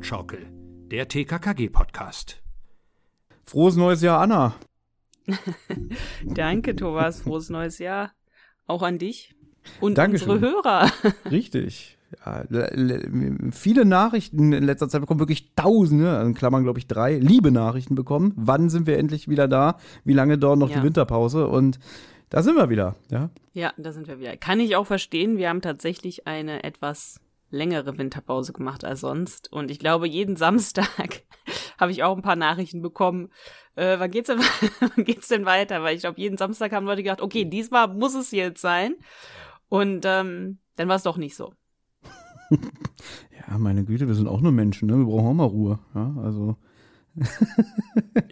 Hollywood-Schaukel, der TKKG-Podcast. Frohes neues Jahr, Anna. Danke, Thomas. Frohes neues Jahr. Auch an dich und Dankeschön. unsere Hörer. Richtig. Ja, viele Nachrichten in letzter Zeit bekommen, wirklich Tausende, in Klammern glaube ich drei, liebe Nachrichten bekommen. Wann sind wir endlich wieder da? Wie lange dauert noch Ja. die Winterpause? Und da sind wir wieder, ja. Ja, da sind wir wieder. Kann ich auch verstehen. Wir haben tatsächlich eine etwas längere Winterpause gemacht als sonst. Und ich glaube, jeden Samstag habe ich auch ein paar Nachrichten bekommen. Äh, wann geht's denn, wann geht's denn weiter? Weil ich glaube, jeden Samstag haben Leute gedacht, okay, diesmal muss es jetzt sein. Und ähm, dann war es doch nicht so. Ja, meine Güte, wir sind auch nur Menschen, ne? Wir brauchen auch mal Ruhe. Ja, also.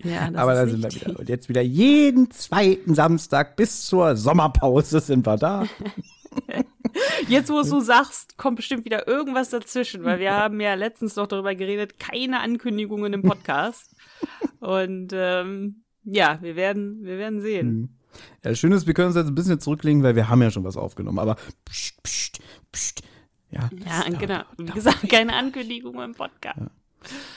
Ja, das Aber da ist sind wir wieder. Und jetzt wieder jeden zweiten Samstag bis zur Sommerpause sind wir da. Jetzt, wo du sagst, kommt bestimmt wieder irgendwas dazwischen, weil wir haben ja letztens noch darüber geredet, keine Ankündigungen im Podcast. Und ähm, ja, wir werden, wir werden sehen. Hm. Ja, das Schöne ist, wir können uns jetzt ein bisschen zurücklegen, weil wir haben ja schon was aufgenommen. Aber pst, pst, pst. Ja, Ja, genau. Wie gesagt, keine Ankündigungen im Podcast.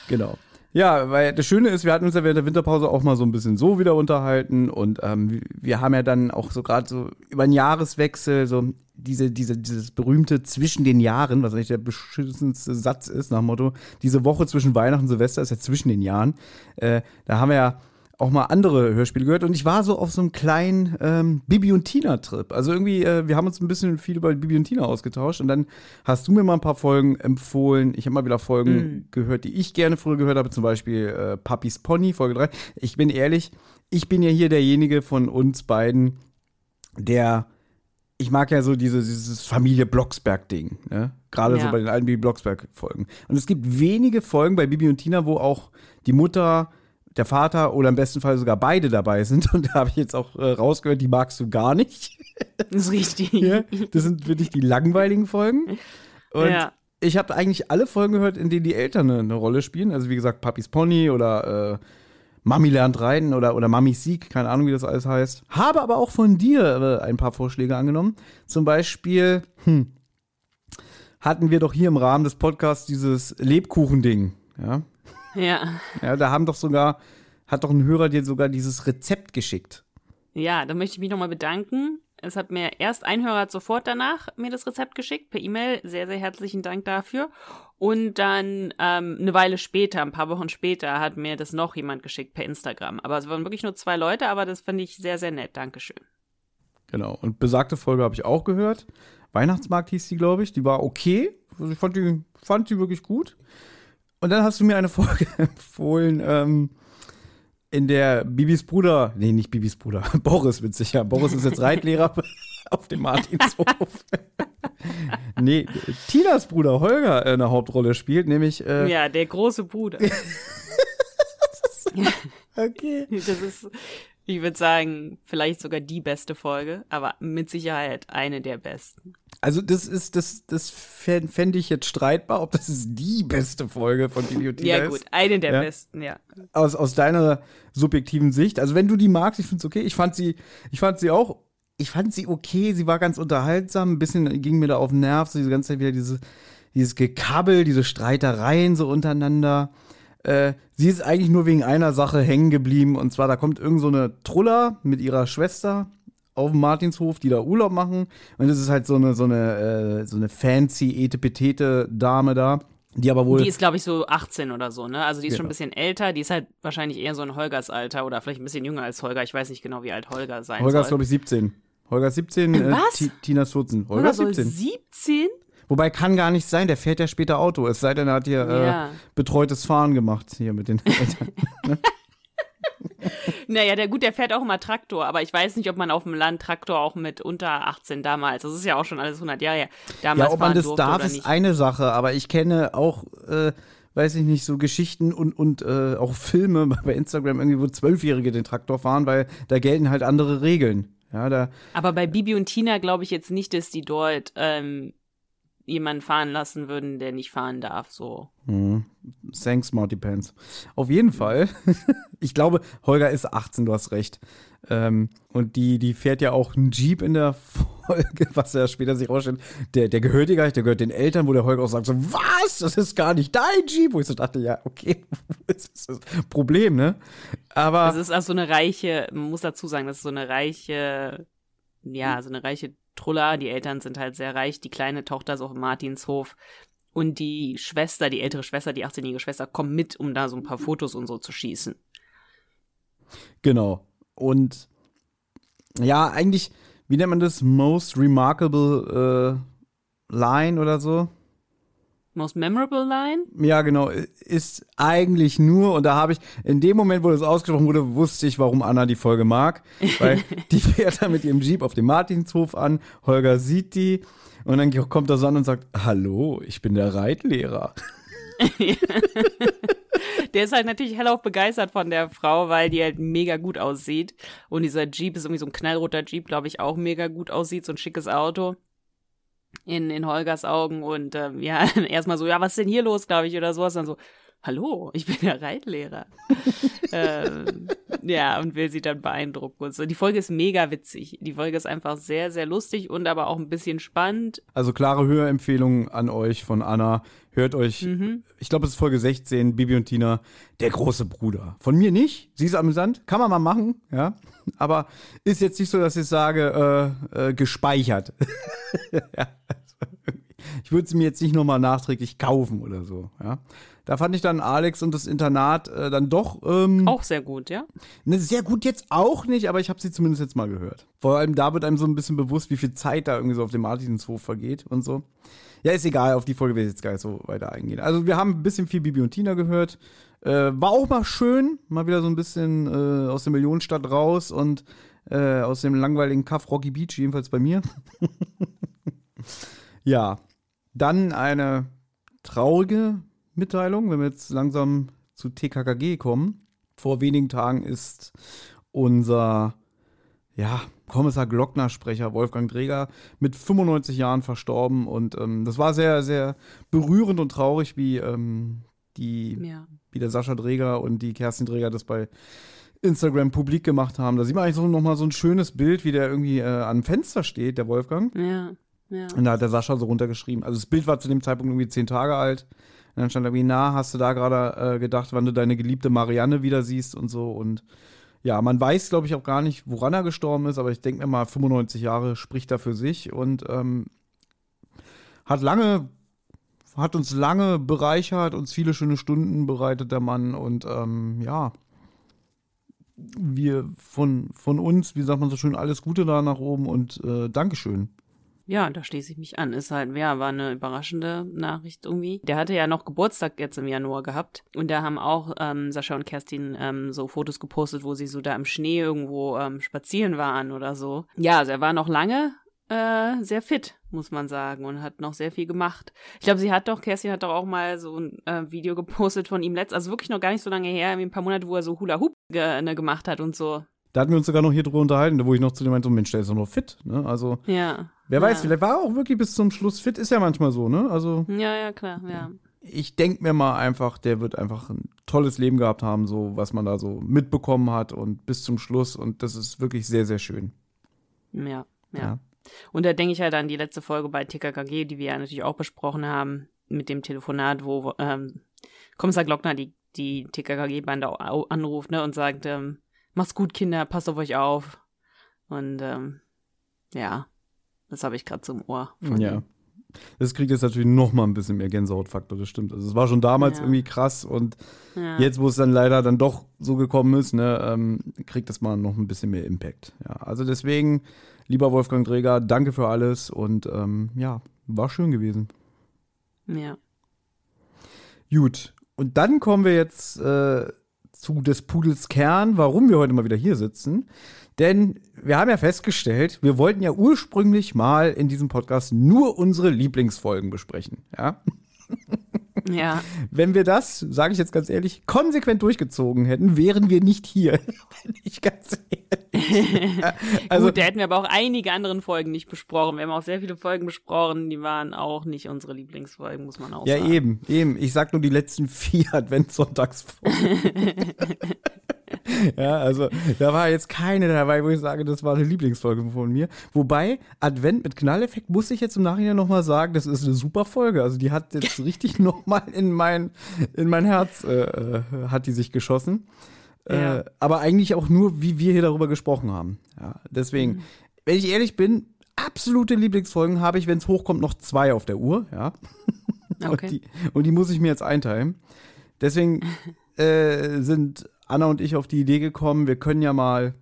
Genau. Ja, weil das Schöne ist, wir hatten uns ja während der Winterpause auch mal so ein bisschen so wieder unterhalten und ähm, wir- haben ja dann auch so gerade so über den Jahreswechsel so diese, diese, dieses berühmte zwischen den Jahren, was eigentlich der beschissenste Satz ist, nach dem Motto, diese Woche zwischen Weihnachten und Silvester ist ja zwischen den Jahren. Äh, da haben wir ja auch mal andere Hörspiele gehört und ich war so auf so einem kleinen ähm, Bibi und Tina-Trip. Also irgendwie, äh, wir haben uns ein bisschen viel über Bibi und Tina ausgetauscht und dann hast du mir mal ein paar Folgen empfohlen. Ich habe mal wieder Folgen Mhm. gehört, die ich gerne früher gehört habe, zum Beispiel äh, Papis Pony, Folge 3. Ich bin ehrlich, ich bin ja hier derjenige von uns beiden, der ich mag ja so diese, dieses Familie Blocksberg-Ding, ne? Gerade so Ja. bei den alten Bibi Blocksberg-Folgen. Und es gibt wenige Folgen bei Bibi und Tina, wo auch die Mutter, der Vater oder im besten Fall sogar beide dabei sind. Und da habe ich jetzt auch äh, rausgehört, die magst du gar nicht. Das ist richtig. Ja? Das sind wirklich die langweiligen Folgen. Und Ja. ich habe eigentlich alle Folgen gehört, in denen die Eltern eine, eine Rolle spielen. Also wie gesagt, Papis Pony oder äh, Mami lernt reiten oder, oder Mamis Sieg, keine Ahnung, wie das alles heißt. Habe aber auch von dir äh, ein paar Vorschläge angenommen. Zum Beispiel hm, hatten wir doch hier im Rahmen des Podcasts dieses Lebkuchending. Ja? Ja. ja, da haben doch sogar, hat doch ein Hörer dir sogar dieses Rezept geschickt. Ja, da möchte ich mich nochmal bedanken. Es hat mir erst ein Hörer hat sofort danach mir das Rezept geschickt, per E-Mail. Sehr, sehr herzlichen Dank dafür. Und dann ähm, eine Weile später, ein paar Wochen später, hat mir das noch jemand geschickt per Instagram. Aber es waren wirklich nur zwei Leute, aber das fand ich sehr, sehr nett. Dankeschön. Genau. Und besagte Folge habe ich auch gehört. Weihnachtsmarkt hieß die, glaube ich. Die war okay. Also ich fand die, fand die wirklich gut. Und dann hast du mir eine Folge empfohlen, ähm, in der Bibis Bruder, nee, nicht Bibis Bruder, Boris mit sicher. Boris ist jetzt Reitlehrer auf dem Martinshof. nee, Tinas Bruder Holger äh, eine Hauptrolle spielt, nämlich äh, Ja, der große Bruder. okay. Das ist, ich würde sagen, vielleicht sogar die beste Folge, aber mit Sicherheit eine der besten. Also das ist, das, das fände ich jetzt streitbar, ob das ist die beste Folge von und Tina Ja, ist. gut, eine der Ja. besten, ja. aus, aus deiner subjektiven Sicht. Also wenn du die magst, ich finde es okay. Ich fand sie, ich fand sie auch, ich fand sie okay. Sie war ganz unterhaltsam. Ein bisschen ging mir da auf den Nerv. So diese ganze Zeit wieder diese, dieses Gekabbel, diese Streitereien so untereinander. Äh, sie ist eigentlich nur wegen einer Sache hängen geblieben. Und zwar, da kommt irgend so eine Truller mit ihrer Schwester auf dem Martinshof, die da Urlaub machen. Und es ist halt so eine, so eine, äh, so eine fancy, etepetete Dame da. Die aber wohl. Die ist, glaube ich, so 18 oder so, ne? Also die ist schon Genau. ein bisschen älter. Die ist halt wahrscheinlich eher so ein Holgers Alter oder vielleicht ein bisschen jünger als Holger. Ich weiß nicht genau, wie alt Holger sein Holger ist, soll. glaube ich, 17. Holger ist 17, äh, Tina ist 14. Holger Holger ist soll 17. 17? Wobei kann gar nicht sein, der fährt ja später Auto. Es sei denn, er hat hier Ja. äh, betreutes Fahren gemacht hier mit den Eltern. Naja, der gut, der fährt auch immer Traktor, aber ich weiß nicht, ob man auf dem Land Traktor auch mit unter 18 damals, das ist ja auch schon alles 100 Jahre her, damals ja, ob man das darf, ist eine Sache. Aber ich kenne auch, äh, weiß ich nicht, so Geschichten und, und äh, auch Filme bei Instagram irgendwie, wo Zwölfjährige den Traktor fahren, weil da gelten halt andere Regeln. Ja, da, Aber bei Bibi und Tina glaube ich jetzt nicht, dass die dort ähm, jemanden fahren lassen würden, der nicht fahren darf. So. Mhm. Thanks, Smarty Pants. Auf jeden Fall. ich glaube, Holger ist 18, du hast recht. Ähm, und die, die fährt ja auch einen Jeep in der Folge, was ja später sich rausstellt. Der, der gehört dir gar nicht, der gehört den Eltern, wo der Holger auch sagt: so, Was? Das ist gar nicht dein Jeep. Wo ich so dachte, ja, okay, das ist das Problem, ne? Aber. Das ist auch so eine reiche, man muss dazu sagen, das ist so eine reiche, ja, so eine reiche Trulla. Die Eltern sind halt sehr reich. Die kleine Tochter ist auf Martinshof. Und die Schwester, die ältere Schwester, die 18-jährige Schwester, kommt mit, um da so ein paar Fotos und so zu schießen. Genau. Und ja, eigentlich, wie nennt man das? Most remarkable äh, line oder so? Most memorable line? Ja, genau. Ist eigentlich nur, und da habe ich, in dem Moment, wo das ausgesprochen wurde, wusste ich, warum Anna die Folge mag. Weil die fährt da mit ihrem Jeep auf dem Martinshof an, Holger sieht die und dann kommt er so an und sagt, hallo, ich bin der Reitlehrer. der ist halt natürlich hellauf begeistert von der Frau, weil die halt mega gut aussieht. Und dieser Jeep ist irgendwie so ein knallroter Jeep, glaube ich, auch mega gut aussieht, so ein schickes Auto. In, in Holgers Augen und ähm, ja, erstmal so, ja, was ist denn hier los, glaube ich, oder sowas. Dann so, hallo, ich bin der Reitlehrer. ähm, ja, und will sie dann beeindrucken und so. Die Folge ist mega witzig. Die Folge ist einfach sehr, sehr lustig und aber auch ein bisschen spannend. Also klare Hörempfehlung an euch von Anna. Hört euch, mhm. ich glaube, es ist Folge 16, Bibi und Tina, der große Bruder. Von mir nicht, sie ist amüsant, kann man mal machen, ja. Aber ist jetzt nicht so, dass ich sage, äh, äh, gespeichert. ja, also, ich würde sie mir jetzt nicht nochmal nachträglich kaufen oder so, ja. Da fand ich dann Alex und das Internat äh, dann doch. Ähm, auch sehr gut, ja? Ne, sehr gut jetzt auch nicht, aber ich habe sie zumindest jetzt mal gehört. Vor allem da wird einem so ein bisschen bewusst, wie viel Zeit da irgendwie so auf dem Martinshof vergeht und so. Ja, ist egal, auf die Folge will ich jetzt gar nicht so weiter eingehen. Also, wir haben ein bisschen viel Bibi und Tina gehört. Äh, war auch mal schön, mal wieder so ein bisschen äh, aus der Millionenstadt raus und äh, aus dem langweiligen Kaff Rocky Beach, jedenfalls bei mir. ja, dann eine traurige Mitteilung, wenn wir jetzt langsam zu TKKG kommen. Vor wenigen Tagen ist unser ja, Kommissar Glockner-Sprecher Wolfgang Dreger mit 95 Jahren verstorben und ähm, das war sehr, sehr berührend und traurig, wie ähm, die, ja. wie der Sascha Dreger und die Kerstin Dreger das bei Instagram publik gemacht haben. Da sieht man eigentlich so nochmal so ein schönes Bild, wie der irgendwie äh, am Fenster steht, der Wolfgang. Ja, ja. Und da hat der Sascha so runtergeschrieben. Also das Bild war zu dem Zeitpunkt irgendwie zehn Tage alt. Und dann stand irgendwie, na, hast du da gerade äh, gedacht, wann du deine geliebte Marianne wieder siehst und so. Und ja, man weiß, glaube ich, auch gar nicht, woran er gestorben ist, aber ich denke mir mal, 95 Jahre spricht da für sich und ähm, hat lange, hat uns lange bereichert, uns viele schöne Stunden bereitet, der Mann. Und ähm, ja, wir von, von uns, wie sagt man so schön, alles Gute da nach oben und äh, Dankeschön. Ja, da schließe ich mich an. Ist halt, ja, war eine überraschende Nachricht irgendwie. Der hatte ja noch Geburtstag jetzt im Januar gehabt. Und da haben auch ähm, Sascha und Kerstin ähm, so Fotos gepostet, wo sie so da im Schnee irgendwo ähm, spazieren waren oder so. Ja, also er war noch lange äh, sehr fit, muss man sagen, und hat noch sehr viel gemacht. Ich glaube, sie hat doch, Kerstin hat doch auch mal so ein äh, Video gepostet von ihm letzt, also wirklich noch gar nicht so lange her, ein paar Monate, wo er so Hula Hoop ge ne, gemacht hat und so. Da hatten wir uns sogar noch hier drüber unterhalten, wo ich noch zu dem meinte, Mensch, der ist doch noch fit, ne? Also. Ja. Wer ja. weiß, vielleicht war er auch wirklich bis zum Schluss fit, ist ja manchmal so, ne? Also. Ja, ja, klar, ja. Ich denke mir mal einfach, der wird einfach ein tolles Leben gehabt haben, so was man da so mitbekommen hat und bis zum Schluss und das ist wirklich sehr, sehr schön. Ja, ja. ja. Und da denke ich halt an die letzte Folge bei TKKG, die wir ja natürlich auch besprochen haben, mit dem Telefonat, wo ähm, Kommissar Glockner die, die TKKG-Bande anruft ne, und sagt, ähm, macht's gut, Kinder, passt auf euch auf. Und ähm, ja, das habe ich gerade zum Ohr. ja. Ihm. Das kriegt jetzt natürlich noch mal ein bisschen mehr Gänsehautfaktor, das stimmt. Also es war schon damals ja. irgendwie krass und ja. jetzt, wo es dann leider dann doch so gekommen ist, ne, ähm, kriegt das mal noch ein bisschen mehr Impact. Ja, also deswegen, lieber Wolfgang Träger, danke für alles und ähm, ja, war schön gewesen. Ja. Gut, und dann kommen wir jetzt äh, zu des Pudels Kern, warum wir heute mal wieder hier sitzen. Denn wir haben ja festgestellt, wir wollten ja ursprünglich mal in diesem Podcast nur unsere Lieblingsfolgen besprechen, ja. Ja. Wenn wir das, sage ich jetzt ganz ehrlich, konsequent durchgezogen hätten, wären wir nicht hier. Bin ich ganz ehrlich. also, Gut, da hätten wir aber auch einige andere Folgen nicht besprochen. Wir haben auch sehr viele Folgen besprochen, die waren auch nicht unsere Lieblingsfolgen, muss man auch ja, sagen. Ja, eben, eben. Ich sag nur die letzten vier Adventssonntagsfolgen. ja, also da war jetzt keine dabei, wo ich sage, das war eine Lieblingsfolge von mir. Wobei, Advent mit Knalleffekt muss ich jetzt im Nachhinein nochmal sagen, das ist eine super Folge. Also die hat jetzt richtig nochmal in mein, in mein Herz, äh, äh, hat die sich geschossen. Äh, ja. Äh, aber eigentlich auch nur, wie wir hier darüber gesprochen haben. Ja, deswegen, mhm. wenn ich ehrlich bin, absolute Lieblingsfolgen habe ich, wenn es hochkommt, noch zwei auf der Uhr, ja. Okay. Und, die, und die muss ich mir jetzt einteilen. Deswegen äh, sind Anna und ich auf die Idee gekommen, wir können ja mal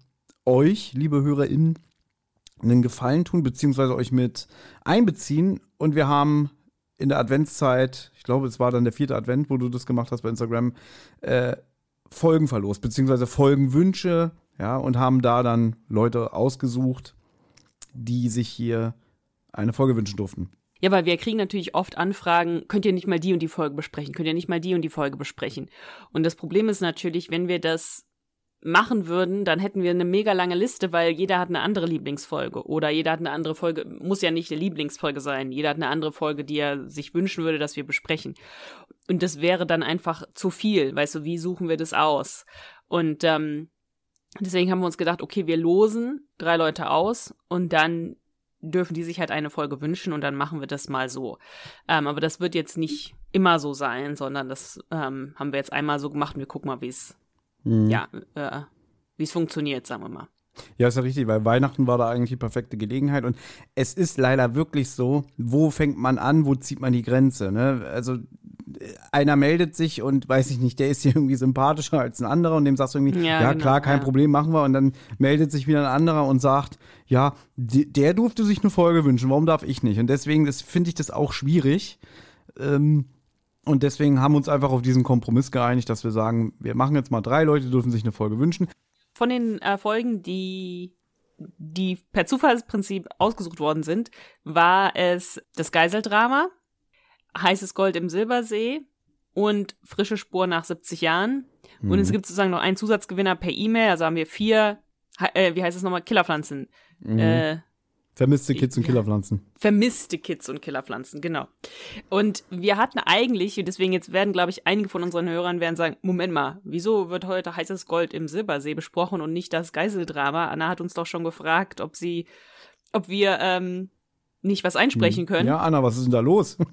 euch, liebe HörerInnen, einen Gefallen tun, beziehungsweise euch mit einbeziehen. Und wir haben in der Adventszeit, ich glaube, es war dann der vierte Advent, wo du das gemacht hast bei Instagram, äh, Folgen verlost, beziehungsweise Folgenwünsche, ja, und haben da dann Leute ausgesucht, die sich hier eine Folge wünschen durften. Ja, weil wir kriegen natürlich oft Anfragen, könnt ihr nicht mal die und die Folge besprechen, könnt ihr nicht mal die und die Folge besprechen. Und das Problem ist natürlich, wenn wir das machen würden, dann hätten wir eine mega lange Liste, weil jeder hat eine andere Lieblingsfolge oder jeder hat eine andere Folge, muss ja nicht eine Lieblingsfolge sein, jeder hat eine andere Folge, die er sich wünschen würde, dass wir besprechen. Und das wäre dann einfach zu viel, weißt du, wie suchen wir das aus? Und ähm, deswegen haben wir uns gedacht, okay, wir losen drei Leute aus und dann dürfen die sich halt eine Folge wünschen und dann machen wir das mal so. Ähm, aber das wird jetzt nicht immer so sein, sondern das ähm, haben wir jetzt einmal so gemacht und wir gucken mal, wie es mhm. ja, äh, wie es funktioniert, sagen wir mal. Ja, ist ja richtig, weil Weihnachten war da eigentlich die perfekte Gelegenheit und es ist leider wirklich so, wo fängt man an, wo zieht man die Grenze, ne? Also einer meldet sich und weiß ich nicht, der ist hier irgendwie sympathischer als ein anderer und dem sagst du irgendwie, ja, ja genau, klar, kein ja. Problem, machen wir. Und dann meldet sich wieder ein anderer und sagt, ja, der durfte sich eine Folge wünschen, warum darf ich nicht? Und deswegen finde ich das auch schwierig. Ähm, und deswegen haben wir uns einfach auf diesen Kompromiss geeinigt, dass wir sagen, wir machen jetzt mal drei Leute, dürfen sich eine Folge wünschen. Von den äh, Folgen, die die per Zufallsprinzip ausgesucht worden sind, war es das Geiseldrama, heißes Gold im Silbersee und frische Spur nach 70 Jahren. Mhm. Und es gibt sozusagen noch einen Zusatzgewinner per E-Mail. Also haben wir vier, äh, wie heißt es nochmal, Killerpflanzen. Mhm. Äh, Vermisste Kids und Killerpflanzen. Vermisste Kids und Killerpflanzen, genau. Und wir hatten eigentlich, deswegen jetzt werden, glaube ich, einige von unseren Hörern werden sagen, Moment mal, wieso wird heute heißes Gold im Silbersee besprochen und nicht das Geiseldrama? Anna hat uns doch schon gefragt, ob sie, ob wir ähm, nicht was einsprechen hm. können. Ja, Anna, was ist denn da los?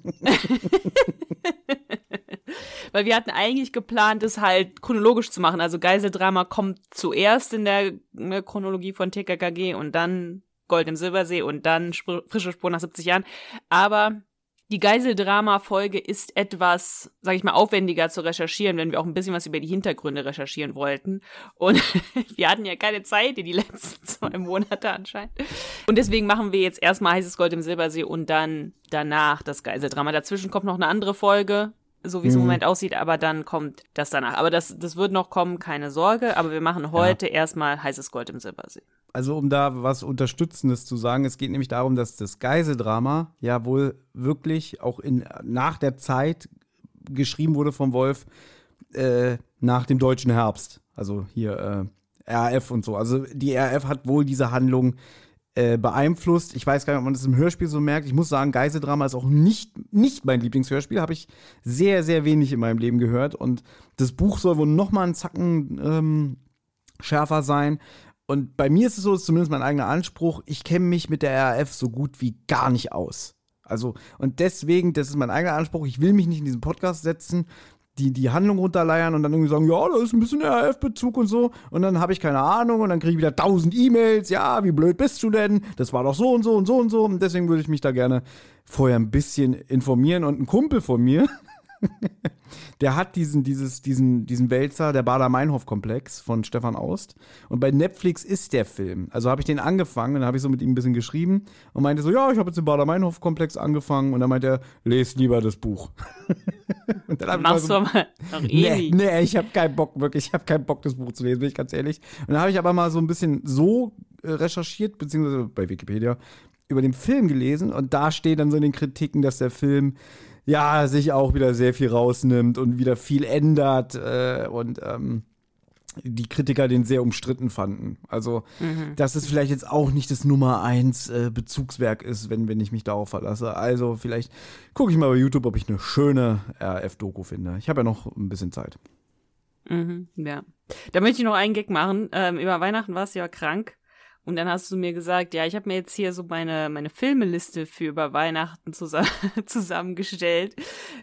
Weil wir hatten eigentlich geplant, es halt chronologisch zu machen. Also Geiseldrama kommt zuerst in der, der Chronologie von TKKG und dann Gold im Silbersee und dann frische Spur nach 70 Jahren. Aber die Geiseldrama-Folge ist etwas, sag ich mal, aufwendiger zu recherchieren, wenn wir auch ein bisschen was über die Hintergründe recherchieren wollten. Und wir hatten ja keine Zeit in die letzten zwei Monate anscheinend. Und deswegen machen wir jetzt erstmal Heißes Gold im Silbersee und dann danach das Geiseldrama. Dazwischen kommt noch eine andere Folge, so wie es im mhm. Moment aussieht, aber dann kommt das danach. Aber das, das wird noch kommen, keine Sorge. Aber wir machen heute ja. erstmal Heißes Gold im Silbersee also um da was Unterstützendes zu sagen, es geht nämlich darum, dass das Geiseldrama ja wohl wirklich auch in, nach der Zeit geschrieben wurde vom Wolf äh, nach dem deutschen Herbst. Also hier äh, RAF und so. Also die RAF hat wohl diese Handlung äh, beeinflusst. Ich weiß gar nicht, ob man das im Hörspiel so merkt. Ich muss sagen, Geiseldrama ist auch nicht, nicht mein Lieblingshörspiel. Habe ich sehr, sehr wenig in meinem Leben gehört. Und das Buch soll wohl noch mal einen Zacken ähm, schärfer sein. Und bei mir ist es so, ist zumindest mein eigener Anspruch, ich kenne mich mit der RAF so gut wie gar nicht aus. Also, und deswegen, das ist mein eigener Anspruch, ich will mich nicht in diesen Podcast setzen, die, die Handlung runterleiern und dann irgendwie sagen, ja, da ist ein bisschen RAF-Bezug und so. Und dann habe ich keine Ahnung und dann kriege ich wieder tausend E-Mails, ja, wie blöd bist du denn? Das war doch so und so und so und so. Und deswegen würde ich mich da gerne vorher ein bisschen informieren. Und ein Kumpel von mir, der hat diesen, dieses, diesen, diesen Wälzer, der Bader-Meinhof-Komplex von Stefan Aust. Und bei Netflix ist der Film. Also habe ich den angefangen und dann habe ich so mit ihm ein bisschen geschrieben und meinte so, ja, ich habe jetzt den Bader-Meinhof-Komplex angefangen. Und dann meinte er, lest lieber das Buch. und dann Machst so, du aber noch nee, nee, ich habe keinen Bock, wirklich, ich habe keinen Bock, das Buch zu lesen, bin ich ganz ehrlich. Und dann habe ich aber mal so ein bisschen so äh, recherchiert, beziehungsweise bei Wikipedia, über den Film gelesen und da steht dann so in den Kritiken, dass der Film ja, sich auch wieder sehr viel rausnimmt und wieder viel ändert äh, und ähm, die Kritiker den sehr umstritten fanden. Also, mhm. dass es vielleicht jetzt auch nicht das Nummer eins äh, Bezugswerk ist, wenn, wenn ich mich darauf verlasse. Also, vielleicht gucke ich mal bei YouTube, ob ich eine schöne RF-Doku finde. Ich habe ja noch ein bisschen Zeit. Mhm, ja. Da möchte ich noch einen Gag machen. Ähm, über Weihnachten warst du ja krank. Und dann hast du mir gesagt, ja, ich habe mir jetzt hier so meine, meine Filmeliste für über Weihnachten zusammen, zusammengestellt.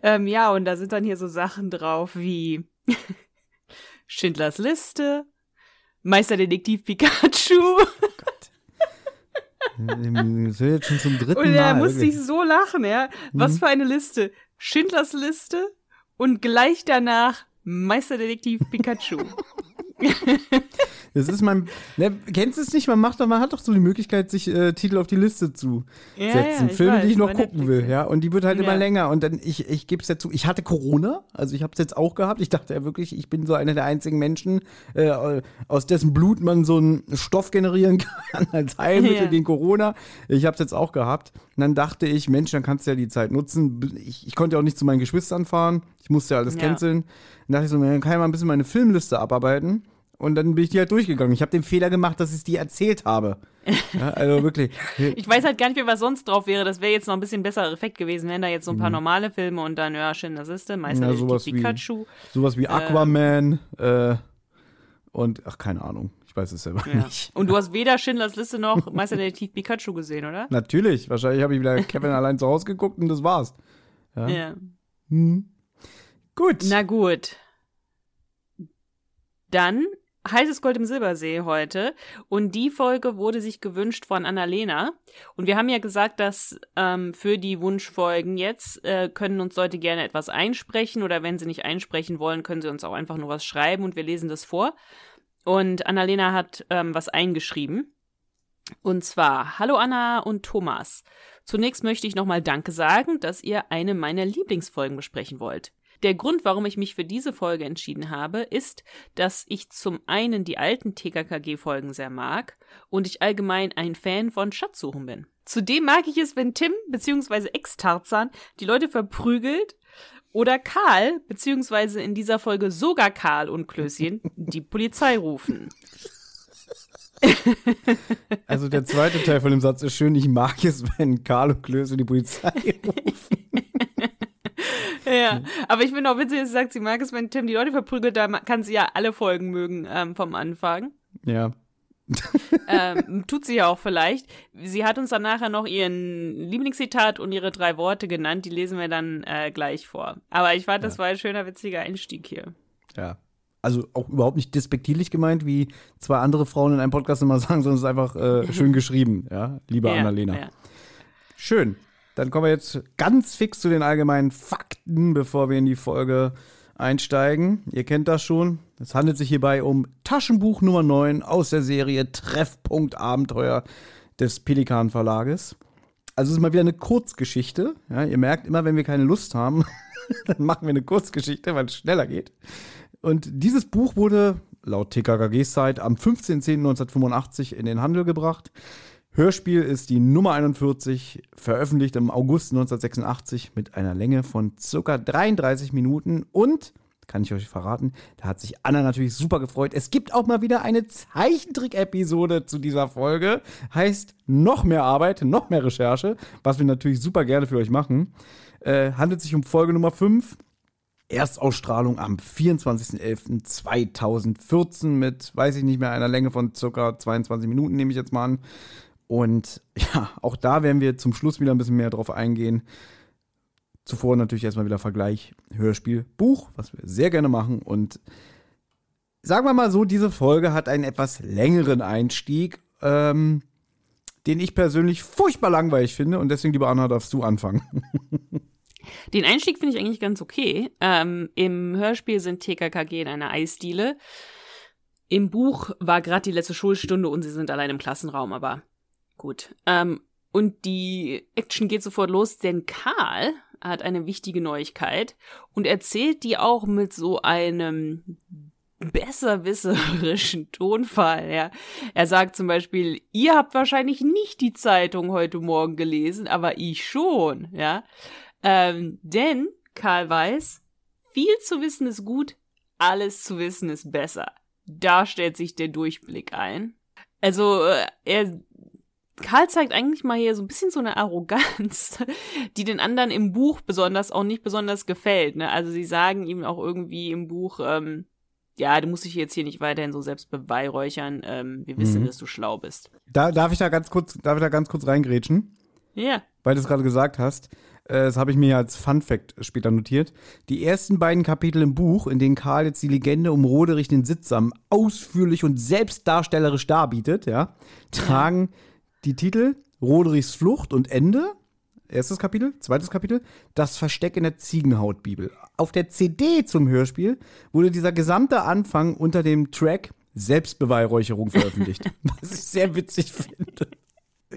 Ähm, ja, und da sind dann hier so Sachen drauf wie Schindlers Liste, Meisterdetektiv Pikachu. Oh Gott. Das wird jetzt schon zum dritten Und Mal. Und musste ich so lachen, ja. Was mhm. für eine Liste. Schindlers Liste und gleich danach Meisterdetektiv Pikachu. Das ist mein. Ne, kennst du es nicht? Man macht doch, man hat doch so die Möglichkeit, sich äh, Titel auf die Liste zu ja, setzen. Ja, Filme, weiß, die ich noch gucken Netflix. will, ja. Und die wird halt ja. immer länger. Und dann, ich, ich gebe es ja zu, ich hatte Corona, also ich habe es jetzt auch gehabt. Ich dachte ja wirklich, ich bin so einer der einzigen Menschen, äh, aus dessen Blut man so einen Stoff generieren kann als Heilmittel gegen Corona. Ich habe es jetzt auch gehabt. Und dann dachte ich, Mensch, dann kannst du ja die Zeit nutzen. Ich, ich konnte ja auch nicht zu meinen Geschwistern fahren. Ich musste ja alles canceln. Dann dachte ich so, dann kann ich mal ein bisschen meine Filmliste abarbeiten. Und dann bin ich die halt durchgegangen. Ich habe den Fehler gemacht, dass ich es dir erzählt habe. Ja, also wirklich. ich weiß halt gar nicht mehr, was sonst drauf wäre. Das wäre jetzt noch ein bisschen besserer Effekt gewesen, wenn da jetzt so ein paar mhm. normale Filme und dann, ja, schön, das ist der Meister ja, sowas Pikachu. Wie, sowas wie Aquaman äh, äh, und, ach, keine Ahnung. Ich weiß es selber ja. nicht. Und du hast weder Schindlers Liste noch Meisterdetektiv Pikachu gesehen, oder? Natürlich. Wahrscheinlich habe ich wieder Kevin allein zu Hause geguckt und das war's. Ja. ja. Hm. Gut. Na gut. Dann Heißes Gold im Silbersee heute. Und die Folge wurde sich gewünscht von Annalena. Und wir haben ja gesagt, dass ähm, für die Wunschfolgen jetzt äh, können uns Leute gerne etwas einsprechen oder wenn sie nicht einsprechen wollen, können sie uns auch einfach nur was schreiben und wir lesen das vor. Und Annalena hat ähm, was eingeschrieben. Und zwar, hallo Anna und Thomas. Zunächst möchte ich nochmal Danke sagen, dass ihr eine meiner Lieblingsfolgen besprechen wollt. Der Grund, warum ich mich für diese Folge entschieden habe, ist, dass ich zum einen die alten TKKG-Folgen sehr mag und ich allgemein ein Fan von Schatzsuchen bin. Zudem mag ich es, wenn Tim bzw. Ex-Tarzan die Leute verprügelt oder Karl, beziehungsweise in dieser Folge sogar Karl und Klößchen, die Polizei rufen. Also der zweite Teil von dem Satz ist schön, ich mag es, wenn Karl und Klößchen die Polizei rufen. Ja, aber ich finde auch witzig, dass sie sagt, sie mag es, wenn Tim die Leute verprügelt, da kann sie ja alle Folgen mögen ähm, vom Anfang. Ja. ähm, tut sie ja auch vielleicht. Sie hat uns dann nachher noch ihren Lieblingszitat und ihre drei Worte genannt, die lesen wir dann äh, gleich vor. Aber ich fand, das ja. war ein schöner, witziger Einstieg hier. Ja. Also auch überhaupt nicht despektierlich gemeint, wie zwei andere Frauen in einem Podcast immer sagen, sondern es ist einfach äh, schön geschrieben, ja, liebe ja, Annalena. Ja. Schön. Dann kommen wir jetzt ganz fix zu den allgemeinen Fakten, bevor wir in die Folge einsteigen. Ihr kennt das schon. Es handelt sich hierbei um Taschenbuch Nummer 9 aus der Serie Treffpunkt Abenteuer des Pelikan Verlages. Also es ist mal wieder eine Kurzgeschichte. Ja, ihr merkt immer, wenn wir keine Lust haben, dann machen wir eine Kurzgeschichte, weil es schneller geht. Und dieses Buch wurde laut TKKGs Zeit am 15.10.1985 in den Handel gebracht. Hörspiel ist die Nummer 41, veröffentlicht im August 1986 mit einer Länge von circa 33 Minuten und kann ich euch verraten, da hat sich Anna natürlich super gefreut. Es gibt auch mal wieder eine Zeichentrick-Episode zu dieser Folge. Heißt noch mehr Arbeit, noch mehr Recherche, was wir natürlich super gerne für euch machen. Äh, handelt sich um Folge Nummer 5. Erstausstrahlung am 24.11.2014 mit, weiß ich nicht mehr, einer Länge von circa 22 Minuten, nehme ich jetzt mal an. Und ja, auch da werden wir zum Schluss wieder ein bisschen mehr drauf eingehen. Zuvor natürlich erstmal wieder Vergleich Hörspiel, Buch, was wir sehr gerne machen. Und sagen wir mal so, diese Folge hat einen etwas längeren Einstieg, ähm, den ich persönlich furchtbar langweilig finde. Und deswegen, lieber Anna, darfst du anfangen. Den Einstieg finde ich eigentlich ganz okay. Ähm, Im Hörspiel sind TKKG in einer Eisdiele. Im Buch war gerade die letzte Schulstunde und sie sind allein im Klassenraum, aber Gut. Ähm, und die Action geht sofort los, denn Karl hat eine wichtige Neuigkeit und erzählt die auch mit so einem besserwisserischen Tonfall. Ja. Er sagt zum Beispiel, ihr habt wahrscheinlich nicht die Zeitung heute Morgen gelesen, aber ich schon. Ja. Ähm, denn Karl weiß, viel zu wissen ist gut, alles zu wissen ist besser. Da stellt sich der Durchblick ein. Also, äh, er Karl zeigt eigentlich mal hier so ein bisschen so eine Arroganz, die den anderen im Buch besonders auch nicht besonders gefällt. Ne? Also sie sagen ihm auch irgendwie im Buch, ähm, ja, du musst dich jetzt hier nicht weiterhin so selbst beweihräuchern. Ähm, wir wissen, mhm. dass du schlau bist. Da, darf ich da ganz kurz, darf ich da ganz kurz reingrätschen? Ja. Weil du es gerade gesagt hast. Äh, das habe ich mir als Fun Fact später notiert. Die ersten beiden Kapitel im Buch, in denen Karl jetzt die Legende um Roderich den Sittsam ausführlich und selbstdarstellerisch darbietet, ja, tragen ja. Die Titel Roderichs Flucht und Ende erstes Kapitel, zweites Kapitel, das Versteck in der Ziegenhautbibel. Auf der CD zum Hörspiel wurde dieser gesamte Anfang unter dem Track Selbstbeweihräucherung veröffentlicht. was ich sehr witzig finde.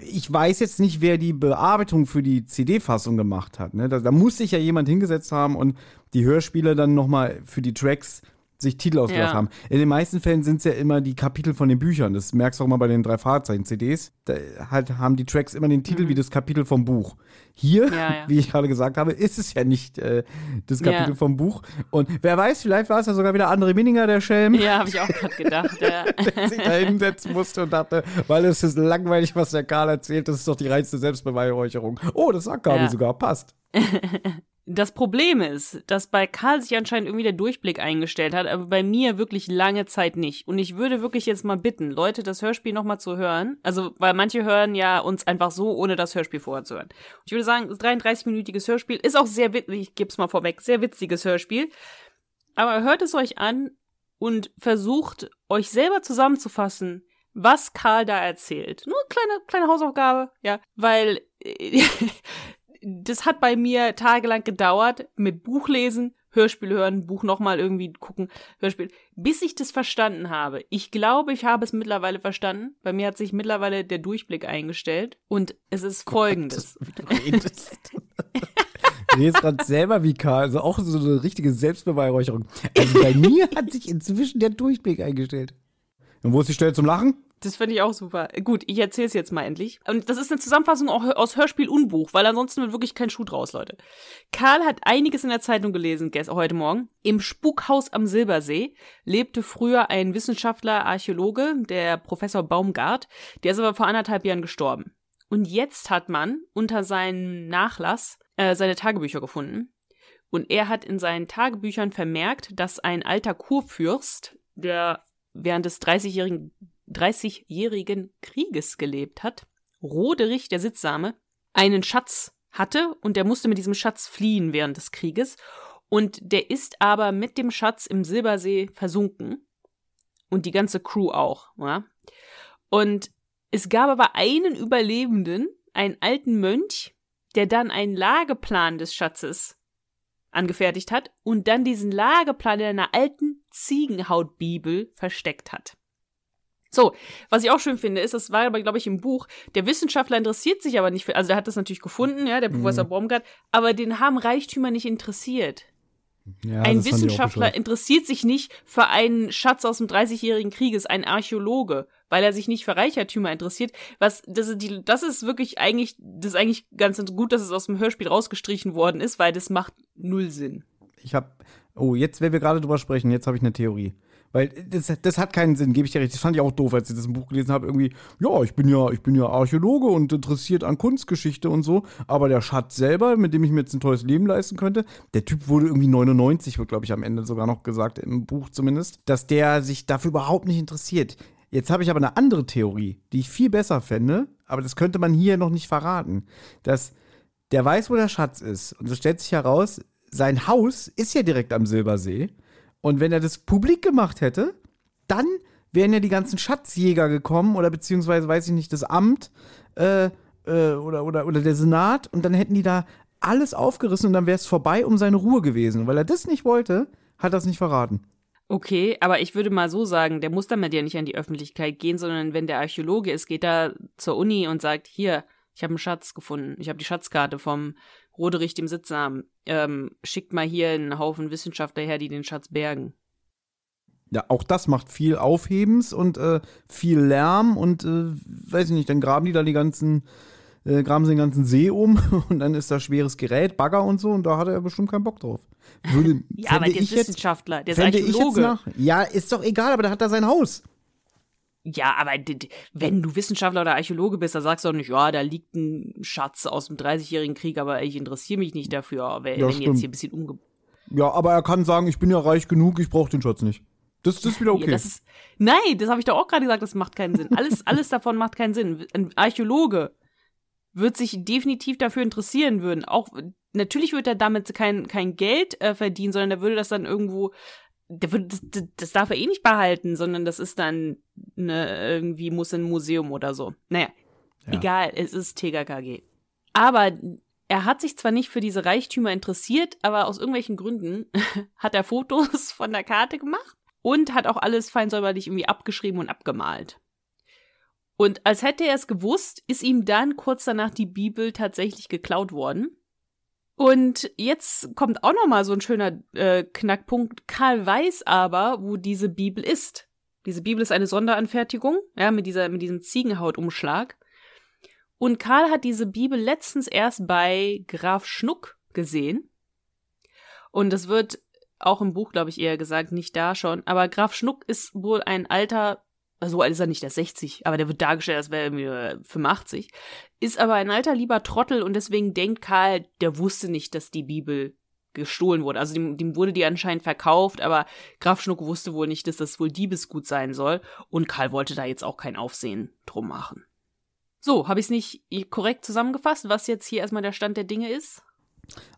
Ich weiß jetzt nicht, wer die Bearbeitung für die CD-Fassung gemacht hat. Ne? Da, da, muss sich ja jemand hingesetzt haben und die Hörspiele dann nochmal für die Tracks sich Titel ausgedacht ja. haben. In den meisten Fällen sind es ja immer die Kapitel von den Büchern. Das merkst du auch mal bei den drei Fahrzeichen-CDs. Da halt haben die Tracks immer den Titel mhm. wie das Kapitel vom Buch. Hier, ja, ja. wie ich gerade gesagt habe, ist es ja nicht äh, das Kapitel vom Buch. Und wer weiß, vielleicht war es ja sogar wieder André Minninger, der Schelm. Ja, habe ich auch gerade gedacht. der sich da hinsetzen musste und dachte, weil es ist langweilig, was der Karl erzählt, das ist doch die reinste Selbstbeweihräucherung. Oh, das sagt Gabi sogar, passt. Das Problem ist, dass bei Karl sich anscheinend irgendwie der Durchblick eingestellt hat, aber bei mir wirklich lange Zeit nicht. Und ich würde wirklich jetzt mal bitten, Leute, das Hörspiel nochmal zu hören. Also, weil manche hören ja uns einfach so, ohne das Hörspiel vorher zu hören. Ich würde sagen, das 33-minütiges Hörspiel ist auch sehr witzig, ich gebe es mal vorweg, sehr witziges Hörspiel. Aber hört es euch an und versucht, euch selber zusammenzufassen, was Karl da erzählt. Nur kleine, kleine Hausaufgabe, ja, weil das hat bei mir tagelang gedauert mit Buch lesen, Hörspiel hören, Buch nochmal irgendwie gucken, Hörspiel, bis ich das verstanden habe. Ich glaube, ich habe es mittlerweile verstanden. Bei mir hat sich mittlerweile der Durchblick eingestellt und es ist Gott, folgendes. Wie du redest. du redest gerade selber wie Karl, also auch so eine richtige Selbstbeweihräucherung. Also bei mir hat sich inzwischen der Durchblick eingestellt. Und wo ist die Stelle zum Lachen? Das finde ich auch super. Gut, ich erzähle es jetzt mal endlich. Und das ist eine Zusammenfassung aus Hörspiel und Buch, weil ansonsten wird wirklich kein Schuh draus, Leute. Karl hat einiges in der Zeitung gelesen, heute Morgen. Im Spukhaus am Silbersee lebte früher ein Wissenschaftler, Archäologe, der Professor Baumgart. Der ist aber vor anderthalb Jahren gestorben. Und jetzt hat man unter seinem Nachlass äh, seine Tagebücher gefunden. Und er hat in seinen Tagebüchern vermerkt, dass ein alter Kurfürst, der während des 30-jährigen 30-jährigen Krieges gelebt hat, Roderich der Sittsame, einen Schatz hatte und der musste mit diesem Schatz fliehen während des Krieges und der ist aber mit dem Schatz im Silbersee versunken und die ganze Crew auch. Ja? Und es gab aber einen Überlebenden, einen alten Mönch, der dann einen Lageplan des Schatzes angefertigt hat und dann diesen Lageplan in einer alten Ziegenhautbibel versteckt hat. So, was ich auch schön finde, ist, das war aber, glaube ich, im Buch, der Wissenschaftler interessiert sich aber nicht für, also der hat das natürlich gefunden, ja, der Professor mhm. Baumgart, aber den haben Reichtümer nicht interessiert. Ja, ein Wissenschaftler interessiert sich nicht für einen Schatz aus dem 30-jährigen Krieges, ein Archäologe, weil er sich nicht für Reichertümer interessiert. Was, das ist, die, das ist wirklich eigentlich, das ist eigentlich ganz gut, dass es aus dem Hörspiel rausgestrichen worden ist, weil das macht null Sinn. Ich hab, oh, jetzt, wenn wir gerade drüber sprechen, jetzt habe ich eine Theorie. Weil das, das hat keinen Sinn, gebe ich dir recht. Das fand ich auch doof, als ich das Buch gelesen habe. Irgendwie, ja, ich bin ja, ich bin ja Archäologe und interessiert an Kunstgeschichte und so. Aber der Schatz selber, mit dem ich mir jetzt ein tolles Leben leisten könnte, der Typ wurde irgendwie 99, wird, glaube ich, am Ende sogar noch gesagt, im Buch zumindest, dass der sich dafür überhaupt nicht interessiert. Jetzt habe ich aber eine andere Theorie, die ich viel besser fände, aber das könnte man hier noch nicht verraten. Dass der weiß, wo der Schatz ist. Und so stellt sich heraus, sein Haus ist ja direkt am Silbersee. Und wenn er das publik gemacht hätte, dann wären ja die ganzen Schatzjäger gekommen oder beziehungsweise, weiß ich nicht, das Amt äh, äh, oder, oder, oder der Senat und dann hätten die da alles aufgerissen und dann wäre es vorbei um seine Ruhe gewesen. Weil er das nicht wollte, hat er es nicht verraten. Okay, aber ich würde mal so sagen, der muss damit ja nicht an die Öffentlichkeit gehen, sondern wenn der Archäologe ist, geht er zur Uni und sagt, hier, ich habe einen Schatz gefunden, ich habe die Schatzkarte vom Roderich dem Sitzamen, ähm, schickt mal hier einen Haufen Wissenschaftler her, die den Schatz bergen. Ja, auch das macht viel Aufhebens und äh, viel Lärm und äh, weiß ich nicht, dann graben die da die ganzen äh, graben sie den ganzen See um und dann ist da schweres Gerät, Bagger und so und da hat er bestimmt keinen Bock drauf. Würde, ja, aber der ist Wissenschaftler, der ist Archäologe. Ja, ist doch egal, aber der hat da sein Haus. Ja, aber wenn du Wissenschaftler oder Archäologe bist, dann sagst du doch nicht, ja, da liegt ein Schatz aus dem 30-jährigen Krieg, aber ich interessiere mich nicht dafür, wenn, ja, wenn jetzt hier ein bisschen umge... Ja, aber er kann sagen, ich bin ja reich genug, ich brauche den Schatz nicht. Das, das ist wieder okay. Ja, das ist, nein, das habe ich doch auch gerade gesagt, das macht keinen Sinn. Alles, alles davon macht keinen Sinn. Ein Archäologe wird sich definitiv dafür interessieren würden. Auch natürlich wird er damit kein, kein Geld äh, verdienen, sondern er würde das dann irgendwo das, das darf er eh nicht behalten, sondern das ist dann ne, irgendwie muss in ein Museum oder so. Naja, ja. egal, es ist TKKG. Aber er hat sich zwar nicht für diese Reichtümer interessiert, aber aus irgendwelchen Gründen hat er Fotos von der Karte gemacht und hat auch alles feinsäuberlich irgendwie abgeschrieben und abgemalt. Und als hätte er es gewusst, ist ihm dann kurz danach die Bibel tatsächlich geklaut worden. Und jetzt kommt auch noch mal so ein schöner äh, Knackpunkt. Karl weiß aber, wo diese Bibel ist. Diese Bibel ist eine Sonderanfertigung, ja, mit dieser mit diesem Ziegenhautumschlag. Und Karl hat diese Bibel letztens erst bei Graf Schnuck gesehen. Und es wird auch im Buch, glaube ich, eher gesagt, nicht da schon. Aber Graf Schnuck ist wohl ein alter so alt ist er nicht, der ist 60, aber der wird dargestellt, als wäre er 85, ist aber ein alter lieber Trottel und deswegen denkt Karl, der wusste nicht, dass die Bibel gestohlen wurde. Also dem, dem wurde die anscheinend verkauft, aber Graf Schnuck wusste wohl nicht, dass das wohl Diebesgut sein soll und Karl wollte da jetzt auch kein Aufsehen drum machen. So, habe ich es nicht korrekt zusammengefasst, was jetzt hier erstmal der Stand der Dinge ist?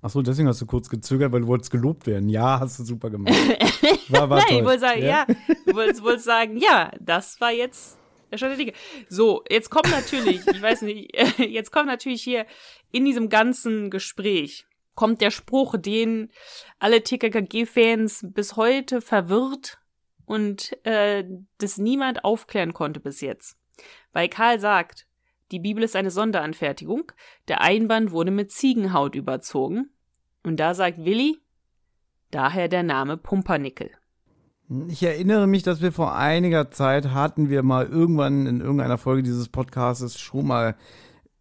Achso, deswegen hast du kurz gezögert, weil du wolltest gelobt werden. Ja, hast du super gemacht. War, war Nein, ich wollte sagen, ja. ja. Du wolltest, wolltest sagen, ja, das war jetzt der Stand der Dinge. So, jetzt kommt natürlich, ich weiß nicht, jetzt kommt natürlich hier in diesem ganzen Gespräch kommt der Spruch, den alle TKKG-Fans bis heute verwirrt und äh, das niemand aufklären konnte bis jetzt. Weil Karl sagt, die Bibel ist eine Sonderanfertigung. Der Einband wurde mit Ziegenhaut überzogen. Und da sagt Willi, daher der Name Pumpernickel. Ich erinnere mich, dass wir vor einiger Zeit hatten wir mal irgendwann in irgendeiner Folge dieses Podcasts schon mal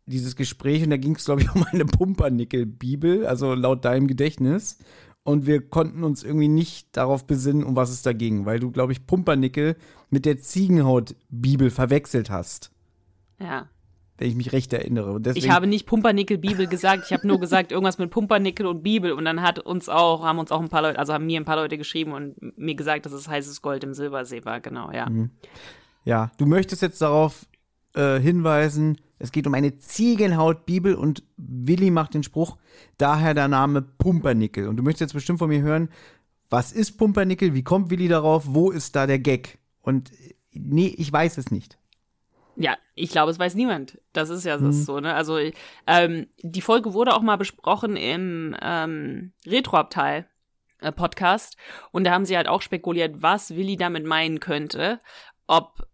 dieses Gespräch und da ging es, glaube ich, um eine Pumpernickel-Bibel, also laut deinem Gedächtnis. Und wir konnten uns irgendwie nicht darauf besinnen, um was es da ging, weil du, glaube ich, Pumpernickel mit der Ziegenhaut-Bibel verwechselt hast. Ja wenn ich mich recht erinnere. Deswegen, ich habe nicht Pumpernickel Bibel gesagt, ich habe nur gesagt irgendwas mit Pumpernickel und Bibel und dann hat uns auch haben uns auch ein paar Leute, also haben mir ein paar Leute geschrieben und mir gesagt, dass es heißes Gold im Silbersee war, genau, ja. Mhm. Ja, du möchtest jetzt darauf äh, hinweisen, es geht um eine Ziegenhaut-Bibel und Willi macht den Spruch, daher der Name Pumpernickel. Und du möchtest jetzt bestimmt von mir hören, was ist Pumpernickel, wie kommt Willi darauf, wo ist da der Gag? Und nee, ich weiß es nicht. Ja, ich glaube, es weiß niemand. Das ist ja mhm. so, ne? Also ähm, die Folge wurde auch mal besprochen im ähm, Retroabteil. Äh, Podcast und da haben sie halt auch spekuliert, was Willi damit meinen könnte. Ob,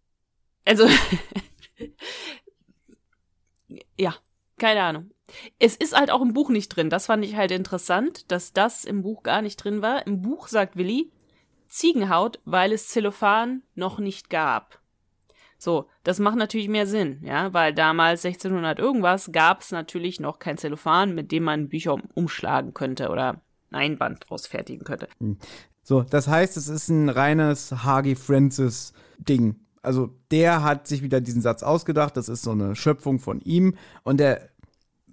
also, ja, keine Ahnung. Es ist halt auch im Buch nicht drin. Das fand ich halt interessant, dass das im Buch gar nicht drin war. Im Buch sagt Willi Ziegenhaut, weil es Zellophan noch nicht gab. So, das macht natürlich mehr Sinn, ja, weil damals 1600 irgendwas gab es natürlich noch kein Zellophan, mit dem man Bücher umschlagen könnte oder ein Band draus fertigen könnte. Hm. So, das heißt, es ist ein reines Hagi Francis Ding. Also der hat sich wieder diesen Satz ausgedacht, das ist so eine Schöpfung von ihm und der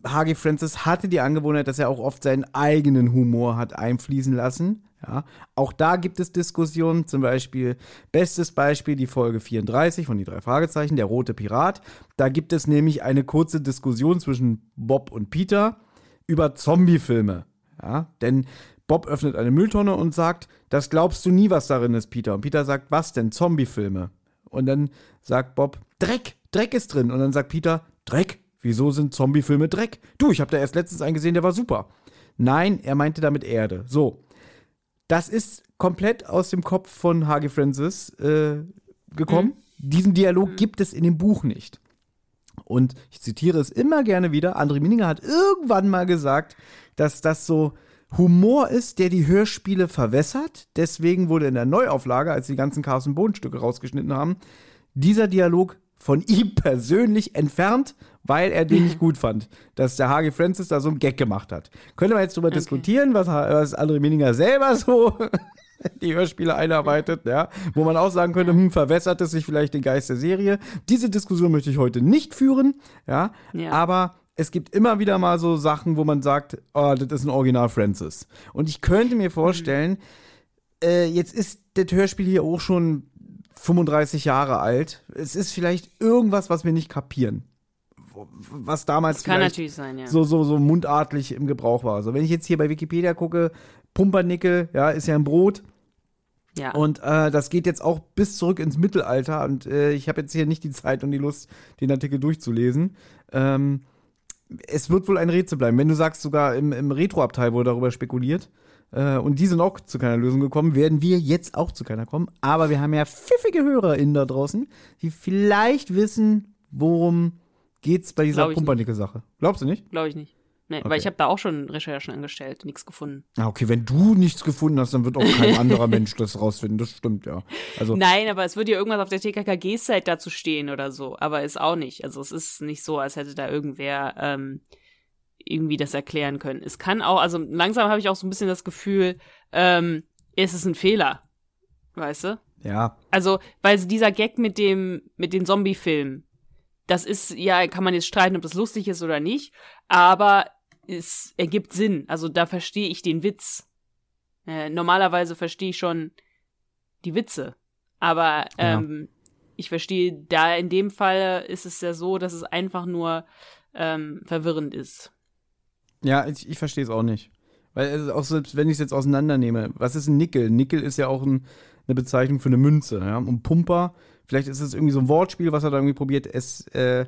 Hagi Francis hatte die Angewohnheit, dass er auch oft seinen eigenen Humor hat einfließen lassen. Ja, auch da gibt es Diskussionen, zum Beispiel, bestes Beispiel die Folge 34 von die drei Fragezeichen, der rote Pirat. Da gibt es nämlich eine kurze Diskussion zwischen Bob und Peter über Zombie-Filme. Ja, denn Bob öffnet eine Mülltonne und sagt, das glaubst du nie, was darin ist, Peter. Und Peter sagt, was denn, Zombie-Filme? Und dann sagt Bob, Dreck, Dreck ist drin. Und dann sagt Peter, Dreck? Wieso sind Zombie-Filme Dreck? Du, ich habe da erst letztens einen gesehen, der war super. Nein, er meinte damit Erde. So, das ist komplett aus dem Kopf von Hage Francis äh, gekommen. Mhm. Diesen Dialog mhm. gibt es in dem Buch nicht. Und ich zitiere es immer gerne wieder. André Mininger hat irgendwann mal gesagt, dass das so Humor ist, der die Hörspiele verwässert. Deswegen wurde in der Neuauflage, als die ganzen Carsten Bohn-Stücke rausgeschnitten haben, dieser Dialog von ihm persönlich entfernt, weil er den nicht gut fand, dass der H.G. Francis da so einen Gag gemacht hat. Könnte man jetzt drüber okay. diskutieren, was, was André Meninger selber so die Hörspiele einarbeitet, ja, wo man auch sagen könnte, hm, verwässert es sich vielleicht den Geist der Serie. Diese Diskussion möchte ich heute nicht führen, ja, ja. aber es gibt immer wieder mal so Sachen, wo man sagt, oh, das ist ein Original Francis. Und ich könnte mir vorstellen, mhm. äh, jetzt ist das Hörspiel hier auch schon 35 Jahre alt. Es ist vielleicht irgendwas, was wir nicht kapieren. Was damals sein, ja. so, so, so mundartlich im Gebrauch war. Also wenn ich jetzt hier bei Wikipedia gucke, Pumpernickel, ja, ist ja ein Brot. Ja. Und äh, das geht jetzt auch bis zurück ins Mittelalter. Und äh, ich habe jetzt hier nicht die Zeit und die Lust, den Artikel durchzulesen. Ähm, es wird wohl ein Rätsel bleiben. Wenn du sagst, sogar im, im Retro-Abteil wurde darüber spekuliert. Äh, und die sind auch zu keiner Lösung gekommen, werden wir jetzt auch zu keiner kommen. Aber wir haben ja pfiffige HörerInnen da draußen, die vielleicht wissen, worum geht's bei dieser Pumpernickel-Sache. Glaubst du nicht? Glaube ich nicht. Nee, okay. weil ich habe da auch schon Recherchen angestellt, nichts gefunden. Ah, okay, wenn du nichts gefunden hast, dann wird auch kein anderer Mensch das rausfinden. Das stimmt, ja. Also, Nein, aber es würde ja irgendwas auf der TKKG-Site dazu stehen oder so. Aber ist auch nicht. Also es ist nicht so, als hätte da irgendwer ähm, irgendwie das erklären können. Es kann auch, also langsam habe ich auch so ein bisschen das Gefühl, ähm, es ist ein Fehler. Weißt du? Ja. Also, weil dieser Gag mit dem, mit den Zombie-Filmen, das ist, ja, kann man jetzt streiten, ob das lustig ist oder nicht, aber es ergibt Sinn. Also da verstehe ich den Witz. Äh, normalerweise verstehe ich schon die Witze. Aber ähm, ja. ich verstehe, da in dem Fall ist es ja so, dass es einfach nur ähm, verwirrend ist. Ja, ich, ich verstehe es auch nicht. Weil auch selbst wenn ich es jetzt auseinandernehme, was ist ein Nickel? Nickel ist ja auch ein, eine Bezeichnung für eine Münze. Ja? Und Pumper, vielleicht ist es irgendwie so ein Wortspiel, was er da irgendwie probiert. Es äh,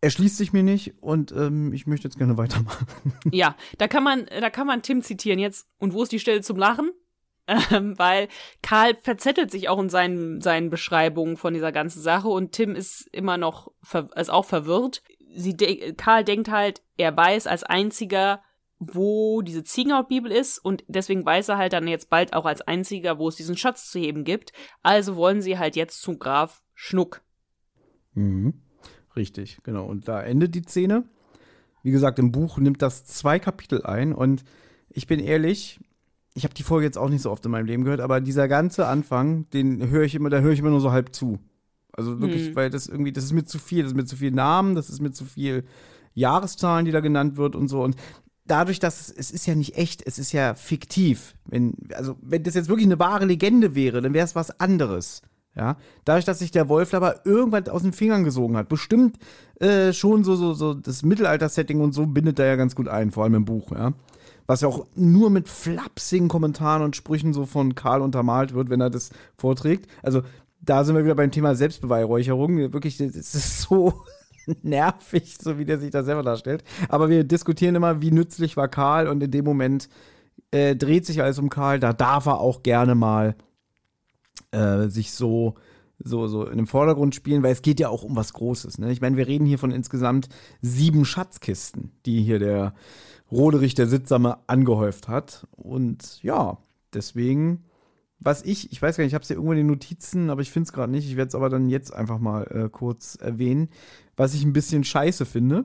erschließt sich mir nicht und ähm, ich möchte jetzt gerne weitermachen. Ja, da kann man, da kann man Tim zitieren jetzt. Und wo ist die Stelle zum Lachen? Ähm, weil Karl verzettelt sich auch in seinen, seinen Beschreibungen von dieser ganzen Sache und Tim ist immer noch ist auch verwirrt. Sie de Karl denkt halt, er weiß als einziger, wo diese Ziegenhautbibel ist und deswegen weiß er halt dann jetzt bald auch als einziger, wo es diesen Schatz zu heben gibt. Also wollen sie halt jetzt zum Graf Schnuck. Mhm. Richtig, genau. Und da endet die Szene. Wie gesagt, im Buch nimmt das zwei Kapitel ein und ich bin ehrlich, ich habe die Folge jetzt auch nicht so oft in meinem Leben gehört, aber dieser ganze Anfang, den höre ich immer, da höre ich immer nur so halb zu. Also wirklich, hm. weil das irgendwie, das ist mir zu viel, das ist mir zu viel Namen, das ist mir zu viel Jahreszahlen, die da genannt wird und so. Und dadurch, dass es, es ist ja nicht echt, es ist ja fiktiv. Wenn, also, wenn das jetzt wirklich eine wahre Legende wäre, dann wäre es was anderes. Ja, dadurch, dass sich der Wolf aber irgendwann aus den Fingern gesogen hat, bestimmt äh, schon so, so, so das Mittelalter-Setting und so bindet er ja ganz gut ein, vor allem im Buch, ja. Was ja auch nur mit flapsigen Kommentaren und Sprüchen so von Karl untermalt wird, wenn er das vorträgt. Also, da sind wir wieder beim Thema Selbstbeweihräucherung. Wirklich, das ist so nervig, so wie der sich da selber darstellt. Aber wir diskutieren immer, wie nützlich war Karl und in dem Moment äh, dreht sich alles um Karl. Da darf er auch gerne mal äh, sich so, so, so in den Vordergrund spielen, weil es geht ja auch um was Großes. Ne? Ich meine, wir reden hier von insgesamt sieben Schatzkisten, die hier der Roderich, der Sittsame, angehäuft hat. Und ja, deswegen, was ich, ich weiß gar nicht, ich habe es hier irgendwo in den Notizen, aber ich finde es gerade nicht. Ich werde es aber dann jetzt einfach mal äh, kurz erwähnen. Was ich ein bisschen scheiße finde,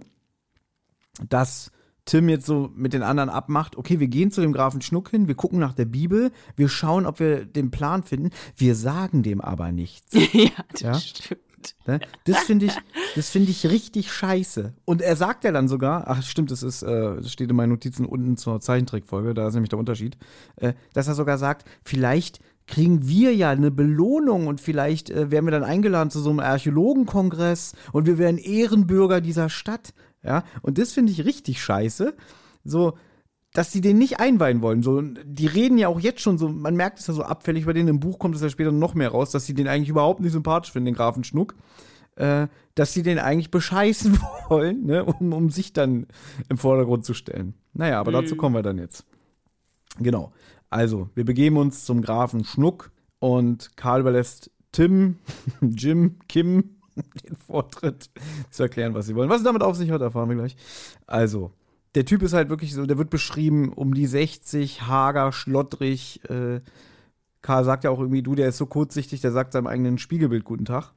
dass Tim jetzt so mit den anderen abmacht, okay, wir gehen zu dem Grafen Schnuck hin, wir gucken nach der Bibel, wir schauen, ob wir den Plan finden, wir sagen dem aber nichts. ja, das ja? stimmt. Ne? Das finde ich, das finde ich richtig scheiße. Und er sagt ja dann sogar, ach stimmt, das ist, äh, das steht in meinen Notizen unten zur Zeichentrickfolge, da ist nämlich der Unterschied, äh, dass er sogar sagt, vielleicht kriegen wir ja eine Belohnung und vielleicht äh, werden wir dann eingeladen zu so einem Archäologenkongress und wir werden Ehrenbürger dieser Stadt. Ja, und das finde ich richtig scheiße. So, dass sie den nicht einweihen wollen. So, die reden ja auch jetzt schon so, man merkt es ja so abfällig, bei denen im Buch kommt es ja später noch mehr raus, dass sie den eigentlich überhaupt nicht sympathisch finden, den Grafen Schnuck. Äh, dass sie den eigentlich bescheißen wollen, ne, um, um sich dann im Vordergrund zu stellen. Naja, aber mhm. dazu kommen wir dann jetzt. Genau. Also, wir begeben uns zum Grafen Schnuck und Karl überlässt Tim, Jim, Kim den Vortritt zu erklären, was sie wollen. Was es damit auf sich hat, erfahren wir gleich. Also, der Typ ist halt wirklich so, der wird beschrieben um die 60, hager, schlottrig. Äh, Karl sagt ja auch irgendwie, du, der ist so kurzsichtig, der sagt seinem eigenen Spiegelbild guten Tag.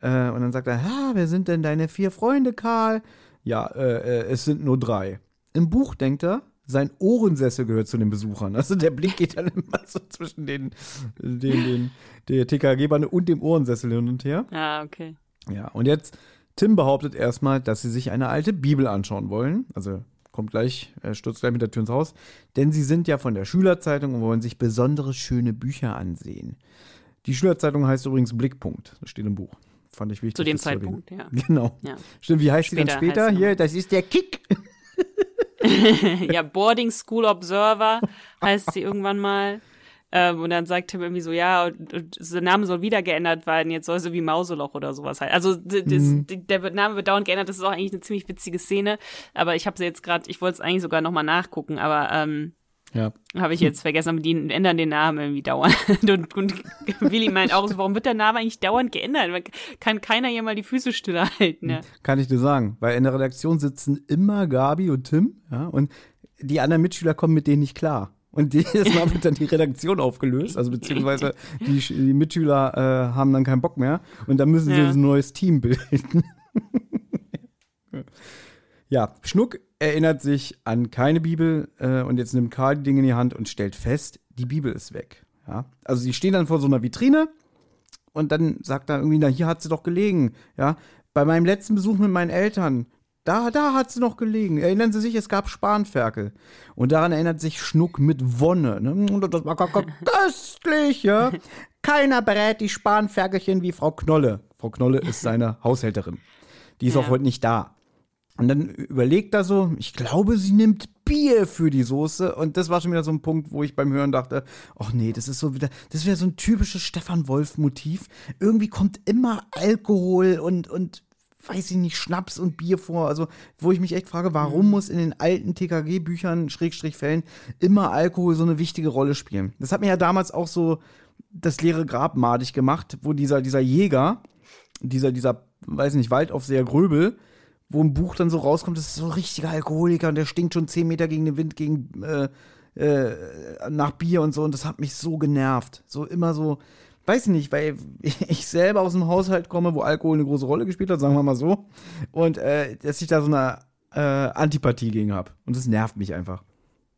Äh, und dann sagt er, ah, wer sind denn deine vier Freunde, Karl? Ja, äh, äh, es sind nur drei. Im Buch denkt er, sein Ohrensessel gehört zu den Besuchern. Also der Blick geht dann immer so zwischen den, den, den der TKG-Bande und dem Ohrensessel hin und her. Ah, okay. Ja, und jetzt, Tim behauptet erstmal, dass sie sich eine alte Bibel anschauen wollen. Also kommt gleich, er stürzt gleich mit der Tür ins Haus. Denn sie sind ja von der Schülerzeitung und wollen sich besondere schöne Bücher ansehen. Die Schülerzeitung heißt übrigens Blickpunkt. Das steht im Buch. Fand ich wichtig. Zu dem. Zeitpunkt, ja. Genau. Ja. Stimmt, wie heißt sie dann Später später? Hier, das ist der Kick. ja, Boarding School Observer heißt sie irgendwann mal. Ähm, und dann sagt Tim irgendwie so, ja, und, und der Name soll wieder geändert werden, jetzt soll sie wie Mauseloch oder sowas halt. Also das, Mhm. der Name wird dauernd geändert, das ist auch eigentlich eine ziemlich witzige Szene. Aber ich habe sie jetzt gerade, ich wollte es eigentlich sogar nochmal nachgucken, aber ähm, Ja. habe ich jetzt vergessen, aber die ändern den Namen irgendwie dauernd. Und, und Willi meint auch so, warum wird der Name eigentlich dauernd geändert? Man kann keiner hier mal die Füße stillhalten. Ne? Kann ich dir sagen. Weil in der Redaktion sitzen immer Gabi und Tim, ja, und die anderen Mitschüler kommen mit denen nicht klar. Und jedes Mal wird dann die Redaktion aufgelöst, also beziehungsweise die, die Mitschüler äh, haben dann keinen Bock mehr und dann müssen sie Ja. ein neues Team bilden. Ja, Schnuck erinnert sich an keine Bibel äh, und jetzt nimmt Karl die Dinge in die Hand und stellt fest, die Bibel ist weg. Ja, also sie stehen dann vor so einer Vitrine und dann sagt er irgendwie, na, hier hat sie doch gelegen. Ja, bei meinem letzten Besuch mit meinen Eltern, da, da hat sie noch gelegen. Erinnern Sie sich, es gab Spanferkel. Und daran erinnert sich Schnuck mit Wonne. Ne? Und das war kö- köstlich, ja. Keiner berät die Spanferkelchen wie Frau Knolle. Frau Knolle ist seine Haushälterin. Die ist Ja. auch heute nicht da. Und dann überlegt er so, ich glaube, sie nimmt Bier für die Soße. Und das war schon wieder so ein Punkt, wo ich beim Hören dachte, ach nee, das ist so wieder, das wäre so ein typisches Stefan Wolf-Motiv. Irgendwie kommt immer Alkohol und, und weiß ich nicht, Schnaps und Bier vor. Also, wo ich mich echt frage, warum muss in den alten TKG-Büchern, Schrägstrich Fällen, immer Alkohol so eine wichtige Rolle spielen? Das hat mir ja damals auch so das leere Grab madig gemacht, wo dieser, dieser Jäger, dieser, dieser, weiß nicht, Waldaufseher Gröbel, wo im Buch dann so rauskommt, das ist so ein richtiger Alkoholiker und der stinkt schon 10 Meter gegen den Wind, gegen, äh, äh, nach Bier und so und das hat mich so genervt. So immer so, weiß ich nicht, weil ich selber aus einem Haushalt komme, wo Alkohol eine große Rolle gespielt hat, sagen wir mal so. Und äh, dass ich da so eine äh, Antipathie gegen habe. Und das nervt mich einfach.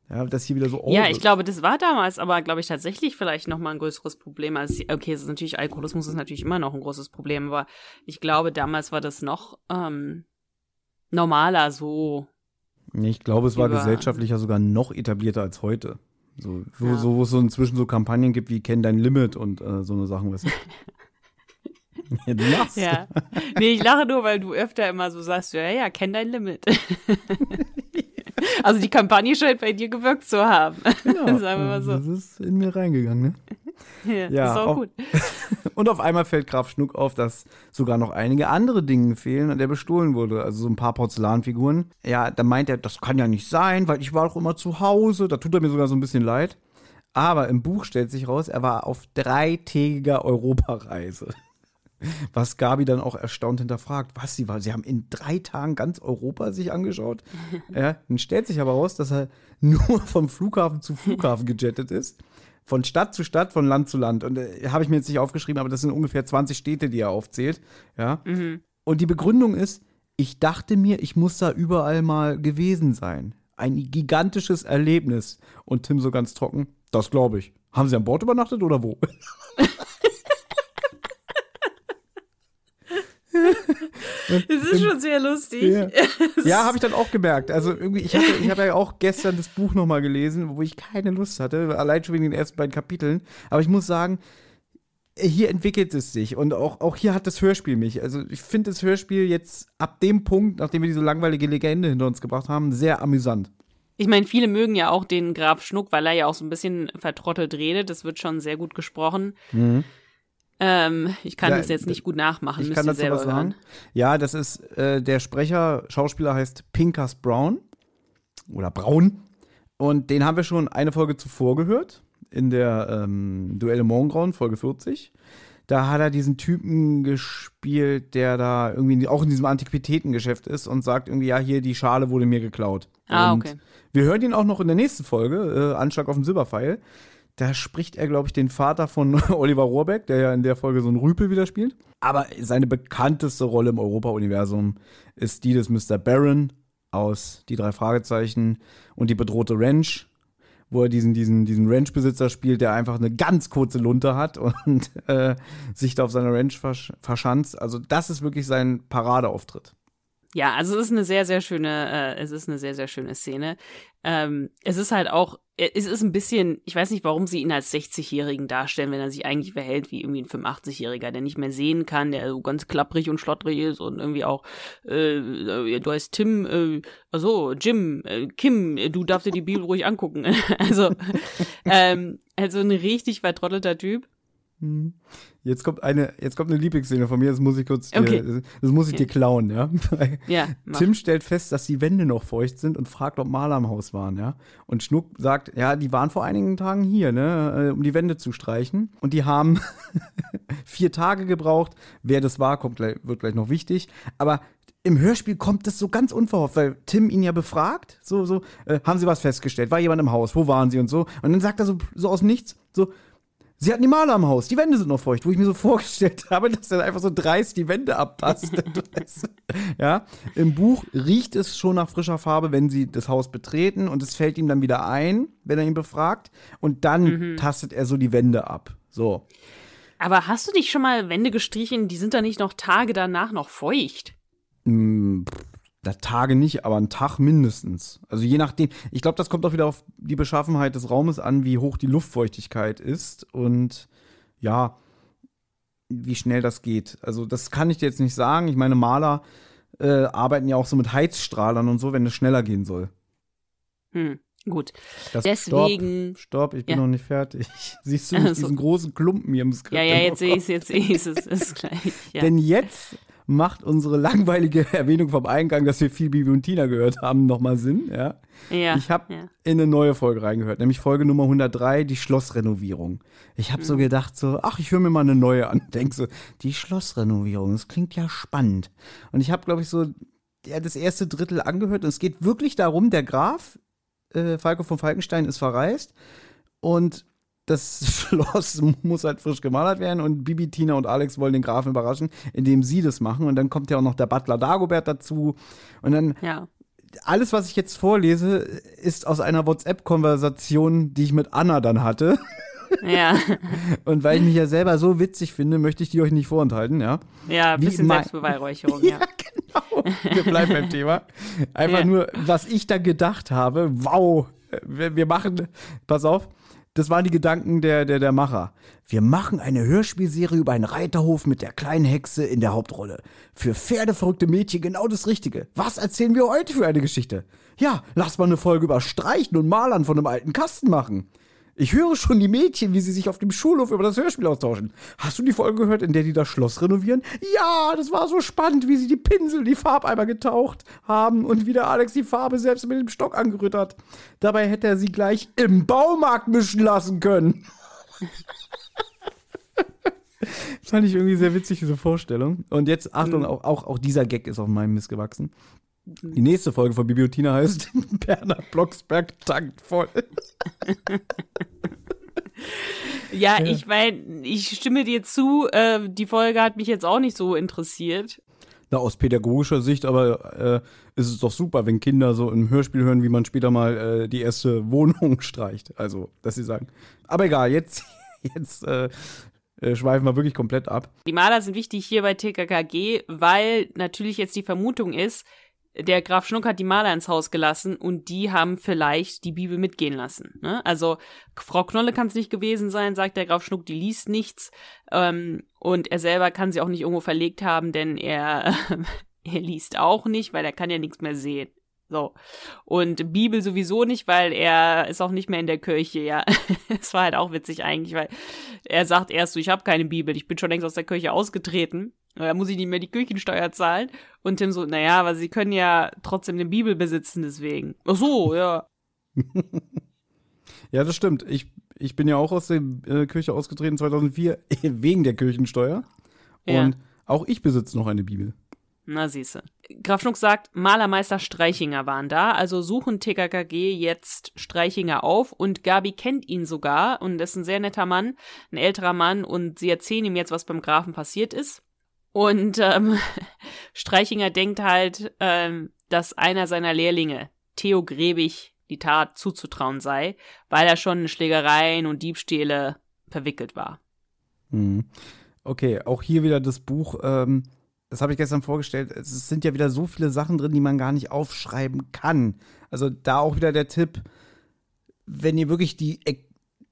Ja, dass hier wieder so. oh, Ja, ich glaube, das war damals aber, glaube ich, tatsächlich vielleicht noch mal ein größeres Problem. Als, okay, es ist natürlich, Alkoholismus ist natürlich immer noch ein großes Problem, aber ich glaube, damals war das noch ähm, normaler so. Ich glaube, es war gesellschaftlicher sogar noch etablierter als heute. So, wo, Ja. so, wo es so inzwischen so Kampagnen gibt wie Kenn dein Limit und äh, so eine Sachen, weißt du. ja, du lachst. Ja. Nee, ich lache nur, weil du öfter immer so sagst, ja, ja, kenn dein Limit. also die Kampagne scheint bei dir gewirkt zu haben. Genau. Sagen wir mal so. Das ist in mir reingegangen, ne? Ja, Ja, ist auch auch- gut. Und auf einmal fällt Graf Schnuck auf, dass sogar noch einige andere Dinge fehlen und der bestohlen wurde. Also so ein paar Porzellanfiguren. Ja, da meint er, das kann ja nicht sein, weil ich war doch immer zu Hause. Da tut er mir sogar so ein bisschen leid. Aber im Buch stellt sich raus, er war auf dreitägiger Europareise. Was Gabi dann auch erstaunt hinterfragt. Was sie war? Sie haben in drei Tagen ganz Europa sich angeschaut. Ja, dann stellt sich aber raus, dass er nur vom Flughafen zu Flughafen gejettet ist. Von Stadt zu Stadt, von Land zu Land. Und äh, habe ich mir jetzt nicht aufgeschrieben, aber das sind ungefähr 20 Städte, die er aufzählt. Ja. Und die Begründung ist, ich dachte mir, ich muss da überall mal gewesen sein. Ein gigantisches Erlebnis. Und Tim so ganz trocken, das glaube ich. Haben Sie an Bord übernachtet oder wo? Das ist schon sehr lustig. Ja, ja habe ich dann auch gemerkt. Also irgendwie, ich habe ich hab ja auch gestern das Buch nochmal gelesen, wo ich keine Lust hatte, allein schon wegen den ersten beiden Kapiteln. Aber ich muss sagen, hier entwickelt es sich und auch, auch hier hat das Hörspiel mich. Also ich finde das Hörspiel jetzt ab dem Punkt, nachdem wir diese langweilige Legende hinter uns gebracht haben, sehr amüsant. Ich meine, viele mögen ja auch den Graf Schnuck, weil er ja auch so ein bisschen vertrottelt redet. Das wird schon sehr gut gesprochen. Ähm, ich kann Ja, das jetzt nicht gut nachmachen, Ich müsst kann ihr selber was hören. sagen. Ja, das ist äh, der Sprecher, Schauspieler heißt Pinkas Brown oder Braun. Und den haben wir schon eine Folge zuvor gehört, in der ähm, Duelle Morgengrauen, Folge 40. Da hat er diesen Typen gespielt, der da irgendwie auch in diesem Antiquitätengeschäft ist und sagt irgendwie, ja, hier, die Schale wurde mir geklaut. Ah, Und okay. Wir hören ihn auch noch in der nächsten Folge, äh, Anschlag auf den Silberpfeil. Da spricht er, glaube ich, den Vater von Oliver Rohrbeck, der ja in der Folge so einen Rüpel wieder spielt. Aber seine bekannteste Rolle im Europa-Universum ist die des Mr. Baron aus Die drei Fragezeichen und die bedrohte Ranch, wo er diesen, diesen, diesen Ranch-Besitzer spielt, der einfach eine ganz kurze Lunte hat und äh, sich da auf seiner Ranch versch verschanzt. Also, das ist wirklich sein Paradeauftritt. Ja, also es ist eine sehr, sehr schöne, äh, es ist eine sehr, sehr schöne Szene. Ähm, es ist halt auch, äh, es ist ein bisschen, ich weiß nicht, warum sie ihn als 60-Jährigen darstellen, wenn er sich eigentlich verhält wie irgendwie ein 85-Jähriger, der nicht mehr sehen kann, der so ganz klapprig und schlottrig ist und irgendwie auch, äh, äh du heißt Tim, äh, also Jim, äh, Kim, du darfst dir die Bibel ruhig angucken. also, ähm, also ein richtig vertrottelter Typ. Mhm. Jetzt kommt eine, jetzt kommt eine Lieblingsszene von mir, das muss ich kurz, okay. dir, das muss ich okay. dir klauen, ja. ja Tim stellt fest, dass die Wände noch feucht sind und fragt, ob Maler im Haus waren, ja. Und Schnuck sagt, ja, die waren vor einigen Tagen hier, ne, äh, um die Wände zu streichen. Und die haben vier Tage gebraucht. Wer das war, kommt gleich, wird gleich noch wichtig. Aber im Hörspiel kommt das so ganz unverhofft, weil Tim ihn ja befragt, so, so, äh, haben sie was festgestellt? War jemand im Haus? Wo waren sie und so? Und dann sagt er so, so aus nichts, so, Sie hatten die Maler am Haus, die Wände sind noch feucht, wo ich mir so vorgestellt habe, dass er einfach so dreist die Wände abpasst. ja, im Buch riecht es schon nach frischer Farbe, wenn sie das Haus betreten und es fällt ihm dann wieder ein, wenn er ihn befragt und dann mhm. tastet er so die Wände ab. So. Aber hast du dich schon mal Wände gestrichen, die sind da nicht noch Tage danach noch feucht? Mm, Tage nicht, aber ein Tag mindestens. Also je nachdem. Ich glaube, das kommt auch wieder auf die Beschaffenheit des Raumes an, wie hoch die Luftfeuchtigkeit ist und ja, wie schnell das geht. Also das kann ich dir jetzt nicht sagen. Ich meine, Maler äh, arbeiten ja auch so mit Heizstrahlern und so, wenn es schneller gehen soll. Hm. Gut. Das Deswegen. Stopp, stopp ich bin ja. noch nicht fertig. Siehst du also. diesen großen Klumpen hier im Skript? Ja, ja, jetzt sehe ich es, jetzt sehe ich es, ist gleich. Ja. Denn jetzt macht unsere langweilige Erwähnung vom Eingang, dass wir viel Bibi und Tina gehört haben, nochmal Sinn. Ja. ja ich habe ja. in eine neue Folge reingehört, nämlich Folge Nummer 103, die Schlossrenovierung. Ich habe mhm. so gedacht, so, ach, ich höre mir mal eine neue an. Denk so, die Schlossrenovierung, das klingt ja spannend. Und ich habe, glaube ich, so ja, das erste Drittel angehört und es geht wirklich darum, der Graf, äh, Falco von Falkenstein, ist verreist und das Schloss muss halt frisch gemalert werden und Bibi, Tina und Alex wollen den Grafen überraschen, indem sie das machen. Und dann kommt ja auch noch der Butler Dagobert dazu. Und dann ja. alles, was ich jetzt vorlese, ist aus einer WhatsApp-Konversation, die ich mit Anna dann hatte. Ja. Und weil ich mich ja selber so witzig finde, möchte ich die euch nicht vorenthalten, ja? Ja, ein bisschen Selbstbeweihräucherung, ja. ja. genau. Wir bleiben beim Thema. Einfach ja. nur, was ich da gedacht habe, wow, wir machen, pass auf, das waren die Gedanken der, der, der Macher. Wir machen eine Hörspielserie über einen Reiterhof mit der kleinen Hexe in der Hauptrolle. Für pferdeverrückte Mädchen genau das Richtige. Was erzählen wir heute für eine Geschichte? Ja, lass mal eine Folge über Streichen und Malern von einem alten Kasten machen. Ich höre schon die Mädchen, wie sie sich auf dem Schulhof über das Hörspiel austauschen. Hast du die Folge gehört, in der die das Schloss renovieren? Ja, das war so spannend, wie sie die Pinsel, die Farbeimer getaucht haben und wie der Alex die Farbe selbst mit dem Stock angerührt hat. Dabei hätte er sie gleich im Baumarkt mischen lassen können. Das fand ich irgendwie sehr witzig, diese Vorstellung. Und jetzt, Achtung, mhm. auch, auch, auch dieser Gag ist auf meinem Mist gewachsen. Die nächste Folge von Bibliothina heißt Bernhard Blocksberg tankt voll. ja, ja, ich meine, ich stimme dir zu, äh, die Folge hat mich jetzt auch nicht so interessiert. Na, aus pädagogischer Sicht, aber äh, ist es doch super, wenn Kinder so im Hörspiel hören, wie man später mal äh, die erste Wohnung streicht. Also, dass sie sagen. Aber egal, jetzt, jetzt äh, äh, schweifen wir wirklich komplett ab. Die Maler sind wichtig hier bei TKKG, weil natürlich jetzt die Vermutung ist, der Graf Schnuck hat die Maler ins Haus gelassen und die haben vielleicht die Bibel mitgehen lassen. Ne? Also Frau Knolle kann es nicht gewesen sein, sagt der Graf Schnuck, die liest nichts ähm, und er selber kann sie auch nicht irgendwo verlegt haben, denn er, er liest auch nicht, weil er kann ja nichts mehr sehen. So. Und Bibel sowieso nicht, weil er ist auch nicht mehr in der Kirche, ja. Es war halt auch witzig eigentlich, weil er sagt erst so, ich habe keine Bibel, ich bin schon längst aus der Kirche ausgetreten. Da muss ich nicht mehr die Küchensteuer zahlen. Und Tim so, naja, aber sie können ja trotzdem eine Bibel besitzen, deswegen. Ach so, ja. ja, das stimmt. Ich, ich bin ja auch aus der äh, Kirche ausgetreten 2004 wegen der Kirchensteuer. Und ja. auch ich besitze noch eine Bibel. Na, siehste. Graf Schnuck sagt, Malermeister Streichinger waren da, also suchen TKKG jetzt Streichinger auf und Gabi kennt ihn sogar und ist ein sehr netter Mann, ein älterer Mann und sie erzählen ihm jetzt, was beim Grafen passiert ist. Und ähm, Streichinger denkt halt, ähm, dass einer seiner Lehrlinge, Theo Grebig, die Tat zuzutrauen sei, weil er schon in Schlägereien und Diebstähle verwickelt war. Mhm. Okay, auch hier wieder das Buch. Ähm, das habe ich gestern vorgestellt. Es sind ja wieder so viele Sachen drin, die man gar nicht aufschreiben kann. Also da auch wieder der Tipp, wenn ihr wirklich die,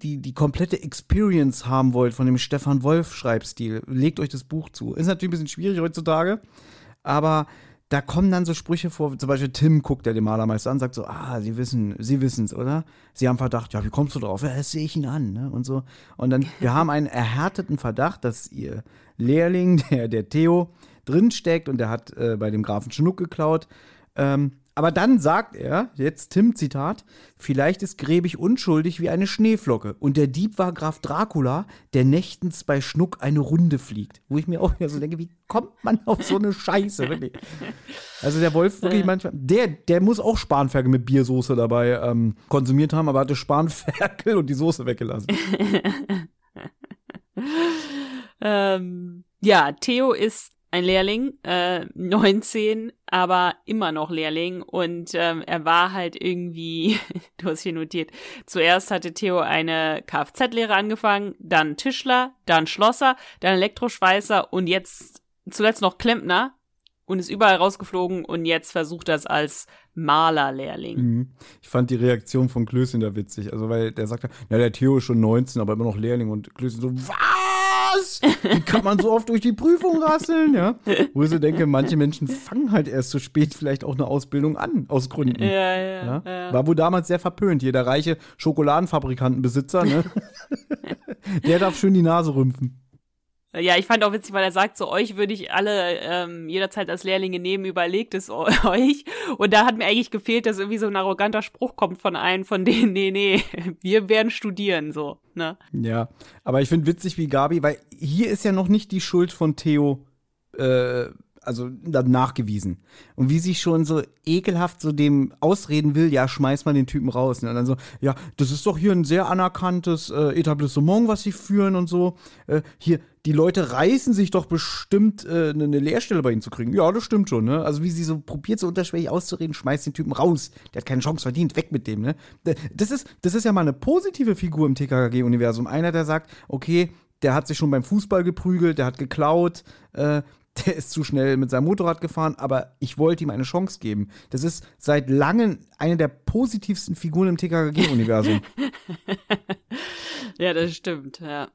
die, die komplette Experience haben wollt von dem Stefan Wolf Schreibstil, legt euch das Buch zu. Ist natürlich ein bisschen schwierig heutzutage, aber da kommen dann so Sprüche vor, zum Beispiel Tim guckt der den Malermeister an sagt so, ah, Sie wissen, Sie wissen es, oder? Sie haben Verdacht, ja, wie kommst du drauf? Ja, das sehe ich ihn an, ne? Und so. Und dann, wir haben einen erhärteten Verdacht, dass Ihr Lehrling, der, der Theo, drinsteckt und der hat äh, bei dem Grafen Schnuck geklaut. Ähm, aber dann sagt er, jetzt Tim Zitat, vielleicht ist Gräbig unschuldig wie eine Schneeflocke und der Dieb war Graf Dracula, der nächtens bei Schnuck eine Runde fliegt. Wo ich mir auch wieder so denke, wie kommt man auf so eine Scheiße, wirklich? Also der Wolf wirklich manchmal, der, der muss auch Spanferkel mit Biersoße dabei ähm, konsumiert haben, aber hatte Spanferkel und die Soße weggelassen. ähm, ja, Theo ist ein Lehrling, äh, 19, aber immer noch Lehrling und ähm, er war halt irgendwie, du hast hier notiert, zuerst hatte Theo eine Kfz-Lehre angefangen, dann Tischler, dann Schlosser, dann Elektroschweißer und jetzt zuletzt noch Klempner und ist überall rausgeflogen und jetzt versucht er es als Malerlehrling. Mhm. Ich fand die Reaktion von Klößchen da witzig, also weil der sagte, ja, der Theo ist schon 19, aber immer noch Lehrling und Klößchen so, was? Was? Wie kann man so oft durch die Prüfung rasseln? Ja? Wo ich so denke, manche Menschen fangen halt erst so spät vielleicht auch eine Ausbildung an, aus Gründen. Ja, ja, ja. ja? War wohl damals sehr verpönt. Hier der reiche Schokoladenfabrikantenbesitzer, ne? der darf schön die Nase rümpfen. Ja, ich fand auch witzig, weil er sagt, so euch würde ich alle ähm, jederzeit als Lehrlinge nehmen, überlegt es euch. Und da hat mir eigentlich gefehlt, dass irgendwie so ein arroganter Spruch kommt von einem von denen, nee, nee, wir werden studieren, so, ne? Ja, aber ich finde witzig wie Gabi, weil hier ist ja noch nicht die Schuld von Theo äh, also nachgewiesen. Und wie sich schon so ekelhaft so dem ausreden will, ja, schmeiß mal den Typen raus. Ne? Und dann so, ja, das ist doch hier ein sehr anerkanntes äh, Etablissement, was sie führen und so. Äh, hier, die Leute reißen sich doch bestimmt, äh, eine ne Lehrstelle bei ihnen zu kriegen. Ja, das stimmt schon, ne? Also wie sie so probiert, so unterschwellig auszureden, schmeißt den Typen raus. Der hat keine Chance verdient, weg mit dem, ne? Das ist, das ist ja mal eine positive Figur im TKKG-Universum. Einer, der sagt, okay, der hat sich schon beim Fußball geprügelt, der hat geklaut, äh, der ist zu schnell mit seinem Motorrad gefahren, aber ich wollte ihm eine Chance geben. Das ist seit langem eine der positivsten Figuren im TKKG-Universum. ja, das stimmt, ja.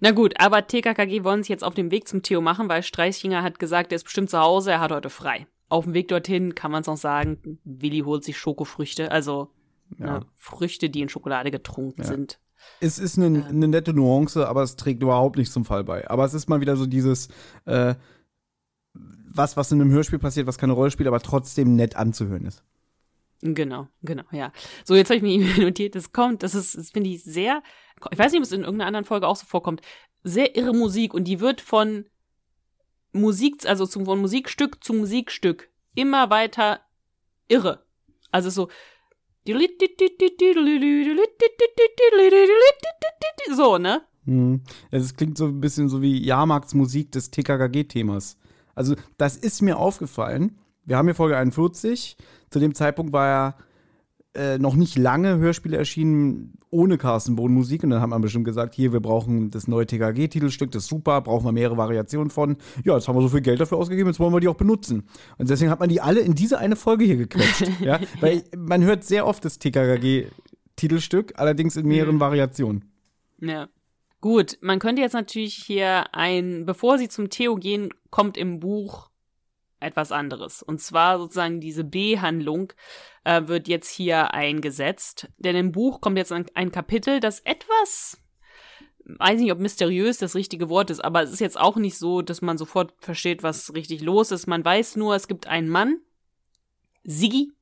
Na gut, aber TKKG wollen sich jetzt auf den Weg zum Theo machen, weil Streichinger hat gesagt, er ist bestimmt zu Hause, er hat heute frei. Auf dem Weg dorthin kann man es auch sagen, Willi holt sich Schokofrüchte, also ja. ne, Früchte, die in Schokolade getrunken ja. sind. Es ist eine, ähm. eine, nette Nuance, aber es trägt überhaupt nicht zum Fall bei. Aber es ist mal wieder so dieses, äh, was, was in einem Hörspiel passiert, was keine Rolle spielt, aber trotzdem nett anzuhören ist. Genau, genau, ja. So, jetzt habe ich mir notiert, das kommt, das ist, das finde ich sehr, ich weiß nicht, ob es in irgendeiner anderen Folge auch so vorkommt, sehr irre Musik und die wird von Musik, also zum, von Musikstück zu Musikstück immer weiter irre. Also so, so, ne? Hm. Es klingt so ein bisschen so wie Jahrmarktsmusik des TKKG-Themas. Also, das ist mir aufgefallen. Wir haben hier Folge 41. Zu dem Zeitpunkt war ja äh, noch nicht lange Hörspiele erschienen ohne Carsten Bohn Musik. Und dann hat man bestimmt gesagt, hier, wir brauchen das neue TKG-Titelstück, das ist super, brauchen wir mehrere Variationen von. Ja, jetzt haben wir so viel Geld dafür ausgegeben, jetzt wollen wir die auch benutzen. Und deswegen hat man die alle in diese eine Folge hier gequetscht. ja? Weil man hört sehr oft das TKG-Titelstück, allerdings in mehreren mhm. Variationen. Ja. Gut, man könnte jetzt natürlich hier ein, bevor sie zum Theo gehen, kommt im Buch etwas anderes. Und zwar sozusagen diese B-Handlung äh, wird jetzt hier eingesetzt. Denn im Buch kommt jetzt ein, ein Kapitel, das etwas weiß nicht, ob mysteriös das richtige Wort ist, aber es ist jetzt auch nicht so, dass man sofort versteht, was richtig los ist. Man weiß nur, es gibt einen Mann, Siggi,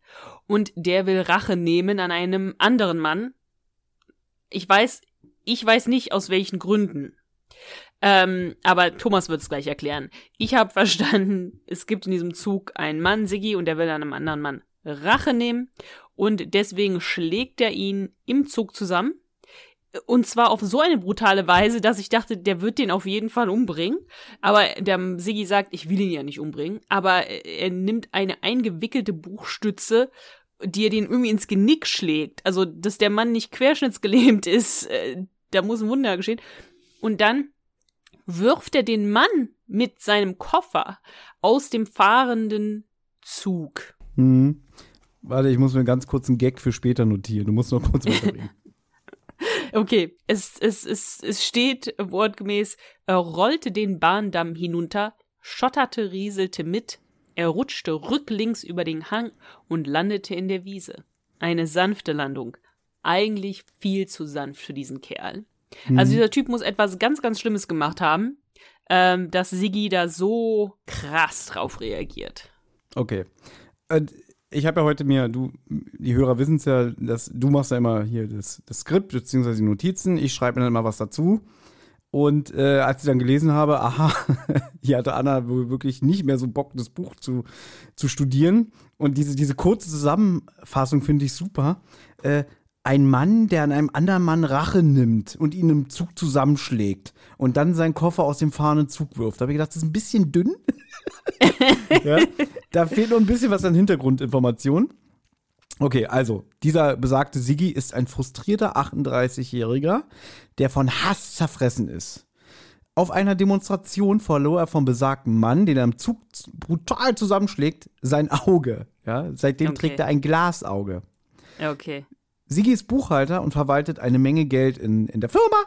und der will Rache nehmen an einem anderen Mann. Ich weiß, ich weiß nicht aus welchen Gründen. Ähm, aber Thomas wird es gleich erklären. Ich habe verstanden, es gibt in diesem Zug einen Mann, Siggi, und der will einem anderen Mann Rache nehmen. Und deswegen schlägt er ihn im Zug zusammen. Und zwar auf so eine brutale Weise, dass ich dachte, der wird den auf jeden Fall umbringen. Aber der Siggi sagt, ich will ihn ja nicht umbringen. Aber er nimmt eine eingewickelte Buchstütze, die er den irgendwie ins Genick schlägt. Also, dass der Mann nicht querschnittsgelähmt ist, äh, da muss ein Wunder geschehen. Und dann wirft er den Mann mit seinem Koffer aus dem fahrenden Zug. Mhm. Warte, ich muss mir ganz kurz einen Gag für später notieren. Du musst noch kurz weiterreden. okay, es, es, es, es steht wortgemäß, er rollte den Bahndamm hinunter, schotterte, rieselte mit, er rutschte rücklings über den Hang und landete in der Wiese. Eine sanfte Landung. Eigentlich viel zu sanft für diesen Kerl. Mhm. Also dieser Typ muss etwas ganz, ganz Schlimmes gemacht haben, ähm, dass Siggi da so krass drauf reagiert. Okay. Und ich habe ja heute mir, du, die Hörer wissen es ja, dass du machst ja immer hier das, das Skript bzw. die Notizen. Ich schreibe mir dann mal was dazu. Und äh, als ich dann gelesen habe, aha, hier hatte Anna wirklich nicht mehr so Bock, das Buch zu, zu studieren. Und diese, diese kurze Zusammenfassung finde ich super. Äh, ein Mann, der an einem anderen Mann Rache nimmt und ihn im Zug zusammenschlägt und dann seinen Koffer aus dem fahrenden Zug wirft. Da habe ich gedacht, das ist ein bisschen dünn. ja, da fehlt noch ein bisschen was an Hintergrundinformation. Okay, also, dieser besagte Siggi ist ein frustrierter 38-Jähriger, der von Hass zerfressen ist. Auf einer Demonstration verlor er vom besagten Mann, den er im Zug brutal zusammenschlägt, sein Auge. Ja, seitdem okay. trägt er ein Glasauge. Okay. Sigi ist Buchhalter und verwaltet eine Menge Geld in, in der Firma.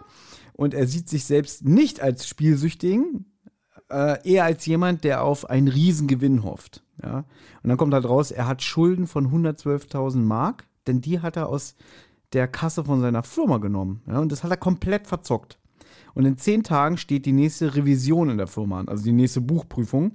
Und er sieht sich selbst nicht als Spielsüchtigen, äh, eher als jemand, der auf einen Riesengewinn hofft. Ja? Und dann kommt halt raus, er hat Schulden von 112.000 Mark, denn die hat er aus der Kasse von seiner Firma genommen. Ja? Und das hat er komplett verzockt. Und in zehn Tagen steht die nächste Revision in der Firma an, also die nächste Buchprüfung.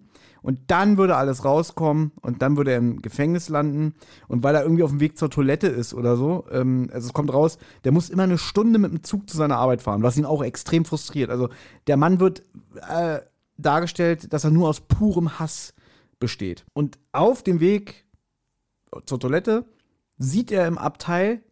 Und dann würde alles rauskommen und dann würde er im Gefängnis landen. Und weil er irgendwie auf dem Weg zur Toilette ist oder so, ähm, also es kommt raus, der muss immer eine Stunde mit dem Zug zu seiner Arbeit fahren, was ihn auch extrem frustriert. Also der Mann wird äh, dargestellt, dass er nur aus purem Hass besteht. Und auf dem Weg zur Toilette sieht er im Abteil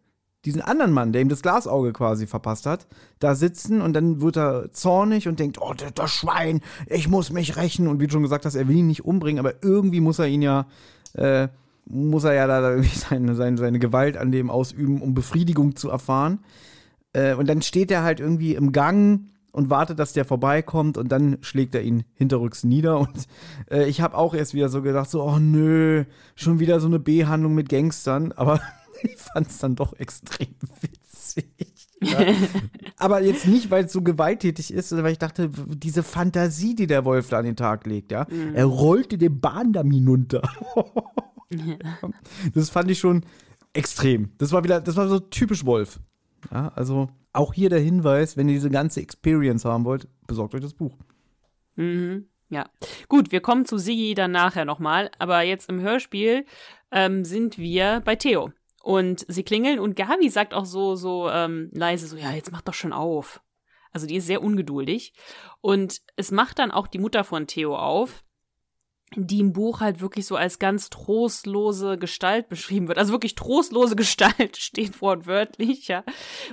diesen anderen Mann, der ihm das Glasauge quasi verpasst hat, da sitzen und dann wird er zornig und denkt, oh, das Schwein, ich muss mich rächen. Und wie du schon gesagt hast, er will ihn nicht umbringen, aber irgendwie muss er ihn ja, äh, muss er ja da seine, seine, seine Gewalt an dem ausüben, um Befriedigung zu erfahren. Äh, und dann steht er halt irgendwie im Gang und wartet, dass der vorbeikommt und dann schlägt er ihn hinterrücks nieder. Und äh, ich habe auch erst wieder so gedacht, so, oh nö, schon wieder so eine B-Handlung mit Gangstern, aber ich fand es dann doch extrem witzig. Ja. Aber jetzt nicht, weil es so gewalttätig ist, sondern weil ich dachte, diese Fantasie, die der Wolf da an den Tag legt, ja. Mhm. Er rollte den Bahndamm hinunter. das fand ich schon extrem. Das war wieder, das war so typisch Wolf. Ja, also auch hier der Hinweis, wenn ihr diese ganze Experience haben wollt, besorgt euch das Buch. Mhm. Ja, gut, wir kommen zu Sigi dann nachher nochmal, aber jetzt im Hörspiel ähm, sind wir bei Theo. Und sie klingeln und Gabi sagt auch so, so ähm, leise, so, ja, jetzt mach doch schon auf. Also die ist sehr ungeduldig. Und es macht dann auch die Mutter von Theo auf die im Buch halt wirklich so als ganz trostlose Gestalt beschrieben wird. Also wirklich trostlose Gestalt steht wortwörtlich, ja.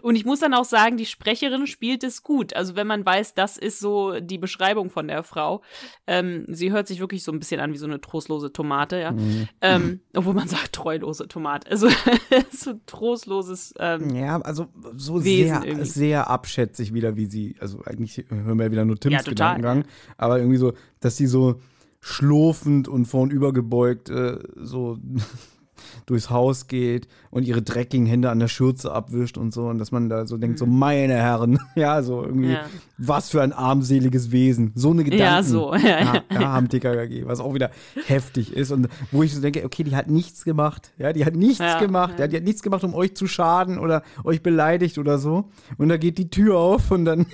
Und ich muss dann auch sagen, die Sprecherin spielt es gut. Also wenn man weiß, das ist so die Beschreibung von der Frau. Ähm, sie hört sich wirklich so ein bisschen an wie so eine trostlose Tomate, ja. Mhm. Ähm, obwohl man sagt treulose Tomate. Also so trostloses ähm, Ja, also so Wesen sehr, irgendwie. sehr abschätzig wieder, wie sie, also eigentlich hören wir ja wieder nur Tims ja, Gedankengang, aber irgendwie so, dass sie so schlurfend und vornübergebeugt äh, so durchs Haus geht und ihre dreckigen Hände an der Schürze abwischt und so und dass man da so denkt, so mhm. meine Herren, ja, so irgendwie, ja. was für ein armseliges Wesen, so eine Gedanken ja, so. ja, ja, ja, haben TKKG, was auch wieder heftig ist und wo ich so denke, okay, die hat nichts gemacht, ja, die hat nichts ja, gemacht, ja. die hat nichts gemacht, um euch zu schaden oder euch beleidigt oder so und da geht die Tür auf und dann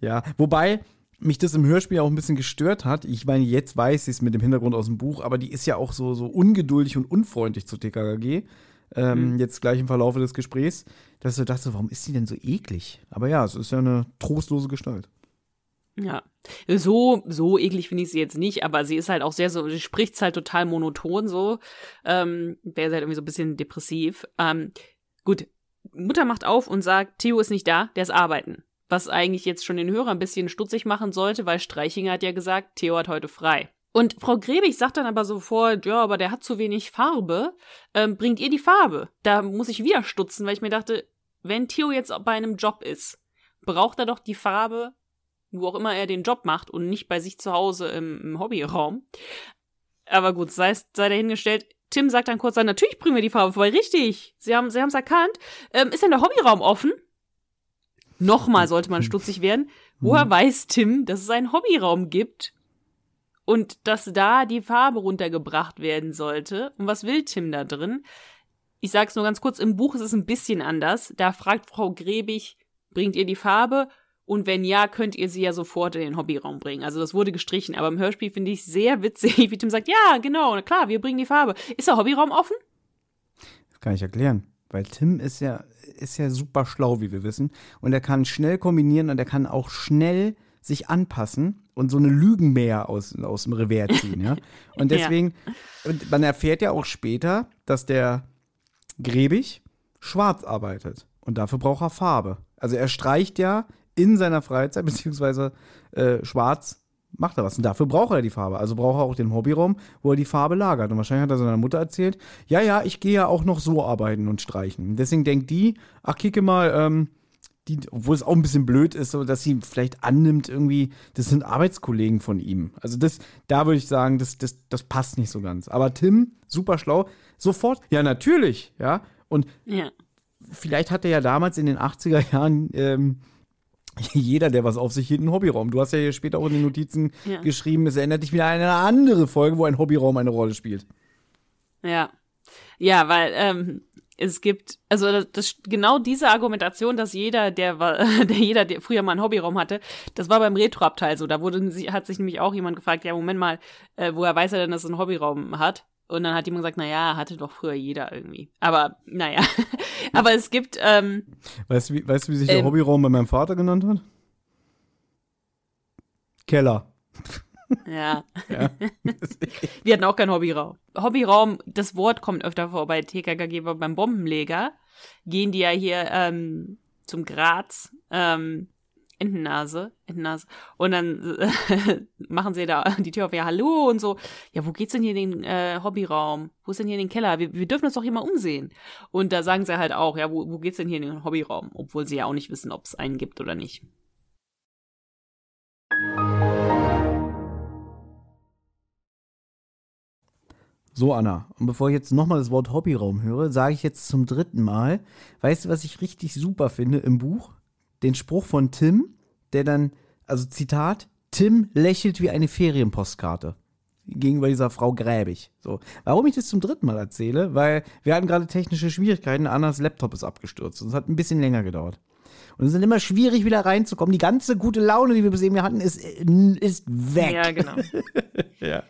ja, wobei mich das im Hörspiel auch ein bisschen gestört hat. Ich meine, jetzt weiß ich es mit dem Hintergrund aus dem Buch, aber die ist ja auch so, so ungeduldig und unfreundlich zu TKKG. ähm, mhm. jetzt gleich im Verlaufe des Gesprächs, dass du dachtest, warum ist sie denn so eklig? Aber ja, es ist ja eine trostlose Gestalt. Ja, so, so eklig finde ich sie jetzt nicht, aber sie ist halt auch sehr so, sie spricht halt total monoton so. Ähm, ist halt irgendwie so ein bisschen depressiv. Ähm, gut, Mutter macht auf und sagt, Theo ist nicht da, der ist arbeiten. Was eigentlich jetzt schon den Hörer ein bisschen stutzig machen sollte, weil Streichinger hat ja gesagt, Theo hat heute frei. Und Frau Grebig sagt dann aber sofort, ja, aber der hat zu wenig Farbe. Ähm, bringt ihr die Farbe? Da muss ich wieder stutzen, weil ich mir dachte, wenn Theo jetzt bei einem Job ist, braucht er doch die Farbe, wo auch immer er den Job macht und nicht bei sich zu Hause im, im Hobbyraum. Aber gut, sei, sei dahingestellt. Tim sagt dann kurz, natürlich bringen wir die Farbe vorbei. Richtig, Sie haben Sie es erkannt. Ähm, ist denn der Hobbyraum offen? Nochmal sollte man stutzig werden. Woher mhm. weiß Tim, dass es einen Hobbyraum gibt und dass da die Farbe runtergebracht werden sollte? Und was will Tim da drin? Ich sag's nur ganz kurz, im Buch ist es ein bisschen anders. Da fragt Frau Grebig, bringt ihr die Farbe? Und wenn ja, könnt ihr sie ja sofort in den Hobbyraum bringen. Also das wurde gestrichen. Aber im Hörspiel finde ich sehr witzig, wie Tim sagt, ja, genau, na klar, wir bringen die Farbe. Ist der Hobbyraum offen? Das kann ich erklären. Weil Tim ist ja, ist ja super schlau, wie wir wissen. Und er kann schnell kombinieren und er kann auch schnell sich anpassen und so eine Lügenmäher aus, aus dem Revers ziehen, ja. Und deswegen, ja. und man erfährt ja auch später, dass der Grebig schwarz arbeitet. Und dafür braucht er Farbe. Also er streicht ja in seiner Freizeit, beziehungsweise äh, schwarz macht er was. Und dafür braucht er die Farbe. Also braucht er auch den Hobbyraum, wo er die Farbe lagert. Und wahrscheinlich hat er seiner Mutter erzählt, ja, ja, ich gehe ja auch noch so arbeiten und streichen. Deswegen denkt die, ach, kicke mal, ähm, die, obwohl es auch ein bisschen blöd ist, so dass sie vielleicht annimmt, irgendwie, das sind Arbeitskollegen von ihm. Also das, da würde ich sagen, das, das, das passt nicht so ganz. Aber Tim, super schlau, sofort, ja, natürlich, ja. Und ja. vielleicht hat er ja damals in den 80er Jahren ähm, jeder, der was auf sich hielt, einen Hobbyraum. Du hast ja hier später auch in den Notizen ja. geschrieben, es erinnert dich wieder an eine andere Folge, wo ein Hobbyraum eine Rolle spielt. Ja. Ja, weil ähm, es gibt, also das, das, genau diese Argumentation, dass jeder, der war, der jeder, der früher mal einen Hobbyraum hatte, das war beim Retro-Abteil so. Da wurde, hat sich nämlich auch jemand gefragt, ja, Moment mal, äh, woher weiß er denn, dass er einen Hobbyraum hat? Und dann hat jemand gesagt, naja, hatte doch früher jeder irgendwie. Aber naja. Aber es gibt. Ähm, weißt, du, wie, weißt du, wie sich der ähm, Hobbyraum bei meinem Vater genannt hat? Keller. Ja. ja. Wir hatten auch keinen Hobbyraum. Hobbyraum, das Wort kommt öfter vor bei TKKG, beim Bombenleger gehen die ja hier ähm, zum Graz. Ähm, Entennase, Entennase. Und dann äh, machen sie da die Tür auf, ja, hallo und so. Ja, wo geht's denn hier in den äh, Hobbyraum? Wo ist denn hier in den Keller? Wir, wir dürfen uns doch hier mal umsehen. Und da sagen sie halt auch, ja, wo, wo geht's denn hier in den Hobbyraum? Obwohl sie ja auch nicht wissen, ob es einen gibt oder nicht. So, Anna, und bevor ich jetzt nochmal das Wort Hobbyraum höre, sage ich jetzt zum dritten Mal, weißt du, was ich richtig super finde im Buch? Den Spruch von Tim, der dann, also Zitat, Tim lächelt wie eine Ferienpostkarte gegenüber dieser Frau Gräbig. So. Warum ich das zum dritten Mal erzähle? Weil wir hatten gerade technische Schwierigkeiten, Annas Laptop ist abgestürzt und es hat ein bisschen länger gedauert. Und es ist immer schwierig, wieder reinzukommen. Die ganze gute Laune, die wir bis eben hatten, ist, ist weg. Ja, genau. ja.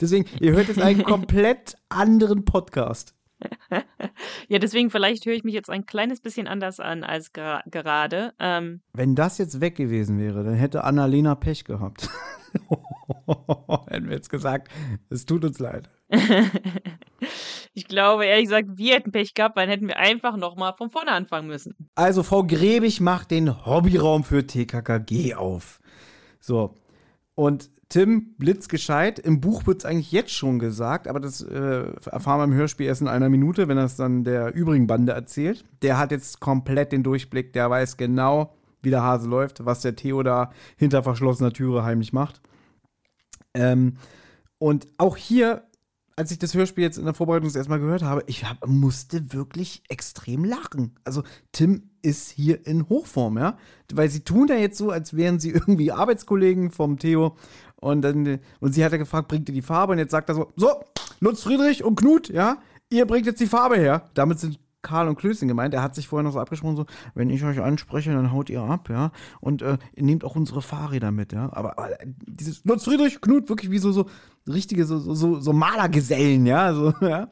Deswegen, ihr hört jetzt einen komplett anderen Podcast. ja, deswegen vielleicht höre ich mich jetzt ein kleines bisschen anders an als gra gerade. Ähm, Wenn das jetzt weg gewesen wäre, dann hätte Annalena Pech gehabt. hätten wir jetzt gesagt, es tut uns leid. ich glaube, ehrlich gesagt, wir hätten Pech gehabt, weil dann hätten wir einfach nochmal von vorne anfangen müssen. Also, Frau Grebig macht den Hobbyraum für TKKG auf. So. Und Tim blitzgescheit. Im Buch wird es eigentlich jetzt schon gesagt, aber das äh, erfahren wir im Hörspiel erst in einer Minute, wenn es dann der übrigen Bande erzählt. Der hat jetzt komplett den Durchblick, der weiß genau, wie der Hase läuft, was der Theo da hinter verschlossener Türe heimlich macht. Ähm, und auch hier, als ich das Hörspiel jetzt in der Vorbereitung das erstmal gehört habe, ich hab, musste wirklich extrem lachen. Also Tim ist hier in Hochform, ja. Weil sie tun da jetzt so, als wären sie irgendwie Arbeitskollegen vom Theo und, dann, und sie hat ja gefragt, bringt ihr die Farbe? Und jetzt sagt er so, so, Lutz Friedrich und Knut, ja, ihr bringt jetzt die Farbe her. Damit sind Karl und Klößchen gemeint. Er hat sich vorher noch so abgesprochen, so, wenn ich euch anspreche, dann haut ihr ab, ja. Und äh, ihr nehmt auch unsere Fahrräder mit, ja. Aber, aber dieses Lutz Friedrich, Knut, wirklich wie so, so richtige, so, so, so Malergesellen, ja. So, ja.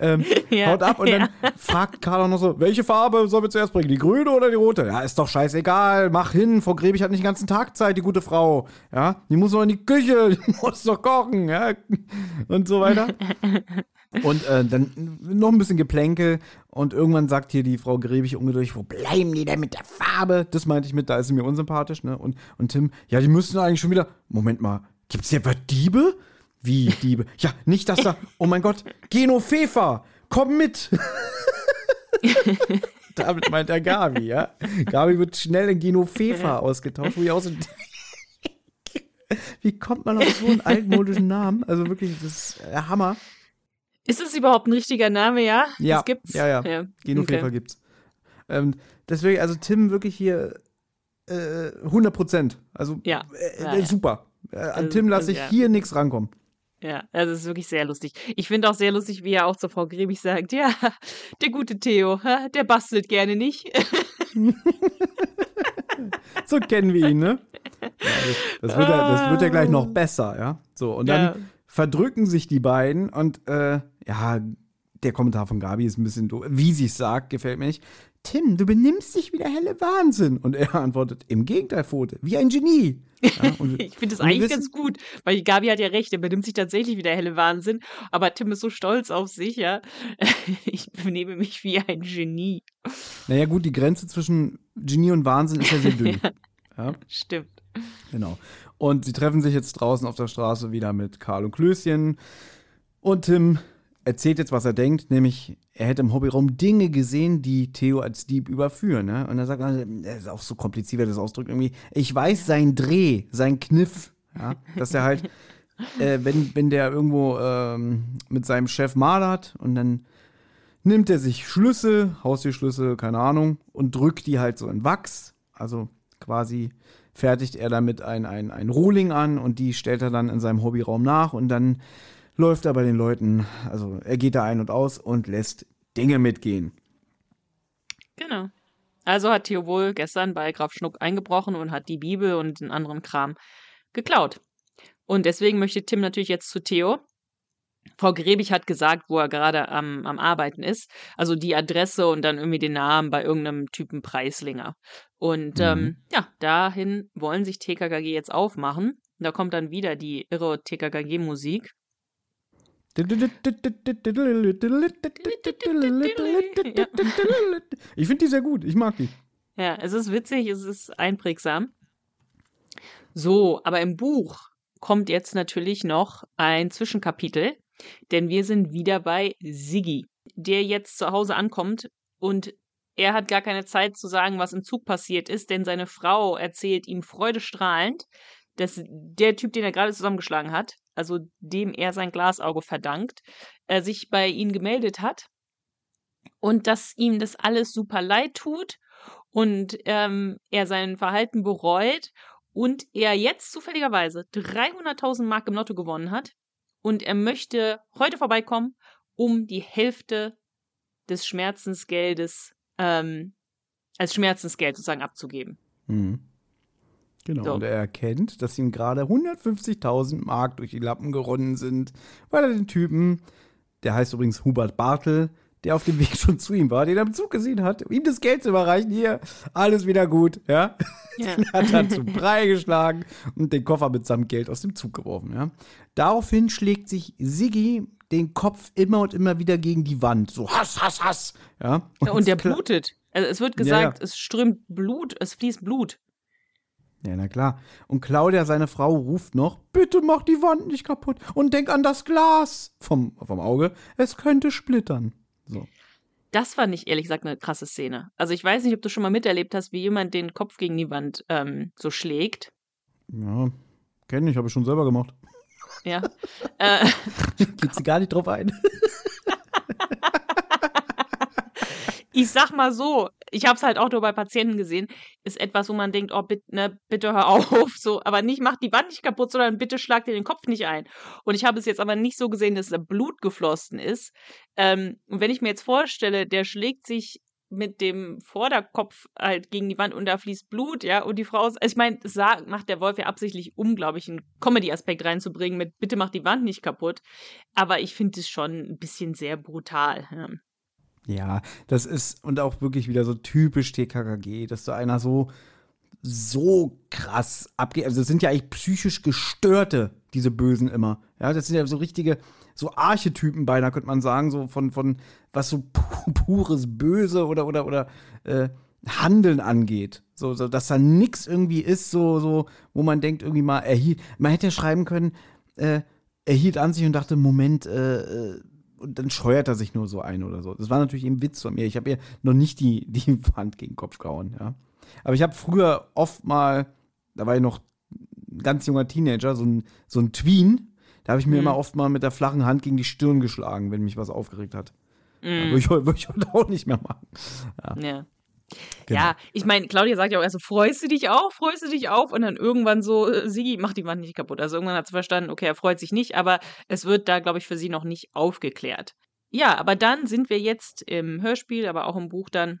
ähm, Ja, haut ab und dann fragt Karl auch noch so, welche Farbe sollen wir zuerst bringen, die grüne oder die rote? Ja, ist doch scheißegal, mach hin, Frau Grebig hat nicht den ganzen Tag Zeit, die gute Frau. Ja, die muss noch in die Küche, die muss doch kochen, ja, und so weiter. Und äh, dann noch ein bisschen Geplänkel und irgendwann sagt hier die Frau Grebig ungeduldig, wo bleiben die denn mit der Farbe? Das meinte ich mit, da ist sie mir unsympathisch, ne? Und, und Tim, ja, die müssten eigentlich schon wieder, Moment mal, gibt's hier etwa Diebe? Wie Diebe? Ja, nicht, dass da, oh mein Gott, Geno Fefa, komm mit! Damit meint er Gabi, ja? Gabi wird schnell in Geno Fefa ausgetauscht, wo ich auch so, wie kommt man auf so einen altmodischen Namen? Also wirklich, das ist der Hammer. Ist es überhaupt ein richtiger Name, ja? Ja, Das gibt's? ja, ja. ja. Genofefer okay. gibt's. Ähm, deswegen, also Tim wirklich hier äh, 100 Prozent. Also Ja, äh, ja, äh, super. An Also, Tim lasse ich ja. hier nichts rankommen. Ja, also es ist wirklich sehr lustig. Ich finde auch sehr lustig, wie er auch zur Frau Grebig sagt, ja, der gute Theo, der bastelt gerne nicht. So kennen wir ihn, ne? Ja, das, wird ja, das wird ja gleich noch besser, ja. So, und dann. Verdrücken sich die beiden und äh, ja, der Kommentar von Gabi ist ein bisschen doof. Wie sie es sagt, gefällt mir nicht. Tim, du benimmst dich wie der helle Wahnsinn. Und er antwortet, im Gegenteil, Pfote, wie ein Genie. Ja, Ich finde das eigentlich wissen- ganz gut, weil Gabi hat ja recht, er benimmt sich tatsächlich wie der helle Wahnsinn, aber Tim ist so stolz auf sich, ja. Ich benehme mich wie ein Genie. Naja, gut, die Grenze zwischen Genie und Wahnsinn ist ja sehr dünn. ja, Stimmt. genau. Und sie treffen sich jetzt draußen auf der Straße wieder mit Karl und Klößchen. Und Tim erzählt jetzt, was er denkt, nämlich er hätte im Hobbyraum Dinge gesehen, die Theo als Dieb überführen. Ne? Und er sagt, also, er ist auch so kompliziert, wie das ausdrückt, irgendwie, ich weiß sein Dreh, sein Kniff, ja? dass er halt, äh, wenn, wenn der irgendwo ähm, mit seinem Chef malert und dann nimmt er sich Schlüssel, Haustürschlüssel, keine Ahnung, und drückt die halt so in Wachs. Also quasi fertigt er damit ein, ein, ein Rohling an und die stellt er dann in seinem Hobbyraum nach und dann läuft er bei den Leuten, also er geht da ein und aus und lässt Dinge mitgehen. Genau. Also hat Theo wohl gestern bei Graf Schnuck eingebrochen und hat die Bibel und den anderen Kram geklaut. Und deswegen möchte Tim natürlich jetzt zu Theo. Frau Grebig hat gesagt, wo er gerade am, am Arbeiten ist. Also die Adresse und dann irgendwie den Namen bei irgendeinem Typen Preislinger. Und Mhm. ähm, ja, dahin wollen sich TKKG jetzt aufmachen. Da kommt dann wieder die irre TKKG-Musik. Ich finde die sehr gut, ich mag die. Ja, es ist witzig, es ist einprägsam. So, aber im Buch kommt jetzt natürlich noch ein Zwischenkapitel, denn wir sind wieder bei Siggi, der jetzt zu Hause ankommt und er hat gar keine Zeit zu sagen, was im Zug passiert ist, denn seine Frau erzählt ihm freudestrahlend, dass der Typ, den er gerade zusammengeschlagen hat, also dem er sein Glasauge verdankt, äh, sich bei ihm gemeldet hat und dass ihm das alles super leid tut und ähm, er sein Verhalten bereut und er jetzt zufälligerweise 300.000 Mark im Lotto gewonnen hat und er möchte heute vorbeikommen, um die Hälfte des Schmerzensgeldes ähm, als Schmerzensgeld sozusagen abzugeben. Mhm. Genau, So. und er erkennt, dass ihm gerade 150.000 Mark durch die Lappen geronnen sind, weil er den Typen, der heißt übrigens Hubert Bartel, der auf dem Weg schon zu ihm war, den er im Zug gesehen hat, ihm das Geld zu überreichen, hier, alles wieder gut, ja. Ja. Den hat er zu Brei geschlagen und den Koffer mit seinem Geld aus dem Zug geworfen, ja. Daraufhin schlägt sich Siggi den Kopf immer und immer wieder gegen die Wand, so Hass, Hass, Hass, ja. Ja, und der blutet. Also es wird gesagt, ja. es strömt Blut, es fließt Blut. Ja, na klar. Und Claudia, seine Frau, ruft noch, bitte mach die Wand nicht kaputt und denk an das Glas vom, vom Auge, es könnte splittern. So. Das fand ich ehrlich gesagt eine krasse Szene. Also ich weiß nicht, ob du schon mal miterlebt hast, wie jemand den Kopf gegen die Wand ähm, so schlägt. Ja, kenne ich, habe ich schon selber gemacht. Ja. äh, Geht sie gar nicht drauf ein. ich sag mal so, ich habe es halt auch nur bei Patienten gesehen, ist etwas, wo man denkt, oh bitte, ne, bitte hör auf, so, aber nicht mach die Wand nicht kaputt, sondern bitte schlag dir den Kopf nicht ein. Und ich habe es jetzt aber nicht so gesehen, dass da Blut geflossen ist. Ähm, und wenn ich mir jetzt vorstelle, der schlägt sich mit dem Vorderkopf halt gegen die Wand und da fließt Blut, ja, und die Frau, also ich meine, das macht der Wolf ja absichtlich, um, glaube ich, einen Comedy-Aspekt reinzubringen mit bitte mach die Wand nicht kaputt, aber ich finde es schon ein bisschen sehr brutal. Ja. Ja, das ist und auch wirklich wieder so typisch TKKG, dass so einer so so krass abgeht. Also, das sind ja eigentlich psychisch Gestörte, diese Bösen immer. Ja, das sind ja so richtige, so Archetypen beinahe, könnte man sagen, so von, von was so pures Böse oder, oder, oder äh, Handeln angeht. So, so, dass da nichts irgendwie ist, so, so, wo man denkt, irgendwie mal, er hielt, man hätte ja schreiben können, äh, er hielt an sich und dachte, Moment, äh, äh, und dann scheuert er sich nur so ein oder so. Das war natürlich ein Witz von mir. Ich habe ihr noch nicht die, die Wand gegen den Kopf gehauen, ja. Aber ich habe früher oft mal, da war ich noch ein ganz junger Teenager, so ein, so ein Tween, da habe ich mir mhm. immer oft mal mit der flachen Hand gegen die Stirn geschlagen, wenn mich was aufgeregt hat. Mhm. Ja, würde, ich, würde ich heute auch nicht mehr machen. Ja. ja. Genau. Ja, ich meine, Claudia sagt ja auch erst so, freust du dich auf, freust du dich auf? Und dann irgendwann so, äh, Sigi, mach die Wand nicht kaputt. Also irgendwann hat sie verstanden, okay, er freut sich nicht, aber es wird da, glaube ich, für sie noch nicht aufgeklärt. Ja, aber dann sind wir jetzt im Hörspiel, aber auch im Buch dann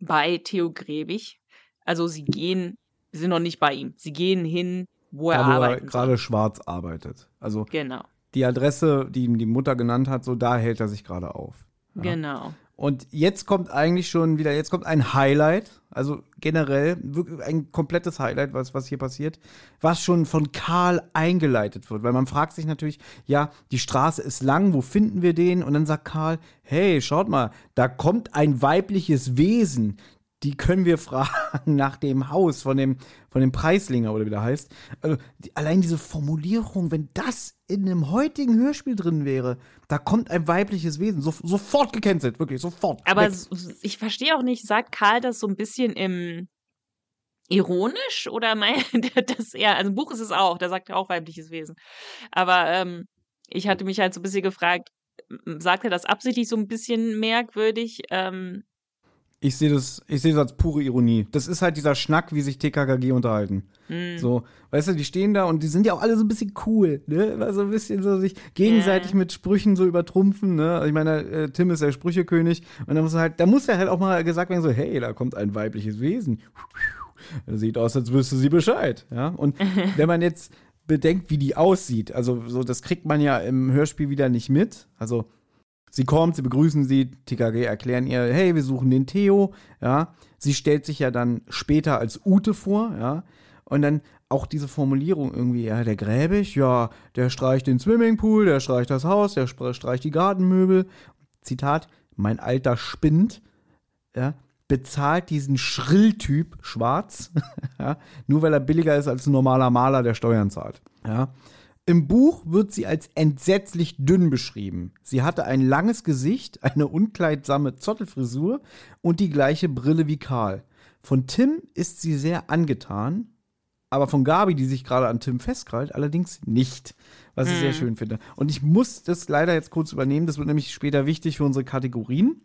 bei Theo Grebig. Also sie gehen, sie sind noch nicht bei ihm. Sie gehen hin, wo er, da, wo er gerade schwarz arbeitet. Also genau. die Adresse, die ihm die Mutter genannt hat, so da hält er sich gerade auf. Ja. Genau. Und jetzt kommt eigentlich schon wieder, jetzt kommt ein Highlight, also generell wirklich ein komplettes Highlight, was, was hier passiert, was schon von Karl eingeleitet wird. Weil man fragt sich natürlich, ja, die Straße ist lang, wo finden wir den? Und dann sagt Karl, hey, schaut mal, da kommt ein weibliches Wesen die können wir fragen nach dem Haus von dem, von dem Preislinger oder wie der heißt. Also die, allein diese Formulierung, wenn das in einem heutigen Hörspiel drin wäre, da kommt ein weibliches Wesen, so, sofort gecancelt, wirklich, sofort. Aber weg. ich verstehe auch nicht, sagt Karl das so ein bisschen im ironisch oder meint er das eher, also im Buch ist es auch, da sagt er auch weibliches Wesen. Aber ähm, ich hatte mich halt so ein bisschen gefragt, sagt er das absichtlich so ein bisschen merkwürdig? Ähm, ich sehe das, ich sehe das als pure Ironie. Das ist halt dieser Schnack, wie sich TKKG unterhalten. Mm. So, weißt du, die stehen da und die sind ja auch alle so ein bisschen cool, ne? So ein bisschen so sich gegenseitig yeah. mit Sprüchen so übertrumpfen, ne? Ich meine, äh, Tim ist der Sprüchekönig und da muss er halt, da muss er halt auch mal gesagt werden, so, hey, da kommt ein weibliches Wesen. Sieht aus, als wüsste sie Bescheid, ja? Und wenn man jetzt bedenkt, wie die aussieht, also so, das kriegt man ja im Hörspiel wieder nicht mit. Also Sie kommt, sie begrüßen sie, TKG erklären ihr, hey, wir suchen den Theo, ja. Sie stellt sich ja dann später als Ute vor, ja. Und dann auch diese Formulierung irgendwie, ja, der Gräbig, ja, der streicht den Swimmingpool, der streicht das Haus, der streicht die Gartenmöbel. Zitat, mein Alter spinnt, ja, bezahlt diesen Schrilltyp schwarz, ja, nur weil er billiger ist als ein normaler Maler, der Steuern zahlt, ja. Im Buch wird sie als entsetzlich dünn beschrieben. Sie hatte ein langes Gesicht, eine unkleidsame Zottelfrisur und die gleiche Brille wie Karl. Von Tim ist sie sehr angetan, aber von Gabi, die sich gerade an Tim festkrallt, allerdings nicht, was ich sehr hm. schön finde. Und ich muss das leider jetzt kurz übernehmen, das wird nämlich später wichtig für unsere Kategorien.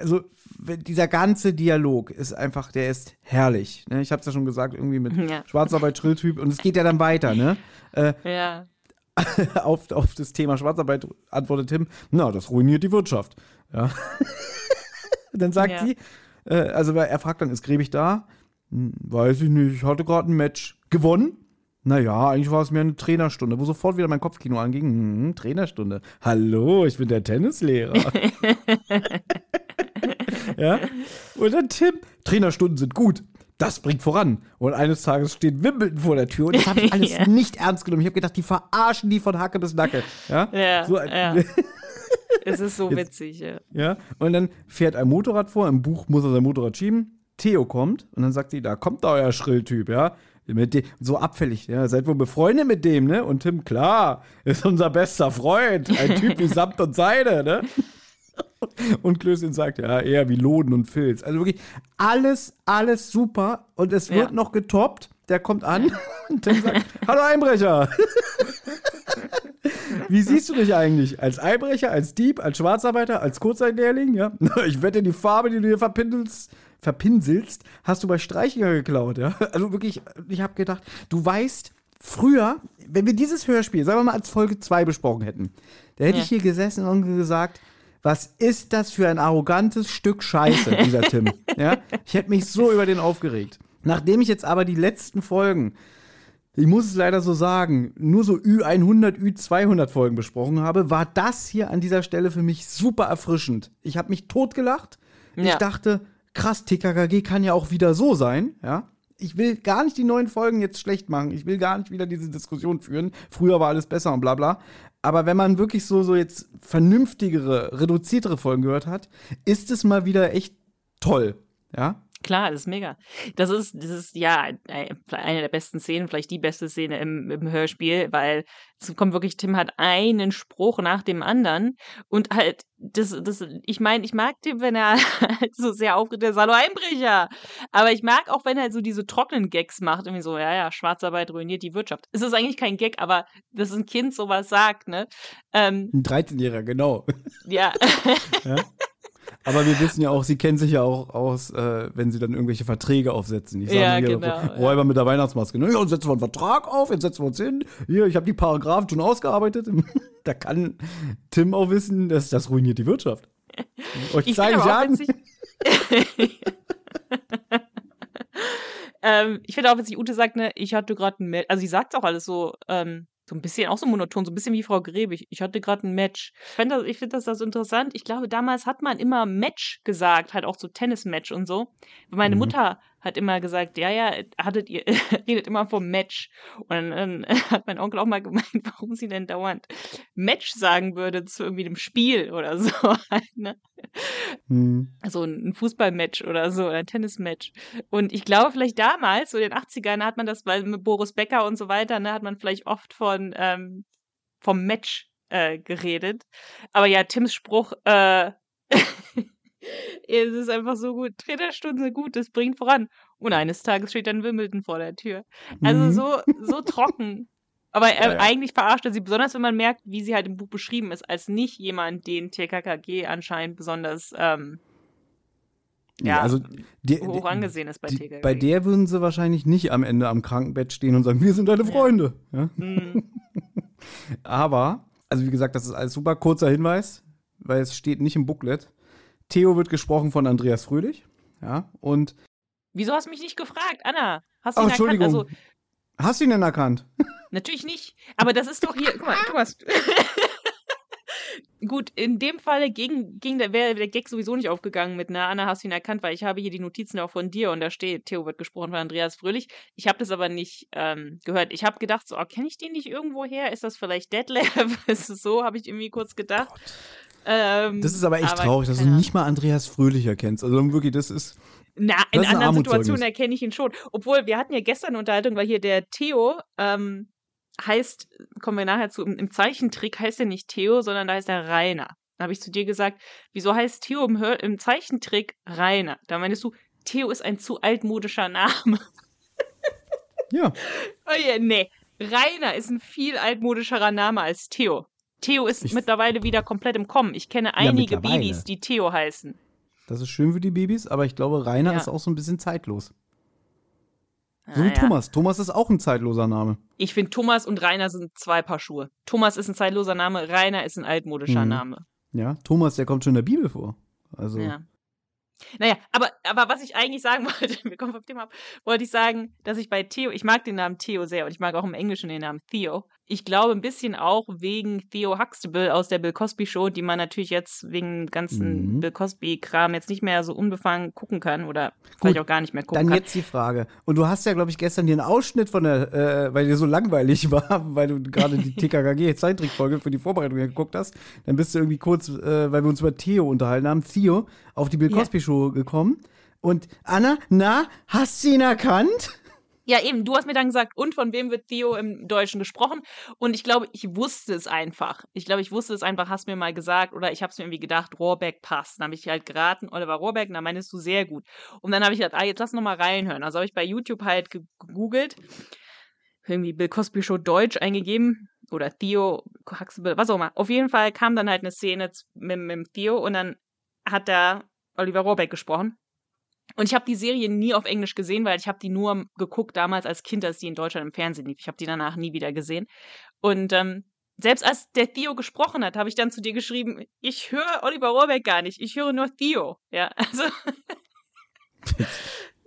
Also dieser ganze Dialog ist einfach, der ist herrlich. Ne? Ich habe es ja schon gesagt, irgendwie mit ja. Schwarzarbeit, Schrilltyp und es geht ja dann weiter. Ne? Äh, ja. auf, auf das Thema Schwarzarbeit antwortet Tim, na, das ruiniert die Wirtschaft. Ja. dann sagt ja. sie, äh, also er fragt dann, ist Grebig da? Hm, weiß ich nicht, ich hatte gerade ein Match. Gewonnen? Naja, eigentlich war es mir eine Trainerstunde, wo sofort wieder mein Kopfkino anging. Hm, Trainerstunde. Hallo, ich bin der Tennislehrer. ja? Und dann Tim, Trainerstunden sind gut das bringt voran. Und eines Tages steht Wimbledon vor der Tür und das habe ich alles ja. nicht ernst genommen. Ich habe gedacht, die verarschen die von Hacke bis Nacke. Ja, ja, so ja. es ist so witzig, ja. Ja, und dann fährt ein Motorrad vor, im Buch muss er sein Motorrad schieben. Theo kommt und dann sagt sie, da kommt da euer Schrilltyp, ja. Dem, so abfällig, ja. Seid wohl befreundet mit dem, ne? Und Tim, klar, ist unser bester Freund. Ein Typ wie Samt und Seide, ne? Und Klößchen sagt, ja, eher wie Loden und Filz. Also wirklich alles, alles super. Und es wird ja. noch getoppt. Der kommt an und dann sagt, hallo Einbrecher. Wie siehst du dich eigentlich? Als Einbrecher, als Dieb, als Schwarzarbeiter, als Kurzzeitlehrling? Ja? Ich wette, die Farbe, die du hier verpinselst, verpinselst, hast du bei Streichiger geklaut. Ja? Also wirklich, ich habe gedacht, du weißt, früher, wenn wir dieses Hörspiel, sagen wir mal, als Folge 2 besprochen hätten, da hätte ja. ich hier gesessen und gesagt, was ist das für ein arrogantes Stück Scheiße, dieser Tim? Ja, ich hätte mich so über den aufgeregt. Nachdem ich jetzt aber die letzten Folgen, ich muss es leider so sagen, nur so Ü100, Ü200 Folgen besprochen habe, war das hier an dieser Stelle für mich super erfrischend. Ich habe mich totgelacht. Ja. Ich dachte, krass, TKKG kann ja auch wieder so sein, ja. Ich will gar nicht die neuen Folgen jetzt schlecht machen. Ich will gar nicht wieder diese Diskussion führen. Früher war alles besser und bla bla. Aber wenn man wirklich so, so jetzt vernünftigere, reduziertere Folgen gehört hat, ist es mal wieder echt toll. Ja. Klar, das ist mega. Das ist, das ist ja eine der besten Szenen, vielleicht die beste Szene im, im Hörspiel, weil es kommt wirklich, Tim hat einen Spruch nach dem anderen und halt, das, das, ich meine, ich mag Tim, wenn er halt so sehr aufgeregt ist, Hallo Einbrecher. Aber ich mag auch, wenn er so diese trockenen Gags macht, irgendwie so, ja, ja, Schwarzarbeit ruiniert die Wirtschaft. Es ist eigentlich kein Gag, aber dass ein Kind sowas sagt, ne? Ähm, ein 13-Jähriger, genau. Ja. ja. Aber wir wissen ja auch, sie kennen sich ja auch aus, äh, wenn sie dann irgendwelche Verträge aufsetzen. Ich sage ja, hier, genau, Räuber ja. mit der Weihnachtsmaske. Ne? Ja, und setzen wir einen Vertrag auf, jetzt setzen wir uns hin. Hier, ich habe die Paragraphen schon ausgearbeitet. da kann Tim auch wissen, dass das ruiniert die Wirtschaft. Euch ich an. ähm, ich finde auch, wenn sich Ute sagt, ne, ich hatte gerade ein Mail, also sie sagt auch alles so, ähm, so ein bisschen, auch so monoton, so ein bisschen wie Frau Grebe. Ich, ich hatte gerade ein Match. Ich finde das, find das, das interessant. Ich glaube, damals hat man immer Match gesagt, halt auch so Tennismatch und so. Meine mhm. Mutter hat immer gesagt, ja, ja, hattet ihr, redet immer vom Match. Und dann, dann, hat mein Onkel auch mal gemeint, warum sie denn dauernd Match sagen würde zu irgendwie einem Spiel oder so. Halt, ne? Mhm. Also ein Fußballmatch oder so, oder ein Tennismatch. Und ich glaube, vielleicht damals, so in den 80ern, hat man das, weil mit Boris Becker und so weiter, ne, hat man vielleicht oft von ähm, vom Match äh, geredet. Aber ja, Tims Spruch, äh, es ist einfach so gut. Trainerstunden sind gut, das bringt voran. Und eines Tages steht dann Wimbledon vor der Tür. Also mhm. so, so trocken. Aber er, ja, ja. eigentlich verarscht er sie, besonders wenn man merkt, wie sie halt im Buch beschrieben ist, als nicht jemand, den TKKG anscheinend besonders ähm, ja, ja, also die, hoch angesehen ist bei die, TKKG. Bei der würden sie wahrscheinlich nicht am Ende am Krankenbett stehen und sagen, wir sind deine Freunde. Mhm. Aber, also wie gesagt, das ist alles super kurzer Hinweis, weil es steht nicht im Booklet. Theo wird gesprochen von Andreas Fröhlich. Ja, und. Wieso hast du mich nicht gefragt, Anna? Hast du ihn Entschuldigung. erkannt? Also, hast du ihn denn erkannt? Natürlich nicht. Aber das ist doch hier. Guck mal, mal. Gut, in dem Fall ging, ging der, wäre der Gag sowieso nicht aufgegangen mit, na, Anna, hast du ihn erkannt, weil ich habe hier die Notizen auch von dir und da steht, Theo wird gesprochen von Andreas Fröhlich. Ich habe das aber nicht ähm, gehört. Ich habe gedacht, so, oh, kenne ich den nicht irgendwo her? Ist das vielleicht Detlef? ist es so? Habe ich irgendwie kurz gedacht. Oh ähm, das ist aber echt aber traurig, dass du nicht mal Andreas Fröhlich erkennst. Also wirklich, das ist. Na, in anderen Situationen erkenne ich ihn schon. Obwohl, wir hatten ja gestern eine Unterhaltung, weil hier der Theo ähm, heißt, kommen wir nachher zu, im Zeichentrick heißt er nicht Theo, sondern da heißt er Rainer. Da habe ich zu dir gesagt, wieso heißt Theo im, Hör im Zeichentrick Rainer? Da meinst du, Theo ist ein zu altmodischer Name. Ja. oh yeah, nee. Rainer ist ein viel altmodischerer Name als Theo. Theo ist ich mittlerweile wieder komplett im Kommen. Ich kenne einige ja, Babys, die Theo heißen. Das ist schön für die Babys, aber ich glaube, Rainer ja. ist auch so ein bisschen zeitlos. So wie ja. Thomas. Thomas ist auch ein zeitloser Name. Ich finde, Thomas und Rainer sind zwei Paar Schuhe. Thomas ist ein zeitloser Name, Rainer ist ein altmodischer mhm. Name. Ja, Thomas, der kommt schon in der Bibel vor. Also. Ja. Naja, aber, aber was ich eigentlich sagen wollte, wir kommen vom Thema ab, wollte ich sagen, dass ich bei Theo, ich mag den Namen Theo sehr und ich mag auch im Englischen den Namen Theo. Ich glaube ein bisschen auch wegen Theo Huxtable aus der Bill Cosby Show, die man natürlich jetzt wegen ganzen mhm. Bill Cosby-Kram jetzt nicht mehr so unbefangen gucken kann oder Gut, vielleicht auch gar nicht mehr gucken dann kann. Dann jetzt die Frage. Und du hast ja, glaube ich, gestern den Ausschnitt von der, äh, weil dir so langweilig war, weil du gerade die TKKG-Zeittrickfolge für die Vorbereitung geguckt hast. Dann bist du irgendwie kurz, äh, weil wir uns über Theo unterhalten haben, Theo auf die Bill Cosby Show yeah. gekommen. Und Anna, na, hast du ihn erkannt? Ja, eben, du hast mir dann gesagt, und von wem wird Theo im Deutschen gesprochen? Und ich glaube, ich wusste es einfach. Ich glaube, ich wusste es einfach, hast mir mal gesagt, oder ich habe es mir irgendwie gedacht, Rohrbeck passt. Dann habe ich halt geraten, Oliver Rohrbeck, und meinst du sehr gut. Und dann habe ich gedacht, ah, jetzt lass noch mal reinhören. Also habe ich bei YouTube halt gegoogelt, irgendwie Bill Cosby Show Deutsch eingegeben, oder Theo, Huxtable, was auch immer. Auf jeden Fall kam dann halt eine Szene mit, mit Theo und dann hat da Oliver Rohrbeck gesprochen. Und ich habe die Serie nie auf Englisch gesehen, weil ich habe die nur geguckt damals als Kind, als die in Deutschland im Fernsehen lief. Ich habe die danach nie wieder gesehen. Und ähm, selbst als der Theo gesprochen hat, habe ich dann zu dir geschrieben, ich höre Oliver Rohrbeck gar nicht, ich höre nur Theo. Ja, also.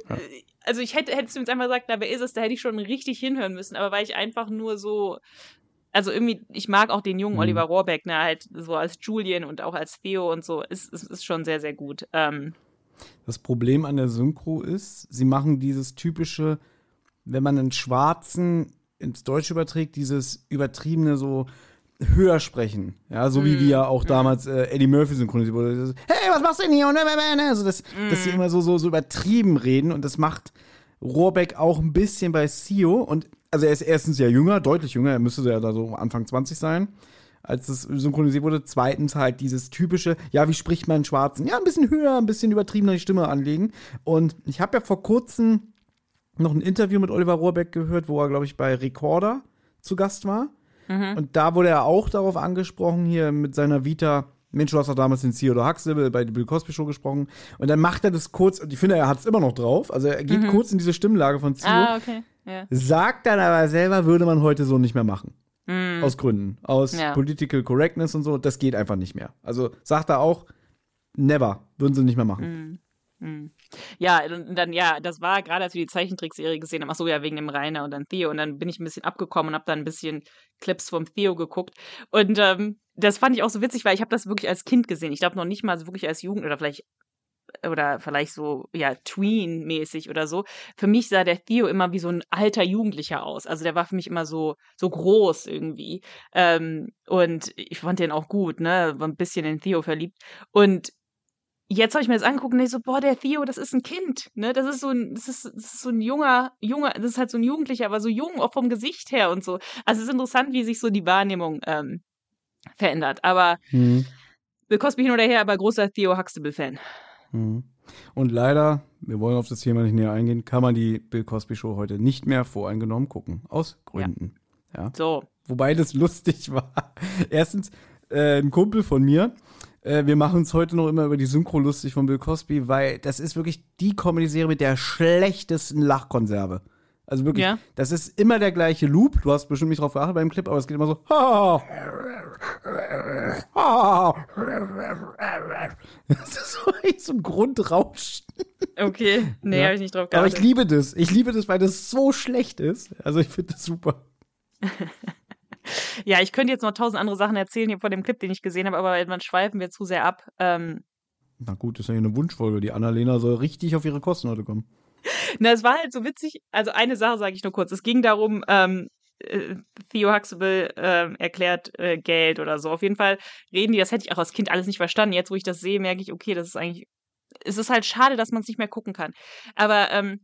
ja. Also ich hätte, hättest du jetzt einfach gesagt, na, wer ist es, da hätte ich schon richtig hinhören müssen, aber weil ich einfach nur so, also irgendwie, ich mag auch den jungen mhm. Oliver Rohrbeck, ne, halt so als Julian und auch als Theo und so, ist, ist, ist schon sehr, sehr gut. Ähm, das Problem an der Synchro ist, sie machen dieses typische, wenn man einen Schwarzen ins Deutsche überträgt, dieses übertriebene so höher sprechen. Ja, so wie mm. wir auch mm. damals äh, Eddie Murphy synchronisiert wurde. Hey, was machst du denn hier? Und, also das, mm. dass sie immer so, so, so übertrieben reden und das macht Rohrbeck auch ein bisschen bei Sio und also er ist erstens ja jünger, deutlich jünger, er müsste ja da so Anfang 20 sein, als das synchronisiert wurde. Zweitens halt dieses typische, ja, wie spricht man Schwarzen? Ja, ein bisschen höher, ein bisschen übertriebener die Stimme anlegen. Und ich habe ja vor kurzem noch ein Interview mit Oliver Rohrbeck gehört, wo er, glaube ich, bei Recorder zu Gast war. Mhm. Und da wurde er auch darauf angesprochen, hier mit seiner Vita. Mensch, du hast doch damals den Theodore Huxtable bei der Bill Cosby Show gesprochen. Und dann macht er das kurz, und ich finde, er hat es immer noch drauf. Also er geht mhm. kurz in diese Stimmlage von Theo. Ah, okay. Ja. Sagt dann aber selber, würde man heute so nicht mehr machen. Mhm. Aus Gründen. Aus ja. Political Correctness und so. Das geht einfach nicht mehr. Also sagt er auch, never. Würden sie nicht mehr machen. Mhm. Mhm. Ja, und dann, ja, das war gerade, als wir die Zeichentrickserie gesehen haben, ach so, ja, wegen dem Rainer und dann Theo. Und dann bin ich ein bisschen abgekommen und habe dann ein bisschen Clips vom Theo geguckt. Und ähm, das fand ich auch so witzig, weil ich habe das wirklich als Kind gesehen. Ich glaube noch nicht mal so wirklich als Jugend oder vielleicht oder vielleicht so, ja, Tween-mäßig oder so. Für mich sah der Theo immer wie so ein alter Jugendlicher aus. Also der war für mich immer so, so groß irgendwie. Ähm, und ich fand den auch gut, ne? War ein bisschen in Theo verliebt. Und jetzt habe ich mir das angeguckt und ich so, boah, der Theo, das ist ein Kind, ne? Das ist so ein, das ist, das ist so ein junger, junger, das ist halt so ein Jugendlicher, aber so jung, auch vom Gesicht her und so. Also es ist interessant, wie sich so die Wahrnehmung ähm, verändert. Aber mhm. Bill Cosby hin oder her, aber großer Theo Huxtable-Fan. Mhm. Und leider, wir wollen auf das Thema nicht näher eingehen, kann man die Bill Cosby Show heute nicht mehr voreingenommen gucken. Aus Gründen. Ja. ja. So. Wobei das lustig war. Erstens, äh, ein Kumpel von mir, äh, wir machen uns heute noch immer über die Synchro lustig von Bill Cosby, weil das ist wirklich die Comedy-Serie mit der schlechtesten Lachkonserve. Also wirklich, ja. das ist immer der gleiche Loop. Du hast bestimmt nicht drauf geachtet beim Clip, aber es geht immer so. Das ist so, so ein Grundrauschen. Okay, nee, ja. habe ich nicht drauf geachtet. Aber ich liebe das. Ich liebe das, weil das so schlecht ist. Also ich finde das super. ja, ich könnte jetzt noch tausend andere Sachen erzählen hier vor dem Clip, den ich gesehen habe, aber dann schweifen wir zu sehr ab. Ähm, Na gut, das ist ja eine Wunschfolge. Die Annalena soll richtig auf ihre Kosten heute kommen. Na, es war halt so witzig. Also eine Sache sage ich nur kurz. Es ging darum, ähm, äh, Theo Huxtable äh, erklärt äh, Geld oder so. Auf jeden Fall reden die, das hätte ich auch als Kind alles nicht verstanden. Jetzt, wo ich das sehe, merke ich, okay, das ist eigentlich, es ist halt schade, dass man es nicht mehr gucken kann. Aber ähm,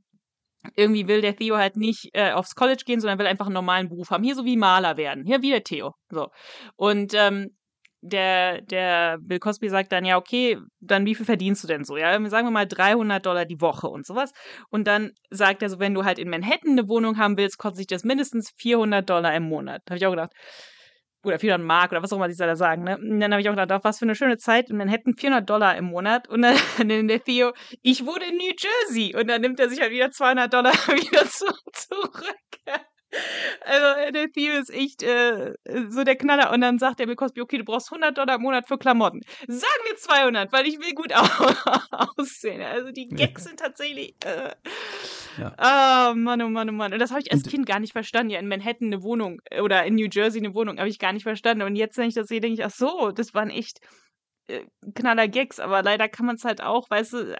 irgendwie will der Theo halt nicht äh, aufs College gehen, sondern will einfach einen normalen Beruf haben. Hier so wie Maler werden. Hier wie der Theo. So. Und ähm, der, der Bill Cosby sagt dann, ja, okay, dann wie viel verdienst du denn so? Ja, sagen wir mal 300 Dollar die Woche und sowas. Und dann sagt er so, wenn du halt in Manhattan eine Wohnung haben willst, kostet sich das mindestens 400 Dollar im Monat. Habe ich auch gedacht, oder 400 Mark oder was auch immer die da sagen, ne? Und dann habe ich auch gedacht, was für eine schöne Zeit in Manhattan, 400 Dollar im Monat. Und dann nimmt der Theo, ich wurde in New Jersey. Und dann nimmt er sich halt wieder 200 Dollar wieder zu, zurück. Also der Theo ist echt äh, so der Knaller. Und dann sagt der Bill Cosby, okay, du brauchst 100 Dollar im Monat für Klamotten. Sagen wir 200, weil ich will gut aussehen. Also die Gags sind tatsächlich... Äh, ja. Oh Mann, oh Mann, oh Mann. Und das habe ich als Kind gar nicht verstanden. Ja, in Manhattan eine Wohnung äh, oder in New Jersey eine Wohnung habe ich gar nicht verstanden. Und jetzt, wenn ich das sehe, denke ich, ach so, das waren echt äh, knaller Gags, aber leider kann man es halt auch, weißt du, äh,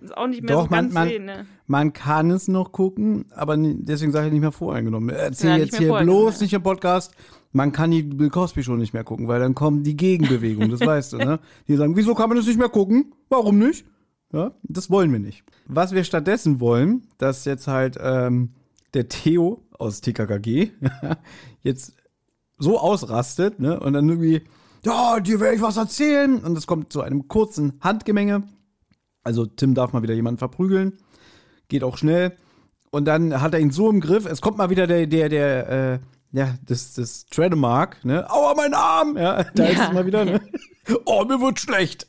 ist auch nicht mehr Doch, so ganz man, sehen. Ne? Man kann es noch gucken, aber deswegen sage ich nicht mehr voreingenommen. Erzähl ja, jetzt hier bloß nicht im Podcast. Man kann die Bill Cosby schon nicht mehr gucken, weil dann kommen die Gegenbewegungen, das weißt du, ne? Die sagen, wieso kann man das nicht mehr gucken? Warum nicht? Ja, das wollen wir nicht. Was wir stattdessen wollen, dass jetzt halt ähm, der Theo aus TKKG jetzt so ausrastet, ne? Und dann irgendwie ja, dir werde ich was erzählen. Und es kommt zu einem kurzen Handgemenge. Also Tim darf mal wieder jemanden verprügeln. Geht auch schnell. Und dann hat er ihn so im Griff. Es kommt mal wieder der, der, der, äh, ja, das, das Trademark, ne? Aua, mein Arm! Ja, da ja. ist es mal wieder, ne? Oh, mir wird schlecht.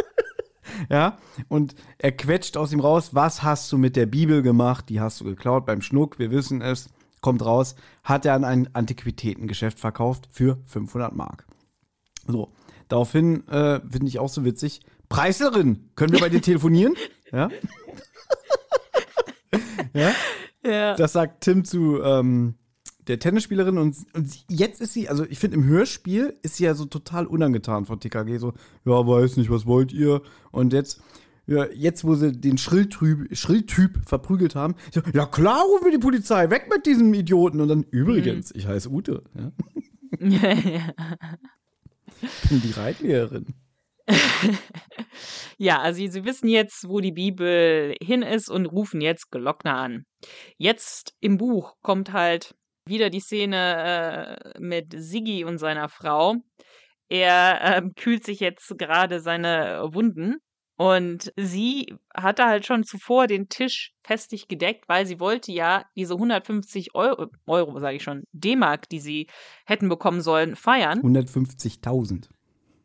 ja, und er quetscht aus ihm raus, was hast du mit der Bibel gemacht? Die hast du geklaut beim Schnuck, wir wissen es. kommt raus, hat er an ein Antiquitätengeschäft verkauft für 500 Mark. So, daraufhin äh, finde ich auch so witzig. Preislerin, können wir bei dir telefonieren? Ja. ja. Ja. Das sagt Tim zu ähm, der Tennisspielerin und, und jetzt ist sie, also ich finde im Hörspiel ist sie ja so total unangetan von TKG, so, ja, weiß nicht, was wollt ihr? Und jetzt, ja, jetzt, wo sie den Schrilltyp, Schrilltyp verprügelt haben, so, ja klar rufen wir die Polizei, weg mit diesem Idioten. Und dann, übrigens, ich heiße Ute, ja. Ich bin die Reitlehrerin. ja, also sie wissen jetzt, wo die Bibel hin ist und rufen jetzt Glockner an. Jetzt im Buch kommt halt wieder die Szene äh, mit Siggi und seiner Frau. Er äh, kühlt sich jetzt gerade seine Wunden und sie hatte halt schon zuvor den Tisch festig gedeckt, weil sie wollte ja diese 150 Euro, Euro sage ich schon, D-Mark, die sie hätten bekommen sollen, feiern. 150.000.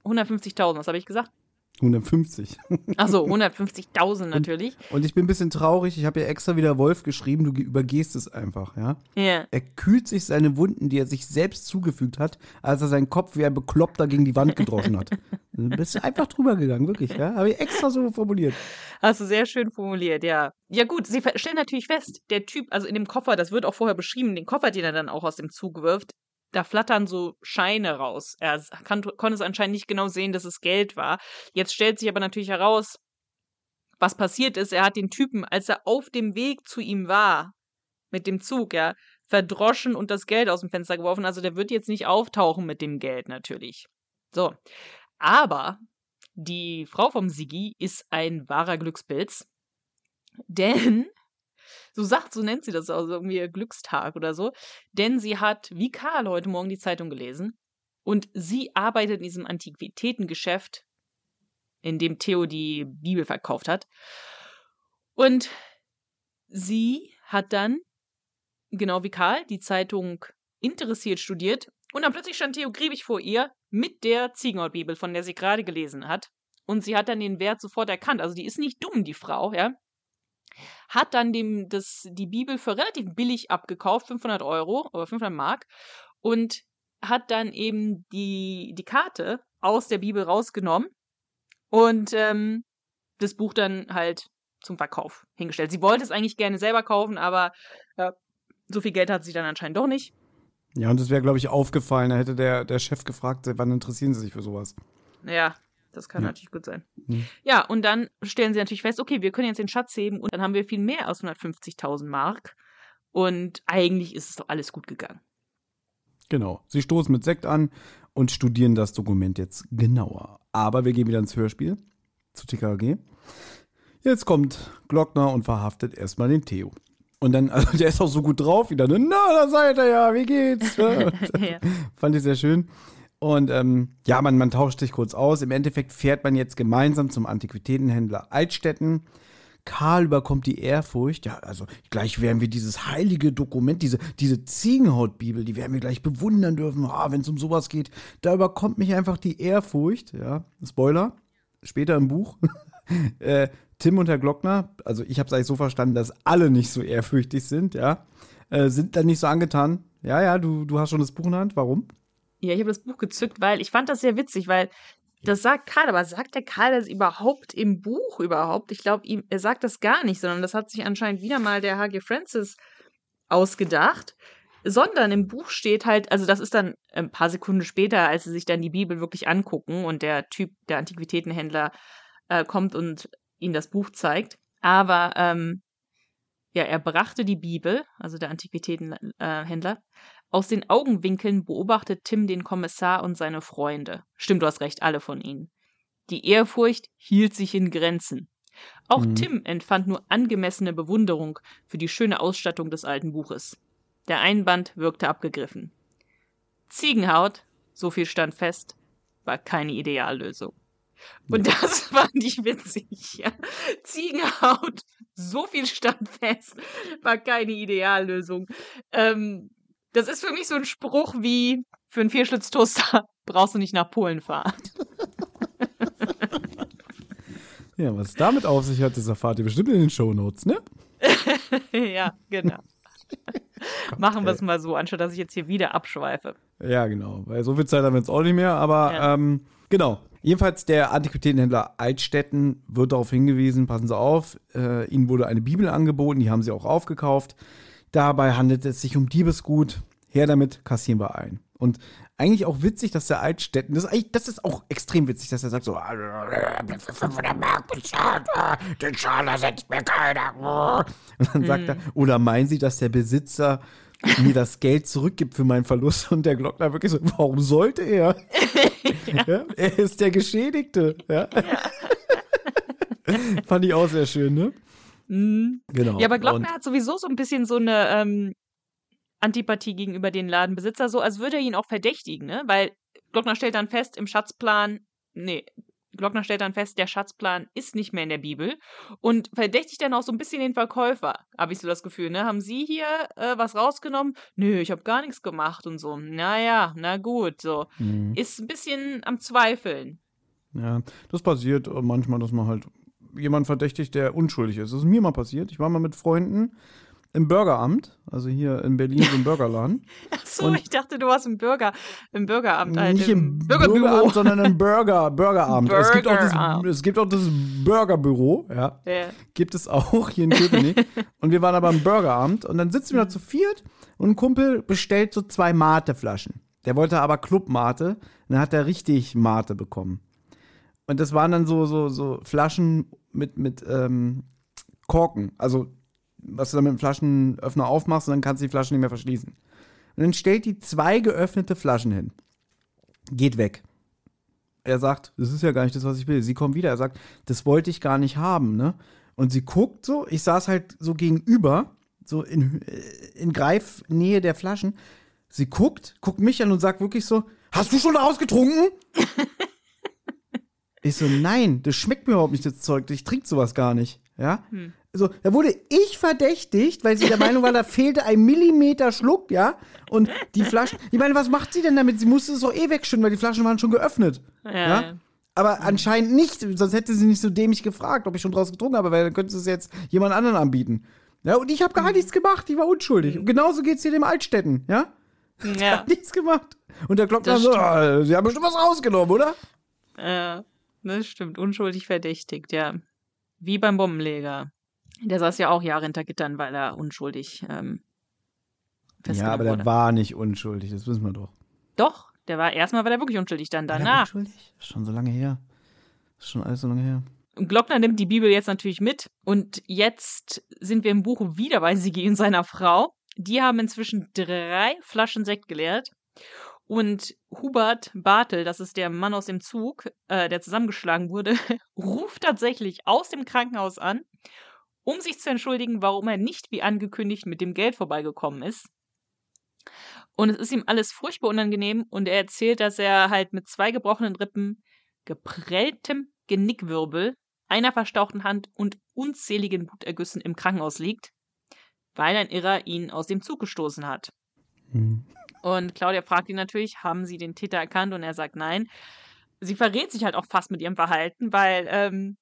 150.000, was habe ich gesagt? 150. Achso, 150.000 natürlich. Und ich bin ein bisschen traurig. Ich habe ja extra wieder Wolf geschrieben. Du übergehst es einfach, ja? Ja. Er kühlt sich seine Wunden, die er sich selbst zugefügt hat, als er seinen Kopf wie ein Bekloppter gegen die Wand gedroschen hat. Du bist einfach drüber gegangen, wirklich, ja? Habe ich extra so formuliert. Hast du sehr schön formuliert, ja. Ja, gut, sie stellen natürlich fest, der Typ, also in dem Koffer, das wird auch vorher beschrieben, den Koffer, den er dann auch aus dem Zug wirft, da flattern so Scheine raus. Er kann, konnte es anscheinend nicht genau sehen, dass es Geld war. Jetzt stellt sich aber natürlich heraus, was passiert ist. Er hat den Typen, als er auf dem Weg zu ihm war, mit dem Zug, ja, verdroschen und das Geld aus dem Fenster geworfen. Also der wird jetzt nicht auftauchen mit dem Geld natürlich. So. Aber die Frau vom Sigi ist ein wahrer Glückspilz. Denn so sagt, so nennt sie das, also irgendwie ihr Glückstag oder so. Denn sie hat, wie Karl heute Morgen die Zeitung gelesen, und sie arbeitet in diesem Antiquitätengeschäft, in dem Theo die Bibel verkauft hat. Und sie hat dann, genau wie Karl, die Zeitung interessiert studiert. Und dann plötzlich stand Theo Griebig vor ihr mit der Ziegenhautbibel, von der sie gerade gelesen hat. Und sie hat dann den Wert sofort erkannt. Also die ist nicht dumm, die Frau, ja hat dann dem, das, die Bibel für relativ billig abgekauft, 500 Euro oder 500 Mark, und hat dann eben die, die Karte aus der Bibel rausgenommen und ähm, das Buch dann halt zum Verkauf hingestellt. Sie wollte es eigentlich gerne selber kaufen, aber äh, so viel Geld hat sie dann anscheinend doch nicht. Ja, und das wäre, glaube ich, aufgefallen. Da hätte der, der Chef gefragt, wann interessieren Sie sich für sowas? Ja, das kann Ja. natürlich gut sein. Hm. Ja, und dann stellen sie natürlich fest, okay, wir können jetzt den Schatz heben und dann haben wir viel mehr als 150.000 Mark. Und eigentlich ist es doch alles gut gegangen. Genau. Sie stoßen mit Sekt an und studieren das Dokument jetzt genauer. Aber wir gehen wieder ins Hörspiel zu TKG. Jetzt kommt Glockner und verhaftet erstmal den Theo. Und dann, also der ist auch so gut drauf wieder. Ne? Na, da seid ihr ja, wie geht's? Ja. Fand ich sehr schön. Und ähm, ja, man, man tauscht sich kurz aus. Im Endeffekt fährt man jetzt gemeinsam zum Antiquitätenhändler Altstetten. Karl überkommt die Ehrfurcht. Ja, also gleich werden wir dieses heilige Dokument, diese, diese Ziegenhautbibel, die werden wir gleich bewundern dürfen. Ah, wenn es um sowas geht, da überkommt mich einfach die Ehrfurcht. Ja, Spoiler, später im Buch. äh, Tim und Herr Glockner, also ich habe es eigentlich so verstanden, dass alle nicht so ehrfürchtig sind, ja, äh, sind dann nicht so angetan. Ja, ja, du, du hast schon das Buch in der Hand. Warum? Ja, ich habe das Buch gezückt, weil ich fand das sehr witzig, weil das sagt Karl, aber sagt der Karl das überhaupt im Buch überhaupt? Ich glaube, ihm, er sagt das gar nicht, sondern das hat sich anscheinend wieder mal der H.G. Francis ausgedacht. Sondern im Buch steht halt, also das ist dann ein paar Sekunden später, als sie sich dann die Bibel wirklich angucken und der Typ, der Antiquitätenhändler, äh, kommt und ihnen das Buch zeigt. Aber ähm, ja, er brachte die Bibel, also der Antiquitätenhändler, aus den Augenwinkeln beobachtet Tim den Kommissar und seine Freunde. Stimmt, du hast recht, alle von ihnen. Die Ehrfurcht hielt sich in Grenzen. Auch Mhm. Tim empfand nur angemessene Bewunderung für die schöne Ausstattung des alten Buches. Der Einband wirkte abgegriffen. Ziegenhaut, so viel stand fest, war keine Ideallösung. Und das fand ich witzig. Ja. Ziegenhaut, so viel stand fest, war keine Ideallösung. Ähm, das ist für mich so ein Spruch wie, für einen Vierschlitztoaster brauchst du nicht nach Polen fahren. Ja, was es damit auf sich hat, das erfahrt ihr bestimmt in den Shownotes, ne? ja, genau. Machen wir es mal so, anstatt dass ich jetzt hier wieder abschweife. Ja, genau. Weil so viel Zeit haben wir jetzt auch nicht mehr, aber Ja. ähm, genau. Jedenfalls der Antiquitätenhändler Altstetten wird darauf hingewiesen, passen Sie auf, äh, Ihnen wurde eine Bibel angeboten, die haben Sie auch aufgekauft. Dabei handelt es sich um Diebesgut. Her damit, kassieren wir ein. Und eigentlich auch witzig, dass der Altstetten, das ist, eigentlich, das ist auch extrem witzig, dass er sagt so, "Ah, für 500 Mark bezahlt. Ah, Den Schaler setzt mir keiner. Und dann sagt er, oder meinen Sie, dass der Besitzer mir das Geld zurückgibt für meinen Verlust? Und der Glockner wirklich so, warum sollte er? ja. Er ist der Geschädigte. Ja. Fand ich auch sehr schön, ne? Mhm. Genau. Ja, aber Glockner hat sowieso so ein bisschen so eine ähm, Antipathie gegenüber den Ladenbesitzer, so als würde er ihn auch verdächtigen, ne? Weil Glockner stellt dann fest, im Schatzplan, nee, Glockner stellt dann fest, der Schatzplan ist nicht mehr in der Bibel und verdächtigt dann auch so ein bisschen den Verkäufer, habe ich so das Gefühl, ne? Haben Sie hier äh, was rausgenommen? Nö, ich habe gar nichts gemacht und so. Naja, na gut, so. Mhm. Ist ein bisschen am Zweifeln. Ja, das passiert äh, manchmal, dass man halt jemanden verdächtigt, der unschuldig ist. Das ist mir mal passiert. Ich war mal mit Freunden im Bürgeramt, also hier in Berlin so ein Burgerladen. Ach so, Und- ich dachte, du warst im Bürger, im Bürgeramt, halt, Nicht im Bürgerbüro. Bürgeramt, sondern im Burger, Burgeramt. Es gibt, auch das, Burgeramt. es gibt auch das Burgerbüro, ja. Ja. Gibt es auch hier in Köpenick. und wir waren aber im Burgeramt und dann sitzen wir da zu viert und ein Kumpel bestellt so zwei Mate-Flaschen. Der wollte aber Club-Mate und dann hat er richtig Mate bekommen. Und das waren dann so, so, so Flaschen mit, mit ähm, Korken. Also, was du dann mit dem Flaschenöffner aufmachst und dann kannst du die Flaschen nicht mehr verschließen. Und dann stellt die zwei geöffnete Flaschen hin. Geht weg. Er sagt, das ist ja gar nicht das, was ich will. Sie kommt wieder. Er sagt, das wollte ich gar nicht haben, ne? Und sie guckt so, ich saß halt so gegenüber, so in, äh, in Greifnähe der Flaschen. Sie guckt, guckt mich an und sagt wirklich so, hast du schon daraus getrunken? ich so, nein, das schmeckt mir überhaupt nicht, das Zeug. Ich trinke sowas gar nicht, ja? So, da wurde ich verdächtigt, weil sie der Meinung war, da fehlte ein Millimeter Schluck, ja? Und die Flaschen, ich meine, was macht sie denn damit? Sie musste es doch eh wegschütten, weil die Flaschen waren schon geöffnet. Ja, Ja? ja. Aber anscheinend nicht, sonst hätte sie nicht so dämlich gefragt, ob ich schon draus getrunken habe, weil dann könnte sie es jetzt jemand anderen anbieten. Ja, und ich habe gar nichts gemacht, ich war unschuldig. Und genauso geht's hier dem Altstädten, ja? Ja, Nichts gemacht. Und der Glockner so, stimmt. ah, sie haben bestimmt was rausgenommen, oder? äh, das stimmt. Unschuldig verdächtigt, ja. Wie beim Bombenleger. Der saß ja auch Jahre hinter Gittern, weil er unschuldig ähm, Ja, aber der wurde. war nicht unschuldig, das wissen wir doch. Doch, der war erstmal war der wirklich unschuldig, dann War der danach. unschuldig? Schon so lange her. Ist schon alles so lange her. Und Glockner nimmt die Bibel jetzt natürlich mit. Und jetzt sind wir im Buch wieder bei Sigi und seiner Frau. Die haben inzwischen drei Flaschen Sekt geleert. Und Hubert Bartel, das ist der Mann aus dem Zug, äh, der zusammengeschlagen wurde, ruft tatsächlich aus dem Krankenhaus an, um sich zu entschuldigen, warum er nicht wie angekündigt mit dem Geld vorbeigekommen ist. Und es ist ihm alles furchtbar unangenehm und er erzählt, dass er halt mit zwei gebrochenen Rippen, geprelltem Genickwirbel, einer verstauchten Hand und unzähligen Blutergüssen im Krankenhaus liegt, weil ein Irrer ihn aus dem Zug gestoßen hat. Hm. Und Claudia fragt ihn natürlich, haben Sie den Täter erkannt? Und er sagt nein. Sie verrät sich halt auch fast mit ihrem Verhalten, weil ähm,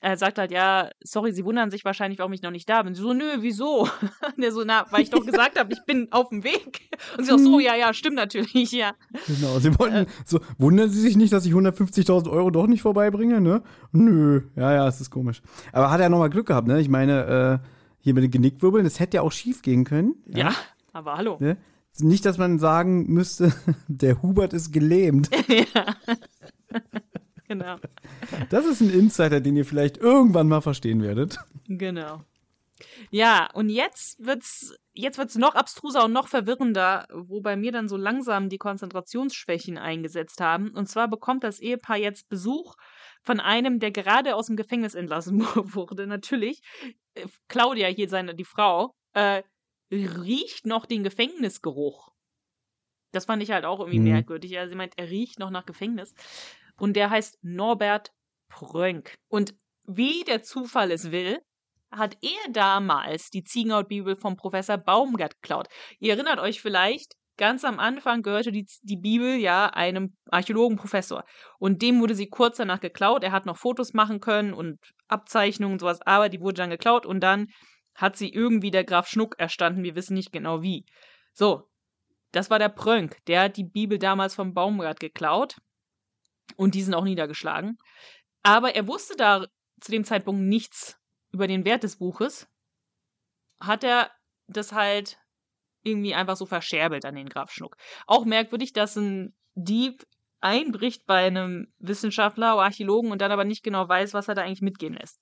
er sagt halt, ja, sorry, Sie wundern sich wahrscheinlich, warum ich noch nicht da bin. Sie so, nö, wieso? Und er so, na, weil ich doch gesagt habe, ich bin auf dem Weg. Und sie auch so, ja, ja, stimmt natürlich, ja. Genau, sie wollten, so, wundern Sie sich nicht, dass ich 150.000 Euro doch nicht vorbeibringe, ne? Nö, ja, ja, es ist komisch. Aber hat er nochmal Glück gehabt, ne? Ich meine, äh, hier mit den Genickwirbeln, das hätte ja auch schief gehen können. Ja, aber hallo. Ne? Nicht, dass man sagen müsste, der Hubert ist gelähmt. ja. genau. Das ist ein Insider, den ihr vielleicht irgendwann mal verstehen werdet. Genau. Ja, und jetzt wird's, jetzt wird's noch abstruser und noch verwirrender, wo bei mir dann so langsam die Konzentrationsschwächen eingesetzt haben. Und zwar bekommt das Ehepaar jetzt Besuch von einem, der gerade aus dem Gefängnis entlassen wurde. Natürlich, äh, Claudia hier, seine, die Frau, äh, riecht noch den Gefängnisgeruch. Das fand ich halt auch irgendwie Mhm. merkwürdig. Ja, sie meint, er riecht noch nach Gefängnis. Und der heißt Norbert Prönk. Und wie der Zufall es will, hat er damals die Ziegenhautbibel vom Professor Baumgart geklaut. Ihr erinnert euch vielleicht, ganz am Anfang gehörte die, die Bibel ja einem Archäologenprofessor. Und dem wurde sie kurz danach geklaut. Er hat noch Fotos machen können und Abzeichnungen und sowas, aber die wurde dann geklaut und dann hat sie irgendwie der Graf Schnuck erstanden, wir wissen nicht genau wie. So, das war der Prönk, der hat die Bibel damals vom Baumgart geklaut und diesen auch niedergeschlagen. Aber er wusste da zu dem Zeitpunkt nichts über den Wert des Buches. Hat er das halt irgendwie einfach so verscherbelt an den Graf Schnuck. Auch merkwürdig, dass ein Dieb einbricht bei einem Wissenschaftler oder Archäologen und dann aber nicht genau weiß, was er da eigentlich mitgehen lässt.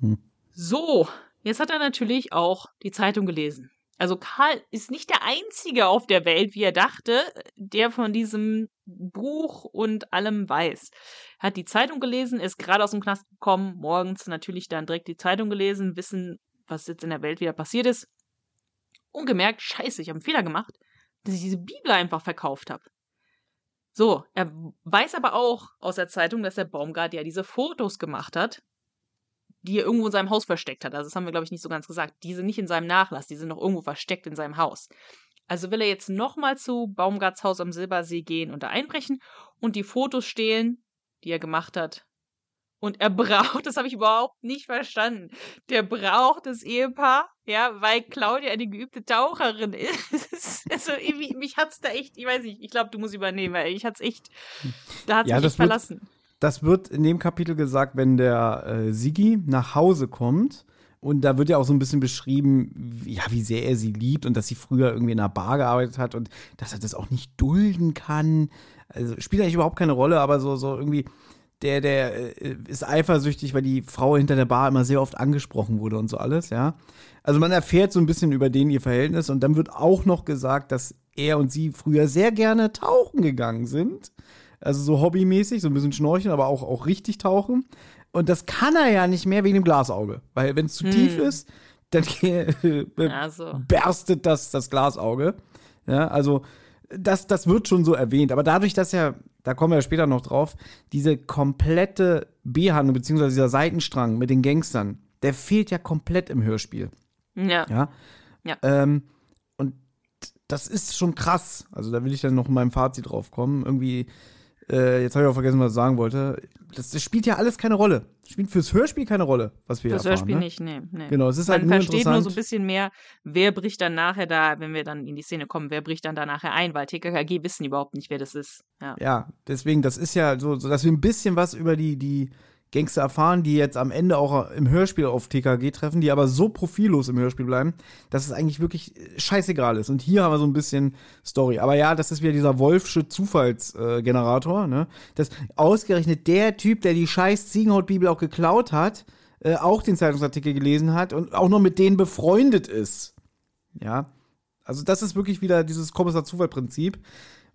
Hm. So, jetzt hat er natürlich auch die Zeitung gelesen. Also Karl ist nicht der Einzige auf der Welt, wie er dachte, der von diesem Buch und allem weiß. Er hat die Zeitung gelesen, ist gerade aus dem Knast gekommen, morgens natürlich dann direkt die Zeitung gelesen, wissen, was jetzt in der Welt wieder passiert ist. Und gemerkt, scheiße, ich habe einen Fehler gemacht, dass ich diese Bibel einfach verkauft habe. So, er weiß aber auch aus der Zeitung, dass der Baumgart ja diese Fotos gemacht hat, die er irgendwo in seinem Haus versteckt hat. Also das haben wir, glaube ich, nicht so ganz gesagt. Die sind nicht in seinem Nachlass, die sind noch irgendwo versteckt in seinem Haus. Also will er jetzt nochmal zu Baumgarts Haus am Silbersee gehen und da einbrechen und die Fotos stehlen, die er gemacht hat. Und er braucht, das habe ich überhaupt nicht verstanden, der braucht das Ehepaar, ja, weil Claudia eine geübte Taucherin ist. also irgendwie, mich hat's da echt, ich weiß nicht, ich glaube, du musst übernehmen, weil ich hat's echt, da hat's ja, mich verlassen. Wird, das wird in dem Kapitel gesagt, wenn der äh, Sigi nach Hause kommt. Und da wird ja auch so ein bisschen beschrieben, ja, wie sehr er sie liebt und dass sie früher irgendwie in einer Bar gearbeitet hat und dass er das auch nicht dulden kann. Also spielt eigentlich überhaupt keine Rolle, aber so, so irgendwie, der, der äh, ist eifersüchtig, weil die Frau hinter der Bar immer sehr oft angesprochen wurde und so alles, ja. Also man erfährt so ein bisschen über den ihr Verhältnis und dann wird auch noch gesagt, dass er und sie früher sehr gerne tauchen gegangen sind. Also so hobbymäßig, so ein bisschen schnorcheln, aber auch, auch richtig tauchen. Und das kann er ja nicht mehr wegen dem Glasauge. Weil wenn es zu hm. tief ist, dann also. berstet das, das Glasauge. Ja, also das, das wird schon so erwähnt. Aber dadurch, dass er, da kommen wir später noch drauf, diese komplette B-Handlung, beziehungsweise dieser Seitenstrang mit den Gangstern, der fehlt ja komplett im Hörspiel. Ja. Ja. ja. Ähm, und das ist schon krass. Also da will ich dann noch in meinem Fazit drauf kommen. Irgendwie äh, jetzt habe ich auch vergessen, was ich sagen wollte. Das, das, spielt ja alles keine Rolle. Das spielt fürs Hörspiel keine Rolle, was wir Fürs erfahren, Hörspiel ne? nicht, nee, nee. Genau, es ist Man halt nur versteht nur so ein bisschen mehr, wer bricht dann nachher da, wenn wir dann in die Szene kommen, wer bricht dann da nachher ein, weil TKKG wissen überhaupt nicht, wer das ist. Ja, ja deswegen, das ist ja so, so, dass wir ein bisschen was über die, die Gangster erfahren, die jetzt am Ende auch im Hörspiel auf TKG treffen, die aber so profillos im Hörspiel bleiben, dass es eigentlich wirklich scheißegal ist. Und hier haben wir so ein bisschen Story. Aber ja, das ist wieder dieser Wolfsche Zufallsgenerator, äh, ne? Das ausgerechnet der Typ, der die scheiß Ziegenhautbibel auch geklaut hat, äh, auch den Zeitungsartikel gelesen hat und auch noch mit denen befreundet ist. Ja. Also das ist wirklich wieder dieses Kommissar-Zufall-Prinzip,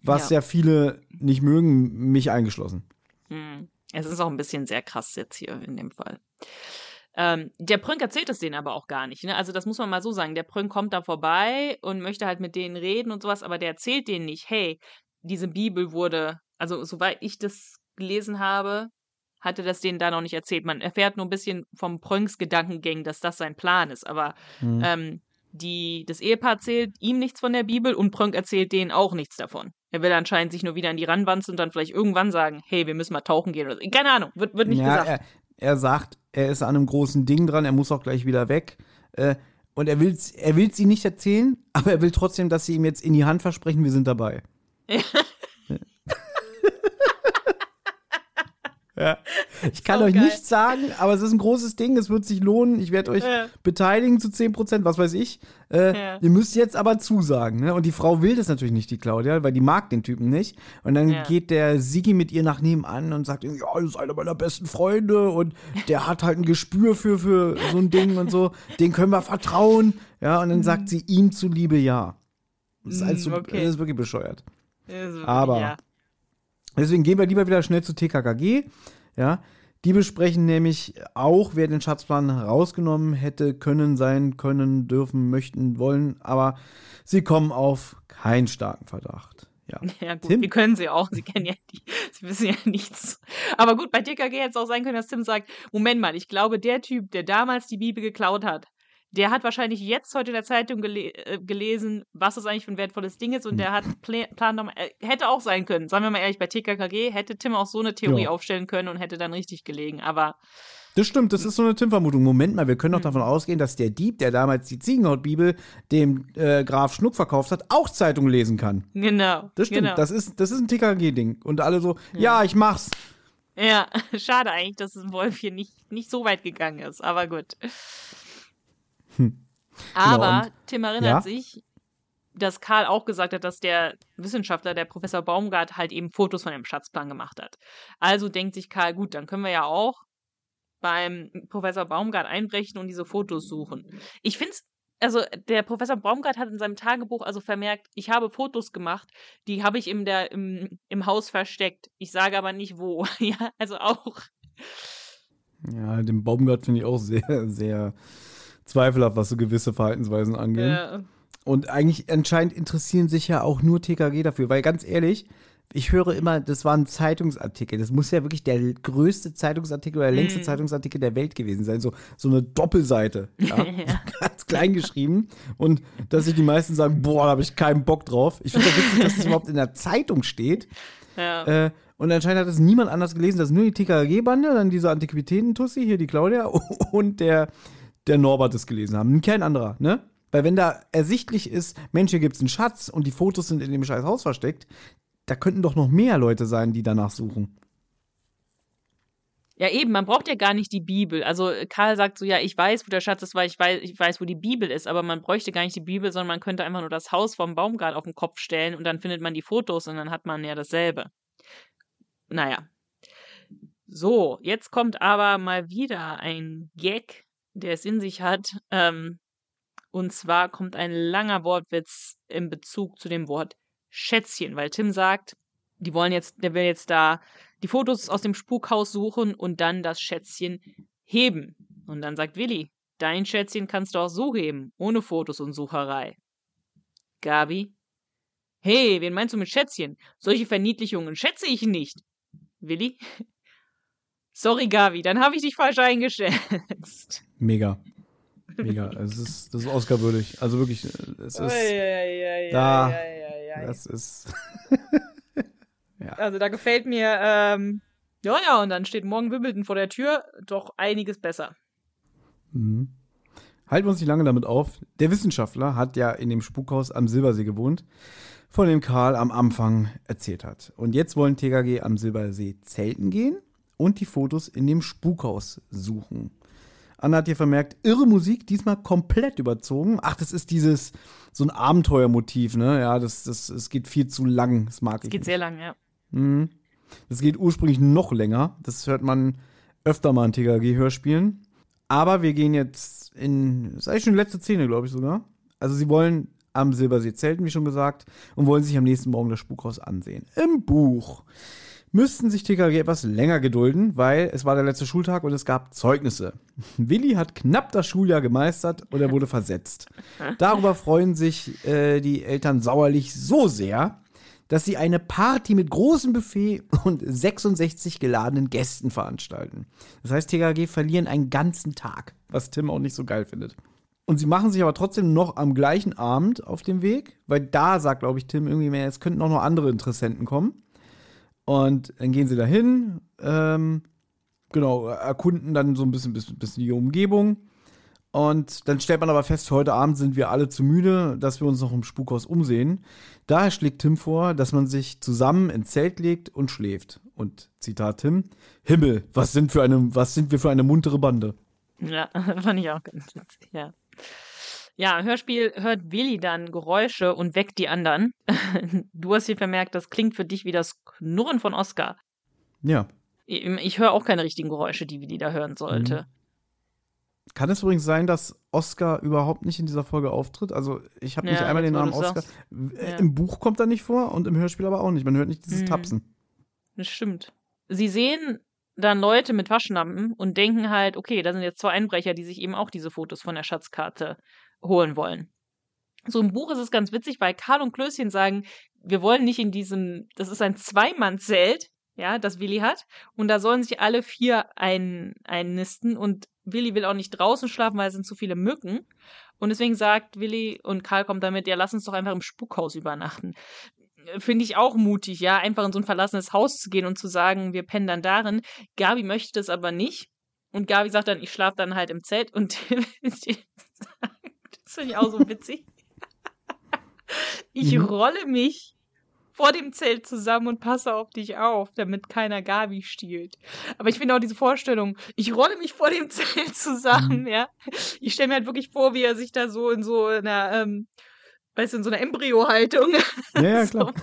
was ja. ja viele nicht mögen, mich eingeschlossen. Hm. Es ist auch ein bisschen sehr krass jetzt hier in dem Fall. Ähm, der Prönk erzählt es denen aber auch gar nicht. Ne? Also das muss man mal so sagen. Der Prönk kommt da vorbei und möchte halt mit denen reden und sowas, aber der erzählt denen nicht, hey, diese Bibel wurde, also soweit ich das gelesen habe, hatte das denen da noch nicht erzählt. Man erfährt nur ein bisschen vom Prönks Gedankengängen, dass das sein Plan ist. Aber mhm. ähm, die, das Ehepaar erzählt ihm nichts von der Bibel und Prönk erzählt denen auch nichts davon. Er will anscheinend sich nur wieder an die ranwanzen und dann vielleicht irgendwann sagen, hey, wir müssen mal tauchen gehen oder so. Keine Ahnung, wird, wird nicht ja, gesagt. Er, er sagt, er ist an einem großen Ding dran, er muss auch gleich wieder weg. Äh, und er will es er will's ihnen nicht erzählen, aber er will trotzdem, dass sie ihm jetzt in die Hand versprechen, wir sind dabei. Ja. Ich kann euch geil. nichts sagen, aber es ist ein großes Ding. Es wird sich lohnen. Ich werde euch ja. beteiligen zu 10%, was weiß ich. Äh, ja. Ihr müsst jetzt aber zusagen. Ne? Und die Frau will das natürlich nicht, die Claudia, weil die mag den Typen nicht. Und dann ja. geht der Sigi mit ihr nach nebenan und sagt, ja, das ist einer meiner besten Freunde und der hat halt ein Gespür für, für so ein Ding und so. Den können wir vertrauen. Ja, und dann sagt mhm. sie ihm zuliebe ja. Das ist, also, okay. das ist wirklich bescheuert. Ist wirklich, aber Deswegen gehen wir lieber wieder schnell zu TKKG. Ja, die besprechen nämlich auch, wer den Schatzplan rausgenommen hätte können, sein, können, dürfen, möchten, wollen, aber sie kommen auf keinen starken Verdacht. Ja, ja gut, Tim? wie können sie auch? Sie kennen ja die, sie wissen ja nichts. Aber gut, bei TKG hätte es auch sein können, dass Tim sagt, Moment mal, ich glaube, der Typ, der damals die Bibel geklaut hat, der hat wahrscheinlich jetzt heute in der Zeitung gele äh, gelesen, was das eigentlich für ein wertvolles Ding ist und der hat Pla Plan nochmal, äh, hätte auch sein können, sagen wir mal ehrlich, bei TKKG hätte Tim auch so eine Theorie Ja. aufstellen können und hätte dann richtig gelegen, aber Das stimmt, das ist so eine Tim-Vermutung. Moment mal, wir können doch Hm. davon ausgehen, dass der Dieb, der damals die Ziegenhautbibel dem äh, Graf Schnuck verkauft hat, auch Zeitungen lesen kann. genau. Das stimmt, Genau. das, ist, das ist ein TKG-Ding. Und alle so, ja. ich mach's. Ja, schade eigentlich, dass es Wolf hier nicht, nicht so weit gegangen ist, aber gut. Aber und- Tim erinnert ja? sich, dass Karl auch gesagt hat, dass der Wissenschaftler, der Professor Baumgart, halt eben Fotos von dem Schatzplan gemacht hat. Also denkt sich Karl, gut, dann können wir ja auch beim Professor Baumgart einbrechen und diese Fotos suchen. Ich finde es, also der Professor Baumgart hat in seinem Tagebuch also vermerkt, ich habe Fotos gemacht, die habe ich der, im, im Haus versteckt. Ich sage aber nicht wo. ja, also auch. Ja, den Baumgart finde ich auch sehr, sehr zweifelhaft, was so gewisse Verhaltensweisen angeht. Äh, Und eigentlich anscheinend interessieren sich ja auch nur TKG dafür, weil ganz ehrlich, ich höre immer, das war ein Zeitungsartikel. Das muss ja wirklich der größte Zeitungsartikel oder der längste Mm. Zeitungsartikel der Welt gewesen sein. So, so eine Doppelseite. Ja? Ja. Ganz klein geschrieben. Und dass sich die meisten sagen, boah, da habe ich keinen Bock drauf. Ich finde es witzig, dass das überhaupt in der Zeitung steht. ja. Äh, und anscheinend hat es niemand anders gelesen, dass nur die TKG-Bande, dann diese Antiquitäten-Tussi, hier die Claudia und der, der Norbert es gelesen haben. Kein anderer, ne? Weil wenn da ersichtlich ist, Mensch, hier gibt's einen Schatz und die Fotos sind in dem scheiß Haus versteckt, da könnten doch noch mehr Leute sein, die danach suchen. Ja, eben, man braucht ja gar nicht die Bibel. Also äh, Karl sagt so, ja, ich weiß, wo der Schatz ist, weil ich weiß, ich weiß, wo die Bibel ist, aber man bräuchte gar nicht die Bibel, sondern man könnte einfach nur das Haus vom Baumgart auf den Kopf stellen und dann findet man die Fotos und dann hat man ja dasselbe. Naja. So, jetzt kommt aber mal wieder ein Gag, der es in sich hat. Ähm, und zwar kommt ein langer Wortwitz in Bezug zu dem Wort Schätzchen, weil Tim sagt, die wollen jetzt, der will jetzt da die Fotos aus dem Spukhaus suchen und dann das Schätzchen heben. Und dann sagt Willi, dein Schätzchen kannst du auch so heben, ohne Fotos und Sucherei. Gabi, hey, wen meinst du mit Schätzchen? Solche Verniedlichungen schätze ich nicht. Willi, sorry Gabi, dann habe ich dich falsch eingeschätzt. Mega. Mega. es ist, das ist Oscar-würdig. Also wirklich, äh, es ist, Uiuiui, da- uiuiui. das ist, Also da gefällt mir, ähm, ja, ja, und dann steht morgen Wimbledon vor der Tür, doch einiges besser. Mhm. Halten wir uns nicht lange damit auf. Der Wissenschaftler hat ja in dem Spukhaus am Silbersee gewohnt, von dem Karl am Anfang erzählt hat. Und jetzt wollen TKG am Silbersee zelten gehen und die Fotos in dem Spukhaus suchen. Anna hat hier vermerkt, irre Musik, diesmal komplett überzogen. Ach, das ist dieses, so ein Abenteuermotiv, ne? Ja, das, das, es geht viel zu lang. Das mag Es ich geht nicht. sehr lang, ja. Mhm. Das geht ursprünglich noch länger. Das hört man öfter mal in TKG-Hörspielen. Aber wir gehen jetzt in, das ist eigentlich schon die letzte Szene, glaube ich sogar. Also sie wollen am Silbersee zelten, wie schon gesagt, und wollen sich am nächsten Morgen das Spukhaus ansehen. Im Buch müssten sich TKG etwas länger gedulden, weil es war der letzte Schultag und es gab Zeugnisse. Willi hat knapp das Schuljahr gemeistert und er wurde versetzt. Darüber freuen sich äh, die Eltern sauerlich so sehr, dass sie eine Party mit großem Buffet und 66 geladenen Gästen veranstalten. Das heißt, TKG verlieren einen ganzen Tag, was Tim auch nicht so geil findet. Und sie machen sich aber trotzdem noch am gleichen Abend auf den Weg, weil da sagt, glaube ich, Tim irgendwie mehr, es könnten auch noch andere Interessenten kommen. Und dann gehen sie dahin, ähm, genau, erkunden dann so ein bisschen, bisschen, bisschen die Umgebung. Und dann stellt man aber fest, heute Abend sind wir alle zu müde, dass wir uns noch im Spukhaus umsehen. Daher schlägt Tim vor, dass man sich zusammen ins Zelt legt und schläft. Und Zitat Tim: Himmel, was sind, für eine, was sind wir für eine muntere Bande? Ja, fand ich auch ganz witzig, ja. Ja, im Hörspiel hört Willi dann Geräusche und weckt die anderen. Du hast hier vermerkt, das klingt für dich wie das Knurren von Oscar. Ja. Ich, ich höre auch keine richtigen Geräusche, die Willi da hören sollte. Kann es übrigens sein, dass Oscar überhaupt nicht in dieser Folge auftritt? Also, ich habe nicht Ja, einmal den Namen Oscar. Äh, Ja. Im Buch kommt er nicht vor und im Hörspiel aber auch nicht. Man hört nicht dieses Mhm. Tapsen. Das stimmt. Sie sehen dann Leute mit Waschlampen und denken halt, okay, da sind jetzt zwei Einbrecher, die sich eben auch diese Fotos von der Schatzkarte holen wollen. So im Buch ist es ganz witzig, weil Karl und Klößchen sagen, wir wollen nicht in diesem, das ist ein Zweimannzelt, ja, das Willi hat. Und da sollen sich alle vier ein, einnisten und Willi will auch nicht draußen schlafen, weil es sind zu viele Mücken. Und deswegen sagt Willi und Karl kommt damit, ja, lass uns doch einfach im Spukhaus übernachten. Finde ich auch mutig, ja, einfach in so ein verlassenes Haus zu gehen und zu sagen, wir pennen dann darin. Gabi möchte das aber nicht. Und Gabi sagt dann, ich schlafe dann halt im Zelt und das finde ich auch so witzig. Ich Mhm. rolle mich vor dem Zelt zusammen und passe auf dich auf, damit keiner Gabi stiehlt. Aber ich finde auch diese Vorstellung, ich rolle mich vor dem Zelt zusammen, Mhm. ja. Ich stelle mir halt wirklich vor, wie er sich da so in so einer, ähm, weißt du, in so einer Embryo-Haltung. Ja, ja, klar.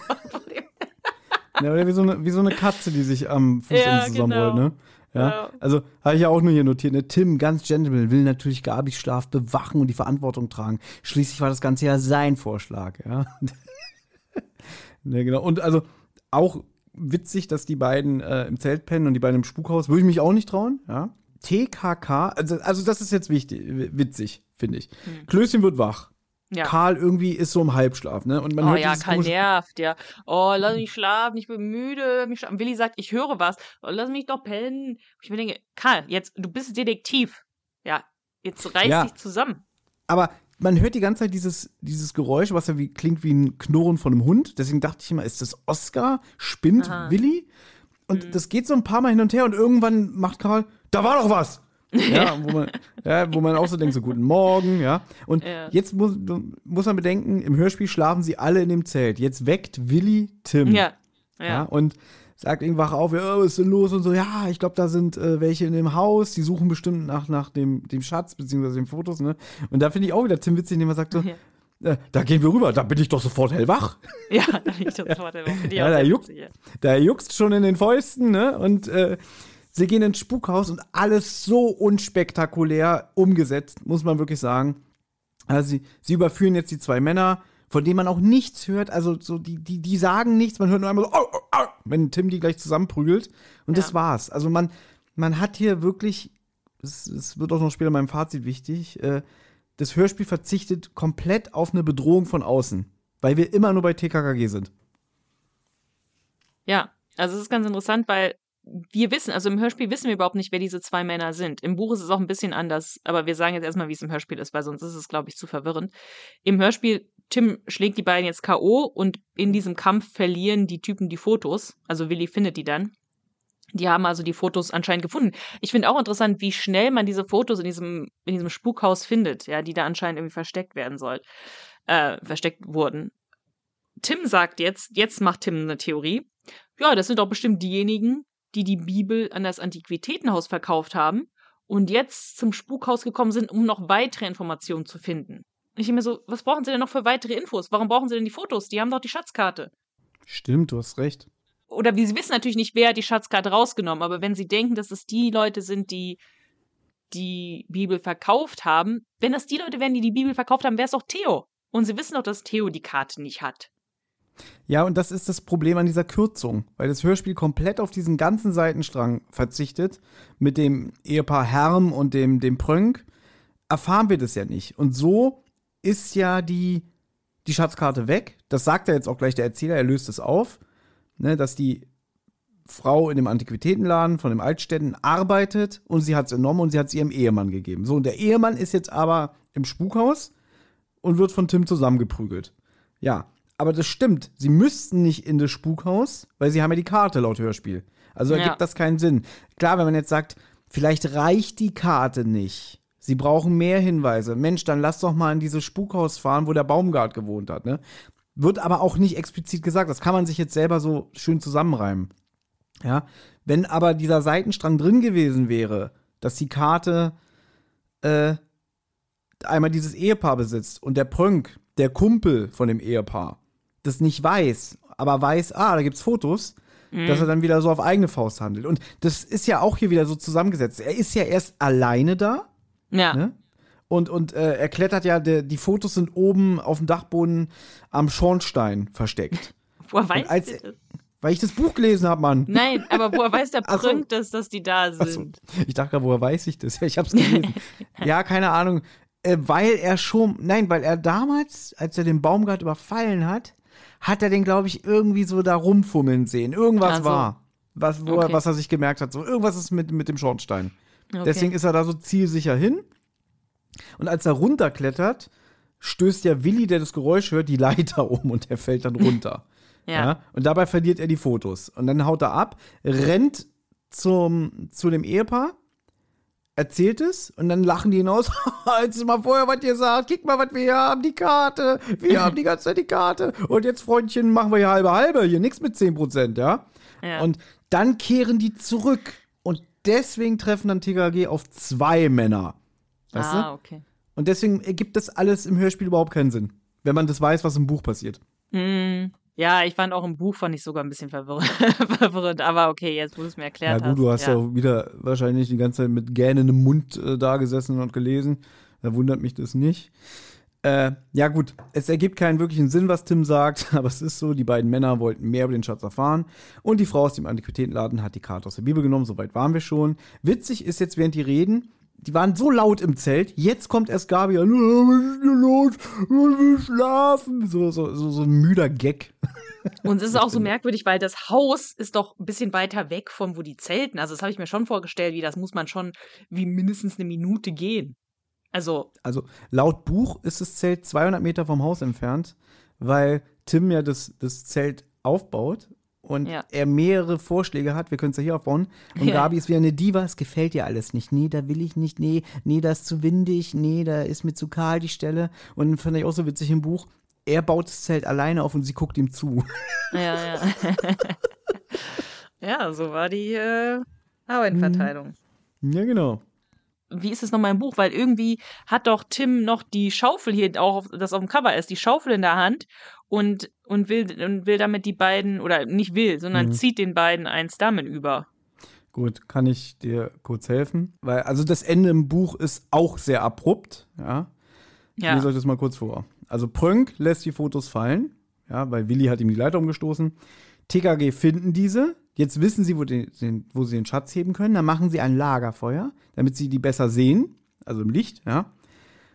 Ja, oder wie so, eine, wie so eine Katze, die sich am Fuß Ja, zusammenrollt, genau. ne? Ja. Ja. Also habe ich ja auch nur hier notiert. Ne? Tim, ganz gentleman, will natürlich Gabis Schlaf bewachen und die Verantwortung tragen. Schließlich war das Ganze ja sein Vorschlag, ja. ne, genau. Und also auch witzig, dass die beiden äh, im Zelt pennen und die beiden im Spukhaus. Würde ich mich auch nicht trauen, ja. TKK, also, also das ist jetzt wichtig, witzig, finde ich. Klößchen wird wach. Ja. Karl irgendwie ist so im Halbschlaf, ne? Und man oh hört ja, Karl nervt, ja. Oh, lass mich schlafen, ich bin müde. Mich schlafen. Willi sagt, ich höre was. Oh, lass mich doch pennen. Ich mir denke, Karl, jetzt, du bist Detektiv. Ja, jetzt reiß Ja. dich zusammen. aber man hört die ganze Zeit dieses, dieses Geräusch, was ja wie, klingt wie ein Knurren von einem Hund. Deswegen dachte ich immer, ist das Oscar? Spinnt Aha. Willi? Und Mhm. das geht so ein paar Mal hin und her und irgendwann macht Karl, da war doch was! Ja, wo man, ja, wo man auch so denkt, so guten Morgen, ja. Und Ja. jetzt muss, muss man bedenken, im Hörspiel schlafen sie alle in dem Zelt. Jetzt weckt Willi Tim. Ja. Ja. Ja, und sagt irgendwie wach auf, ja, was ist denn los und so, ja, ich glaube, da sind äh, welche in dem Haus, die suchen bestimmt nach, nach dem, dem Schatz, beziehungsweise den Fotos, ne? Und da finde ich auch wieder Tim witzig, indem er sagt so, Ja. äh, da gehen wir rüber, da bin ich doch sofort hellwach. Ja, da bin ich sofort. Ja, finde ich Ja, da juckt- ja. Da juckst schon in den Fäusten, ne? Und äh, sie gehen ins Spukhaus und alles so unspektakulär umgesetzt, muss man wirklich sagen. Also sie, sie überführen jetzt die zwei Männer, von denen man auch nichts hört. Also so die, die, die sagen nichts, man hört nur einmal so, au, au, au, wenn Tim die gleich zusammenprügelt. Und das Ja. war's. Also man, man hat hier wirklich, es, es wird auch noch später in meinem Fazit wichtig, äh, das Hörspiel verzichtet komplett auf eine Bedrohung von außen. Weil wir immer nur bei TKKG sind. Ja, also es ist ganz interessant, weil wir wissen, also im Hörspiel wissen wir überhaupt nicht, wer diese zwei Männer sind. Im Buch ist es auch ein bisschen anders, aber wir sagen jetzt erstmal, wie es im Hörspiel ist, weil sonst ist es, glaube ich, zu verwirrend. Im Hörspiel, Tim schlägt die beiden jetzt K.O. und in diesem Kampf verlieren die Typen die Fotos. Also Willi findet die dann. Die haben also die Fotos anscheinend gefunden. Ich finde auch interessant, wie schnell man diese Fotos in diesem, in diesem Spukhaus findet, ja, die da anscheinend irgendwie versteckt werden soll, äh, versteckt wurden. Tim sagt jetzt, jetzt macht Tim eine Theorie. Ja, das sind doch bestimmt diejenigen, die die Bibel an das Antiquitätenhaus verkauft haben und jetzt zum Spukhaus gekommen sind, um noch weitere Informationen zu finden. Ich denke mir so, was brauchen sie denn noch für weitere Infos? Warum brauchen sie denn die Fotos? Die haben doch die Schatzkarte. Stimmt, du hast recht. Oder wie sie wissen natürlich nicht, wer hat die Schatzkarte rausgenommen, aber wenn sie denken, dass es die Leute sind, die die Bibel verkauft haben, wenn das die Leute wären, die die Bibel verkauft haben, wäre es doch Theo. Und sie wissen doch, dass Theo die Karte nicht hat. Ja, und das ist das Problem an dieser Kürzung, weil das Hörspiel komplett auf diesen ganzen Seitenstrang verzichtet. Mit dem Ehepaar Herm und dem, dem Prönk erfahren wir das ja nicht. Und so ist ja die, die Schatzkarte weg. Das sagt ja jetzt auch gleich der Erzähler, er löst es auf, ne, dass die Frau in dem Antiquitätenladen von dem Altstädten arbeitet und sie hat es entnommen und sie hat es ihrem Ehemann gegeben. So, und der Ehemann ist jetzt aber im Spukhaus und wird von Tim zusammengeprügelt. Ja, aber das stimmt. Sie müssten nicht in das Spukhaus, weil sie haben ja die Karte laut Hörspiel. Also Ja. ergibt das keinen Sinn. Klar, wenn man jetzt sagt, vielleicht reicht die Karte nicht. Sie brauchen mehr Hinweise. Mensch, dann lass doch mal in dieses Spukhaus fahren, wo der Baumgart gewohnt hat, ne? Wird aber auch nicht explizit gesagt. Das kann man sich jetzt selber so schön zusammenreimen. Ja, wenn aber dieser Seitenstrang drin gewesen wäre, dass die Karte äh, einmal dieses Ehepaar besitzt und der Prönk, der Kumpel von dem Ehepaar, das nicht weiß, aber weiß, ah, da gibt's Fotos, dass er dann wieder so auf eigene Faust handelt. Und das ist ja auch hier wieder so zusammengesetzt. Er ist ja erst alleine da, Ja. ne? Und, und äh, er klettert ja, der, die Fotos sind oben auf dem Dachboden am Schornstein versteckt. Woher weiß als- der das? Weil ich das Buch gelesen habe, Mann. Nein, aber woher weiß der Ach so. Prönk, dass, die da Ach so. sind? Ich dachte gerade, woher weiß ich das? Ich hab's gelesen. ja, keine Ahnung. Äh, weil er schon, nein, weil er damals, als er den Baumgart überfallen hat, hat er den, glaube ich, irgendwie so da rumfummeln sehen. Irgendwas Ach so. war. was, wo Okay. er, was er sich gemerkt hat. So, irgendwas ist mit, mit dem Schornstein. Okay. Deswegen ist er da so zielsicher hin. Und als er runterklettert, stößt ja Willi, der das Geräusch hört, die Leiter um und er fällt dann runter. ja. Und dabei verliert er die Fotos. Und dann haut er ab, rennt zum, zu dem Ehepaar, erzählt es und dann lachen die hinaus. Jetzt ist mal vorher, was ihr sagt. Guck mal, was wir hier haben, die Karte. Wir haben die ganze Zeit die Karte. Und jetzt, Freundchen, machen wir hier halbe halbe. Hier nichts mit 10%, ja? Ja. Und dann kehren die zurück. Und deswegen treffen dann TKG auf zwei Männer. Weißt ah, du? okay. Und deswegen ergibt das alles im Hörspiel überhaupt keinen Sinn. Wenn man das weiß, was im Buch passiert. Hm. Ja, ich fand auch im Buch fand ich sogar ein bisschen verwirr verwirrend, aber okay, jetzt wo du es mir Ja, erklärt gut, hast. du hast ja. auch wieder wahrscheinlich die ganze Zeit mit gähnendem Mund äh, da gesessen und gelesen. Da wundert mich das nicht. Äh, ja, gut, es ergibt keinen wirklichen Sinn, was Tim sagt, aber es ist so, die beiden Männer wollten mehr über den Schatz erfahren und die Frau aus dem Antiquitätenladen hat die Karte aus der Bibel genommen, soweit waren wir schon. Witzig ist jetzt, während die reden, die waren so laut im Zelt, jetzt kommt erst Gabi an, "Ah, was ist denn los? Ich will schlafen. So, so, so, so ein müder Gag. Und es ist auch so merkwürdig, weil das Haus ist doch ein bisschen weiter weg von wo die zelten. Also das habe ich mir schon vorgestellt, wie das muss man schon wie mindestens eine Minute gehen. Also, Also laut Buch ist das Zelt 200 Meter vom Haus entfernt, weil Tim ja das, das Zelt aufbaut und Ja. er mehrere Vorschläge hat. Wir können es ja hier aufbauen. Und Ja. Gabi ist wie eine Diva, es gefällt ihr alles nicht. Nee, da will ich nicht. Nee, nee, da ist zu windig. Nee, da ist mir zu kahl die Stelle. Und dann fand ich auch so witzig im Buch. Er baut das Zelt alleine auf und sie guckt ihm zu. ja, ja. ja, so war die äh, Arbeitenverteilung. ja, genau. Wie ist es nochmal im Buch? Weil irgendwie hat doch Tim noch die Schaufel hier, auch das auf dem Cover ist, die Schaufel in der Hand und, und, will, und will damit die beiden, oder nicht will, sondern Mhm. zieht den beiden eins damit über. Gut, kann ich dir kurz helfen? Weil, also das Ende im Buch ist auch sehr abrupt, ja. Ich Ja. lese euch das mal kurz vor. Also Prönk lässt die Fotos fallen, ja, weil Willi hat ihm die Leiter umgestoßen. TKG finden diese. Jetzt wissen sie, wo, den, den, wo sie den Schatz heben können. Dann machen sie ein Lagerfeuer, damit sie die besser sehen, also im Licht, ja.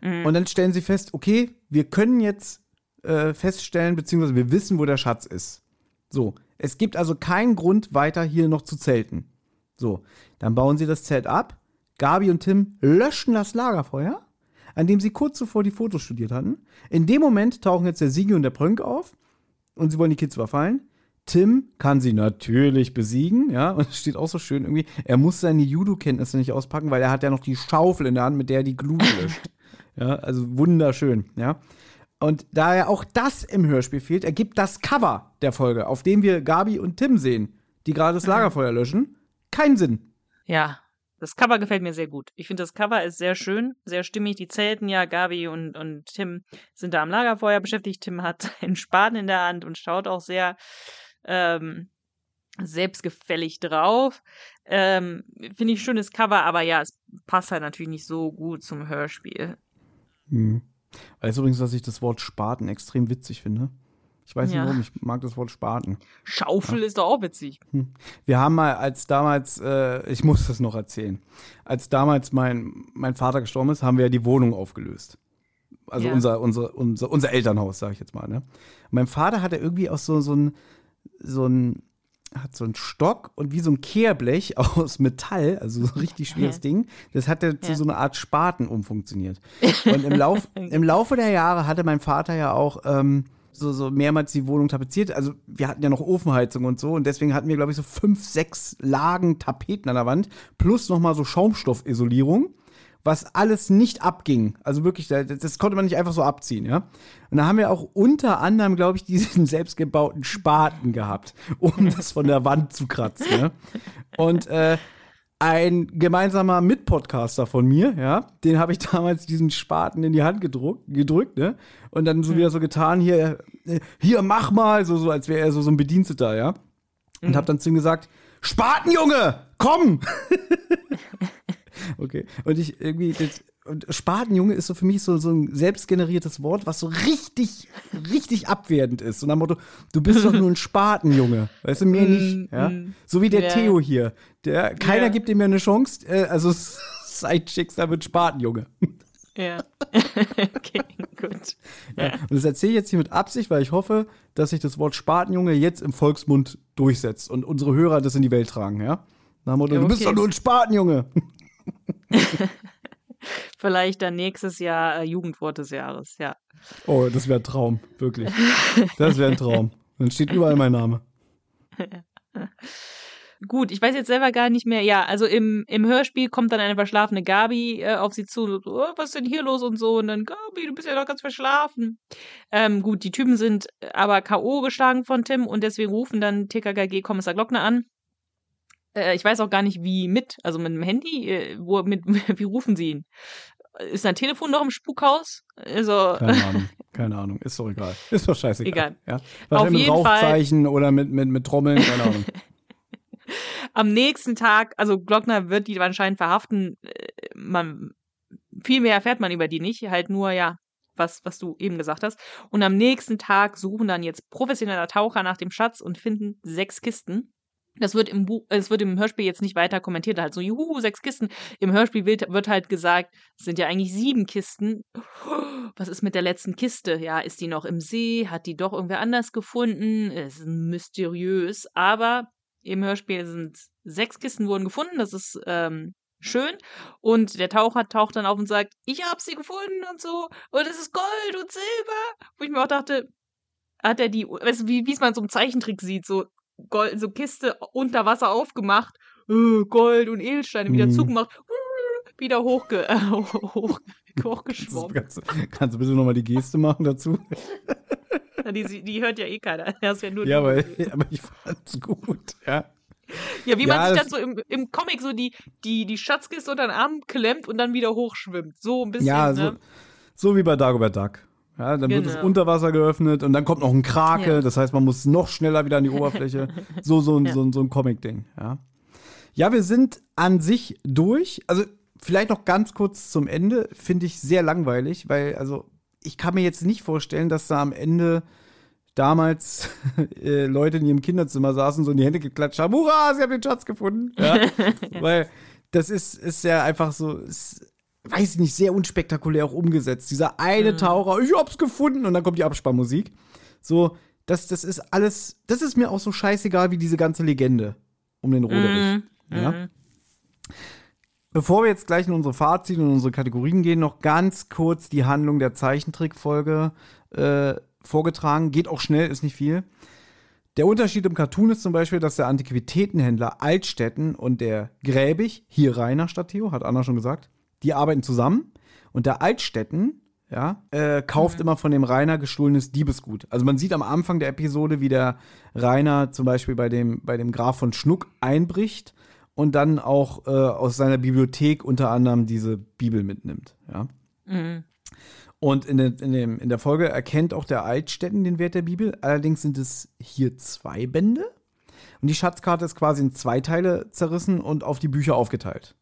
Mhm. Und dann stellen sie fest, okay, wir können jetzt äh, feststellen, beziehungsweise wir wissen, wo der Schatz ist. So, es gibt also keinen Grund, weiter hier noch zu zelten. So, dann bauen sie das Zelt ab. Gabi und Tim löschen das Lagerfeuer, an dem sie kurz zuvor die Fotos studiert hatten. In dem Moment tauchen jetzt der Sigi und der Prönk auf und sie wollen die Kids überfallen. Tim kann sie natürlich besiegen, ja, und es steht auch so schön irgendwie, er muss seine Judo-Kenntnisse nicht auspacken, weil er hat ja noch die Schaufel in der Hand, mit der er die Glut löscht. ja, also wunderschön, ja. Und da ja auch das im Hörspiel fehlt, ergibt das Cover der Folge, auf dem wir Gabi und Tim sehen, die gerade das Lagerfeuer löschen, keinen Sinn. Ja, das Cover gefällt mir sehr gut. Ich finde, das Cover ist sehr schön, sehr stimmig. Die zelten ja, Gabi und, und Tim sind da am Lagerfeuer beschäftigt. Tim hat einen Spaten in der Hand und schaut auch sehr ähm, selbstgefällig drauf. Ähm, finde ich schönes Cover, aber ja, es passt halt natürlich nicht so gut zum Hörspiel. Hm. Weißt du übrigens, dass ich das Wort Spaten extrem witzig finde? Ich weiß Ja. nicht warum, ich mag das Wort Spaten. Schaufel ist doch auch witzig. Wir haben mal, als damals, äh, ich muss das noch erzählen, als damals mein, mein Vater gestorben ist, haben wir ja die Wohnung aufgelöst. Also Ja. unser, unser, unser, unser Elternhaus, sage ich jetzt mal. Ne? Mein Vater hatte irgendwie auch so, so ein, so ein, hat so einen Stock und wie so ein Kehrblech aus Metall, also so ein richtig schweres Ja. Ding, das hat er zu Ja. so einer Art Spaten umfunktioniert. Und im, Lauf, im Laufe der Jahre hatte mein Vater ja auch ähm, so, so mehrmals die Wohnung tapeziert. Also wir hatten ja noch Ofenheizung und so und deswegen hatten wir, glaube ich, so fünf, sechs Lagen Tapeten an der Wand plus nochmal so Schaumstoffisolierung was alles nicht abging. Also wirklich, das, konnte man nicht einfach so abziehen, ja. Und da haben wir auch unter anderem, glaube ich, diesen selbstgebauten Spaten gehabt, um das von der Wand zu kratzen. Ja? Und äh, ein gemeinsamer Mitpodcaster von mir, ja, den habe ich damals diesen Spaten in die Hand gedruckt, gedrückt, ne? Und dann so wieder so getan, hier, äh, hier, mach mal, so, so als wäre er so, so ein Bediensteter, ja. Und habe dann zu ihm gesagt, Spatenjunge, komm! Okay. Und ich irgendwie, das, und Spatenjunge ist so für mich so, so ein selbstgeneriertes Wort, was so richtig, richtig abwertend ist. Und am Motto, du bist doch nur ein Spatenjunge. Weißt du, mehr nicht. Ja? So wie der Ja. Theo hier. Der, keiner Ja. gibt ihm ja eine Chance. Äh, also sein Schicksal wird Spatenjunge. Ja. okay, gut. Ja. Und das erzähle ich jetzt hier mit Absicht, weil ich hoffe, dass sich das Wort Spatenjunge jetzt im Volksmund durchsetzt und unsere Hörer das in die Welt tragen, ja? Nach dem Motto, Ja, du bist okay. doch nur ein Spatenjunge. Vielleicht dann nächstes Jahr äh, Jugendwort des Jahres, ja. Oh, das wäre ein Traum, wirklich. Das wäre ein Traum. Dann steht überall mein Name. Gut, ich weiß jetzt selber gar nicht mehr. Ja, also im, im Hörspiel kommt dann eine verschlafene Gabi äh, auf sie zu. und So, oh, was ist denn hier los und so? Und dann, Gabi, du bist ja doch ganz verschlafen. Ähm, gut, die Typen sind aber K.O. geschlagen von Tim und deswegen rufen dann TKKG Kommissar Glockner an. Äh, ich weiß auch gar nicht, wie mit, also mit dem Handy, äh, wo, mit, wie rufen sie ihn? Ist sein Telefon noch im Spukhaus? Also, Keine Ahnung, keine Ahnung. Ist doch egal. Ist doch scheißegal. Egal. Ja? Wahrscheinlich mit jeden Fall- Rauchzeichen oder mit, mit, mit Trommeln, keine Ahnung. am nächsten Tag, also Glockner wird die anscheinend verhaften. äh, Man, viel mehr erfährt man über die nicht, halt nur, ja, was, was du eben gesagt hast. Und am nächsten Tag suchen dann jetzt professionelle Taucher nach dem Schatz und finden sechs Kisten. Das wird im Buch, es wird im Hörspiel jetzt nicht weiter kommentiert, halt so, juhu, sechs Kisten. Im Hörspiel wird, wird halt gesagt, es sind ja eigentlich sieben Kisten. Was ist mit der letzten Kiste? Ja, ist die noch im See? Hat die doch irgendwer anders gefunden? Es ist mysteriös, aber im Hörspiel sind sechs Kisten wurden gefunden, das ist ähm, schön. Und der Taucher taucht dann auf und sagt, ich hab sie gefunden und so. Und es ist Gold und Silber. Wo ich mir auch dachte, hat er die, wie es man so im Zeichentrick sieht, so Gold, so Kiste unter Wasser aufgemacht, äh, Gold und Edelsteine wieder Mhm. zugemacht, wieder hochge, äh, hoch, hochgeschwommen. Kannst, du- kannst du bitte nochmal die Geste machen dazu? Die, die hört ja eh keiner. Das ja nur Ja, aber, aber ich fand's gut, ja. Ja, wie Ja, man sich dann so im, im Comic so die, die, die Schatzkiste unter den Arm klemmt und dann wieder hochschwimmt. So ein bisschen, Ja, so, ne? so wie bei Dagobert Duck. Ja, dann wird das Genau. Unterwasser geöffnet und dann kommt noch ein Krake, Ja. das heißt, man muss noch schneller wieder an die Oberfläche. So, so, ein Ja. so, ein- so ein Comic-Ding, ja. Ja, wir sind an sich durch. Also, vielleicht noch ganz kurz zum Ende, finde ich sehr langweilig, weil, also, ich kann mir jetzt nicht vorstellen, dass da am Ende damals äh, Leute in ihrem Kinderzimmer saßen, so in die Hände geklatscht haben, hurra, sie haben den Schatz gefunden. Ja? Weil das ist, ist ja einfach so, ist, weiß ich nicht, sehr unspektakulär auch umgesetzt. Dieser eine Taucher, ich hab's gefunden und dann kommt die Abspannmusik. So, das, das ist alles, das ist mir auch so scheißegal wie diese ganze Legende um den Roderich. Mhm. Ja? Bevor wir jetzt gleich in unsere Fazit und unsere Kategorien gehen, noch ganz kurz die Handlung der Zeichentrickfolge äh, vorgetragen. Geht auch schnell, ist nicht viel. Der Unterschied im Cartoon ist zum Beispiel, dass der Antiquitätenhändler Altstetten und der Gräbig, hier Rainer statt Theo, hat Anna schon gesagt, die arbeiten zusammen. Und der Altstetten, ja, äh, kauft immer von dem Rainer gestohlenes Diebesgut. Also man sieht am Anfang der Episode, wie der Rainer zum Beispiel bei dem, bei dem Graf von Schnuck einbricht und dann auch äh, aus seiner Bibliothek unter anderem diese Bibel mitnimmt, ja. Mhm. Und in, der- in, dem, in der Folge erkennt auch der Altstetten den Wert der Bibel. Allerdings sind es hier zwei Bände. Und die Schatzkarte ist quasi in zwei Teile zerrissen und auf die Bücher aufgeteilt.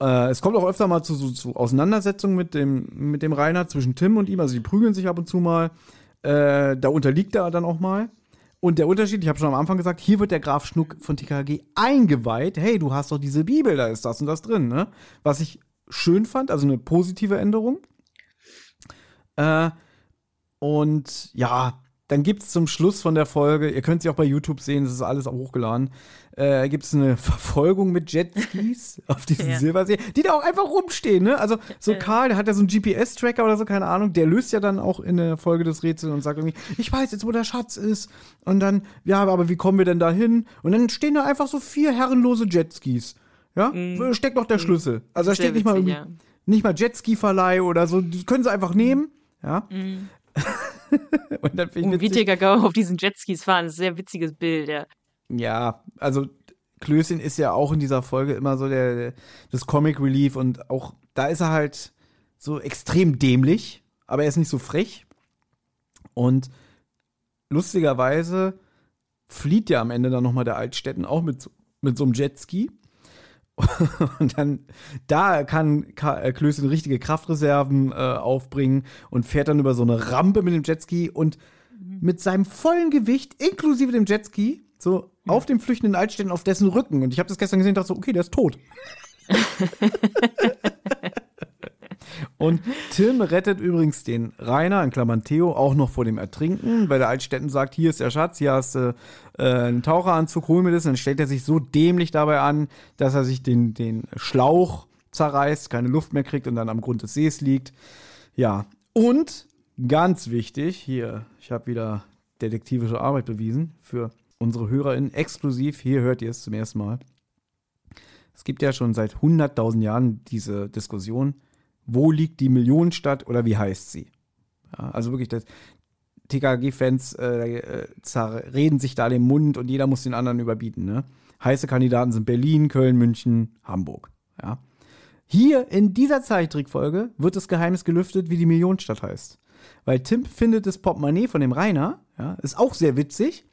Äh, es kommt auch öfter mal zu, zu, zu Auseinandersetzungen mit dem, mit dem Rainer zwischen Tim und ihm. Also die prügeln sich ab und zu mal. Äh, da unterliegt er dann auch mal. Und der Unterschied, ich habe schon am Anfang gesagt, hier wird der Graf Schnuck von TKG eingeweiht. Hey, du hast doch diese Bibel, da ist das und das drin. Ne? Was ich schön fand, also eine positive Änderung. Äh, und ja, dann gibt es zum Schluss von der Folge, ihr könnt sie auch bei YouTube sehen, das ist alles auch hochgeladen, äh, gibt es eine Verfolgung mit Jetskis auf diesem Ja. Silbersee, die da auch einfach rumstehen, ne? Also so Ja. Karl, der hat ja so einen GPS-Tracker oder so, keine Ahnung, der löst ja dann auch in der Folge des Rätsels und sagt irgendwie, ich weiß jetzt, wo der Schatz ist. Und dann, ja, aber wie kommen wir denn da hin? Und dann stehen da einfach so vier herrenlose Jetskis. Ja, Mhm. steckt noch der Schlüssel. Also da Sehr steht nicht mal witzig, irgendwie, nicht mal Jetski-Verleih oder so. Das können sie einfach nehmen. Ja. Mhm. Und dann finde Und ich wie witzig, TKG auf diesen Jetskis fahren, das ist ein sehr witziges Bild, ja. Ja, also Klößchen ist ja auch in dieser Folge immer so der, der das Comic Relief und auch da ist er halt so extrem dämlich, aber er ist nicht so frech. Und lustigerweise flieht ja am Ende dann nochmal der Altstätten auch mit, mit so einem Jetski. Und dann, da kann Ka- äh, Klößchen richtige Kraftreserven äh, aufbringen und fährt dann über so eine Rampe mit dem Jetski und mit seinem vollen Gewicht, inklusive dem Jetski, so auf dem flüchtenden Altstädten auf dessen Rücken. Und ich habe das gestern gesehen und dachte so, okay, der ist tot. Und Tim rettet übrigens den Rainer, in Klammern Theo, auch noch vor dem Ertrinken, weil der Altstätten sagt, hier ist der Schatz, hier hast du äh, einen Taucheranzug, hol mir das. Und dann stellt er sich so dämlich dabei an, dass er sich den, den Schlauch zerreißt, keine Luft mehr kriegt und dann am Grund des Sees liegt. Ja, und ganz wichtig, hier, ich habe wieder detektivische Arbeit bewiesen für unsere HörerInnen exklusiv. Hier hört ihr es zum ersten Mal. Es gibt ja schon seit 100.000 Jahren diese Diskussion, wo liegt die Millionenstadt oder wie heißt sie? Ja, also wirklich, das, TKG-Fans äh, äh, reden sich da den Mund und jeder muss den anderen überbieten. Ne? Heiße Kandidaten sind Berlin, Köln, München, Hamburg. Ja? Hier in dieser Zeichentrickfolge wird das Geheimnis gelüftet, wie die Millionenstadt heißt. Weil Tim findet das Portemonnaie von dem Rainer, ja, ist auch sehr witzig.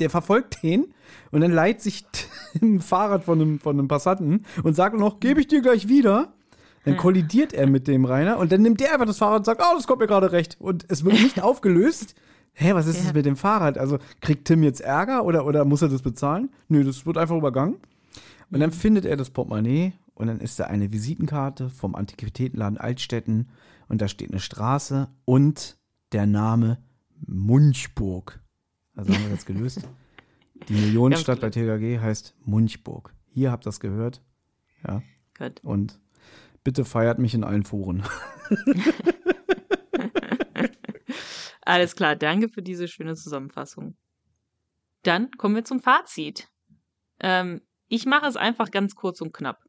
Der verfolgt den und dann leiht sich ein Fahrrad von einem, von einem Passanten und sagt noch, gebe ich dir gleich wieder. Dann kollidiert er mit dem Rainer und dann nimmt der einfach das Fahrrad und sagt, oh, das kommt mir gerade recht. Und es wird nicht aufgelöst. Hä, was ist ja. das mit dem Fahrrad? Also kriegt Tim jetzt Ärger oder, oder muss er das bezahlen? Nö, das wird einfach übergangen. Und dann findet er das Portemonnaie und dann ist da eine Visitenkarte vom Antiquitätenladen Altstetten und da steht eine Straße und der Name Munchburg. Also haben wir das gelöst. Die Millionenstadt bei TKG heißt Munchburg. Hier habt ihr das gehört. Ja. Gut. Und bitte feiert mich in allen Foren. Alles klar, danke für diese schöne Zusammenfassung. Dann kommen wir zum Fazit. Ähm, ich mache es einfach ganz kurz und knapp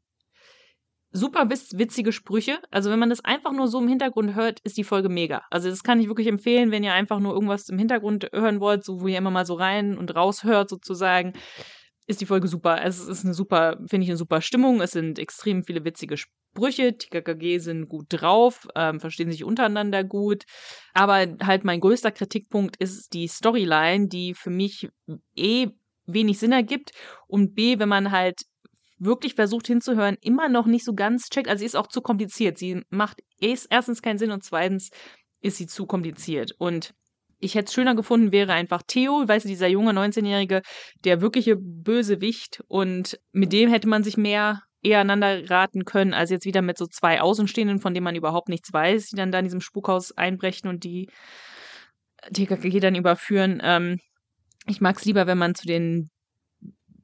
super witzige Sprüche. Also wenn man das einfach nur so im Hintergrund hört, ist die Folge mega. Also das kann ich wirklich empfehlen, wenn ihr einfach nur irgendwas im Hintergrund hören wollt, so wo ihr immer mal so rein und raus hört sozusagen, ist die Folge super. Es ist eine super, finde ich, eine super Stimmung. Es sind extrem viele witzige Sprüche. TKKG sind gut drauf, ähm, verstehen sich untereinander gut. Aber halt mein größter Kritikpunkt ist die Storyline, die für mich eh wenig Sinn ergibt und B, wenn man halt wirklich versucht hinzuhören, immer noch nicht so ganz checkt. Also sie ist auch zu kompliziert. Sie macht erstens keinen Sinn und zweitens ist sie zu kompliziert. Und ich hätte es schöner gefunden, wäre einfach Theo, weißt du, dieser junge 19-Jährige, der wirkliche Bösewicht und mit dem hätte man sich mehr eher aneinander raten können, als jetzt wieder mit so zwei Außenstehenden, von denen man überhaupt nichts weiß, die dann da in diesem Spukhaus einbrechen und die TKG dann überführen. Ähm, ich mag es lieber, wenn man zu den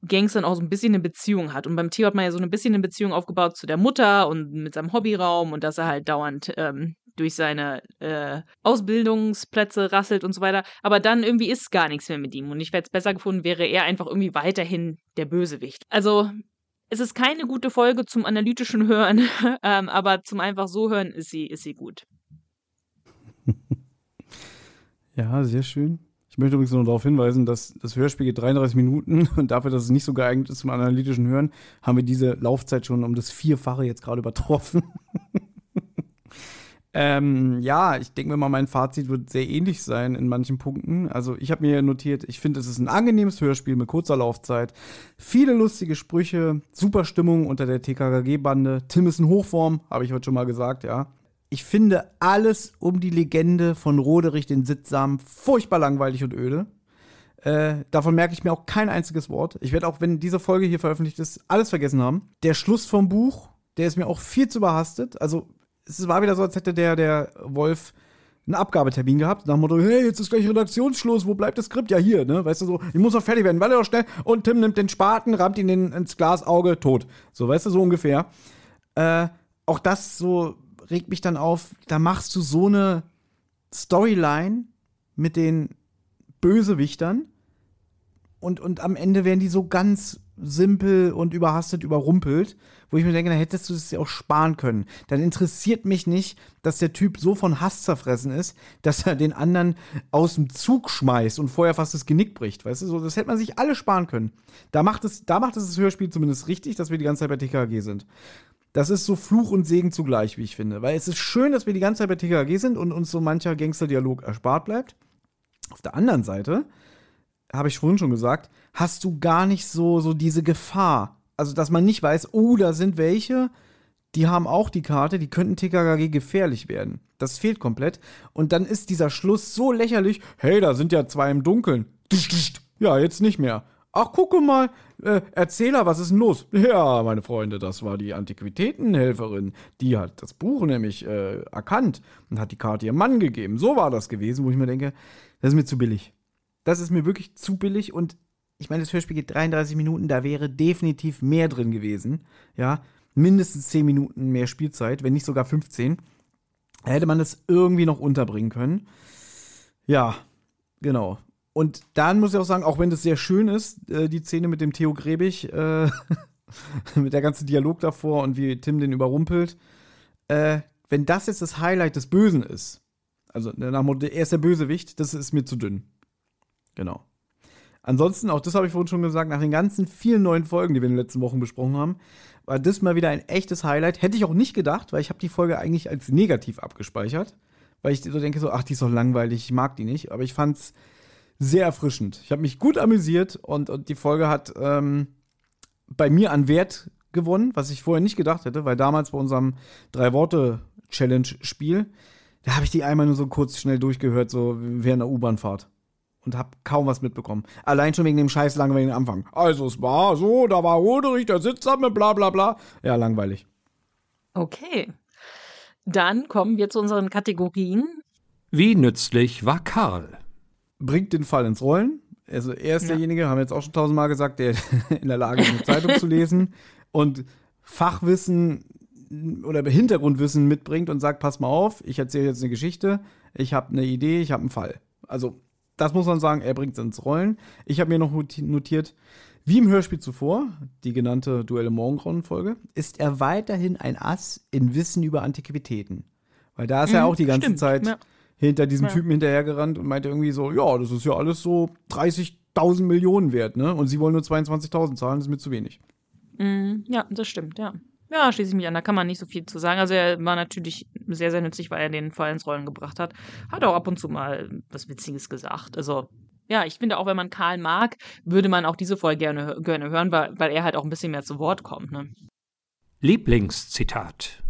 Gangstern auch so ein bisschen eine Beziehung hat. Und beim Theo hat man ja so ein bisschen eine Beziehung aufgebaut zu der Mutter und mit seinem Hobbyraum und dass er halt dauernd ähm, durch seine äh, Ausbildungsplätze rasselt und so weiter. Aber dann irgendwie ist gar nichts mehr mit ihm. Und ich wäre es besser gefunden, wäre er einfach irgendwie weiterhin der Bösewicht. Also es ist keine gute Folge zum analytischen Hören, ähm, aber zum einfach so hören ist sie, ist sie gut. Ja, sehr schön. Ich möchte übrigens noch darauf hinweisen, dass das Hörspiel geht 33 Minuten und dafür, dass es nicht so geeignet ist zum analytischen Hören, haben wir diese Laufzeit schon um das Vierfache jetzt gerade übertroffen. ähm, ja, ich denke mir mal, mein Fazit wird sehr ähnlich sein in manchen Punkten. Also ich habe mir notiert, ich finde, es ist ein angenehmes Hörspiel mit kurzer Laufzeit, viele lustige Sprüche, super Stimmung unter der TKKG-Bande. Tim ist in Hochform, habe ich heute schon mal gesagt, ja ich finde alles um die Legende von Roderich den Sittsamen furchtbar langweilig und öde. Äh, davon merke ich mir auch kein einziges Wort. Ich werde auch, wenn diese Folge hier veröffentlicht ist, alles vergessen haben. Der Schluss vom Buch, der ist mir auch viel zu überhastet. Also, es war wieder so, als hätte der, der Wolf einen Abgabetermin gehabt. Nach dem Motto, hey, jetzt ist gleich Redaktionsschluss, wo bleibt das Skript? Ja, hier, ne? Weißt du so, ich muss noch fertig werden, weil er doch schnell. Und Tim nimmt den Spaten, rammt ihn in, ins Glasauge, tot. So, weißt du, so ungefähr. Äh, auch das so regt mich dann auf, da machst du so eine Storyline mit den Bösewichtern und, und am Ende werden die so ganz simpel und überhastet überrumpelt, wo ich mir denke, da hättest du es ja auch sparen können. Dann interessiert mich nicht, dass der Typ so von Hass zerfressen ist, dass er den anderen aus dem Zug schmeißt und vorher fast das Genick bricht. Weißt du, so, das hätte man sich alle sparen können. Da macht es, da macht es das Hörspiel zumindest richtig, dass wir die ganze Zeit bei TKG sind das ist so Fluch und Segen zugleich, wie ich finde. Weil es ist schön, dass wir die ganze Zeit bei TKG sind und uns so mancher Gangsterdialog erspart bleibt. Auf der anderen Seite, habe ich vorhin schon gesagt, hast du gar nicht so, so diese Gefahr. Also, dass man nicht weiß, oh, da sind welche, die haben auch die Karte, die könnten TKKG gefährlich werden. Das fehlt komplett. Und dann ist dieser Schluss so lächerlich, hey, da sind ja zwei im Dunkeln. Ja, jetzt nicht mehr. Ach, gucke mal, äh, Erzähler, was ist denn los? Ja, meine Freunde, das war die Antiquitätenhelferin. Die hat das Buch nämlich äh, erkannt und hat die Karte ihrem Mann gegeben. So war das gewesen, wo ich mir denke, das ist mir zu billig. Das ist mir wirklich zu billig und ich meine, das Hörspiel geht 33 Minuten, da wäre definitiv mehr drin gewesen. Ja, mindestens 10 Minuten mehr Spielzeit, wenn nicht sogar 15. Da hätte man das irgendwie noch unterbringen können. Ja, genau. Und dann muss ich auch sagen, auch wenn das sehr schön ist, äh, die Szene mit dem Theo Grebig, äh, mit der ganzen Dialog davor und wie Tim den überrumpelt, äh, wenn das jetzt das Highlight des Bösen ist, also nach dem Motto, er ist der Bösewicht, das ist mir zu dünn. Genau. Ansonsten, auch das habe ich vorhin schon gesagt, nach den ganzen vielen neuen Folgen, die wir in den letzten Wochen besprochen haben, war das mal wieder ein echtes Highlight. Hätte ich auch nicht gedacht, weil ich habe die Folge eigentlich als negativ abgespeichert. Weil ich so denke, so, ach, die ist doch langweilig, ich mag die nicht. Aber ich fand's sehr erfrischend. Ich habe mich gut amüsiert und, und die Folge hat ähm, bei mir an Wert gewonnen, was ich vorher nicht gedacht hätte, weil damals bei unserem Drei-Worte-Challenge-Spiel, da habe ich die einmal nur so kurz schnell durchgehört, so während der U-Bahn-Fahrt. Und habe kaum was mitbekommen. Allein schon wegen dem scheiß langweiligen Anfang. Also es war so, da war Roderich, der sitzt da mit bla bla bla. Ja, langweilig. Okay. Dann kommen wir zu unseren Kategorien. Wie nützlich war Karl? Bringt den Fall ins Rollen. Also er ist Ja. derjenige, haben wir jetzt auch schon tausendmal gesagt, der in der Lage ist, eine Zeitung zu lesen und Fachwissen oder Hintergrundwissen mitbringt und sagt, pass mal auf, ich erzähle jetzt eine Geschichte, ich habe eine Idee, ich habe einen Fall. Also das muss man sagen, er bringt es ins Rollen. Ich habe mir noch noti- notiert, wie im Hörspiel zuvor, die genannte Duelle Morgengrauen-Folge, ist er weiterhin ein Ass in Wissen über Antiquitäten. Weil da ist er Mhm, auch die ganze stimmt, Zeit ja. Hinter diesem Ja. Typen hinterhergerannt und meinte irgendwie so, ja, das ist ja alles so 30.000 Millionen wert, ne? Und sie wollen nur 22.000 zahlen, das ist mir zu wenig. Mm, ja, das stimmt, ja. Ja, schließe ich mich an. Da kann man nicht so viel zu sagen. Also er war natürlich sehr, sehr nützlich, weil er den Fall ins Rollen gebracht hat. Hat auch ab und zu mal was Witziges gesagt. Also ja, ich finde auch, wenn man Karl mag, würde man auch diese Folge gerne, gerne hören, weil, weil er halt auch ein bisschen mehr zu Wort kommt. Ne? Lieblingszitat.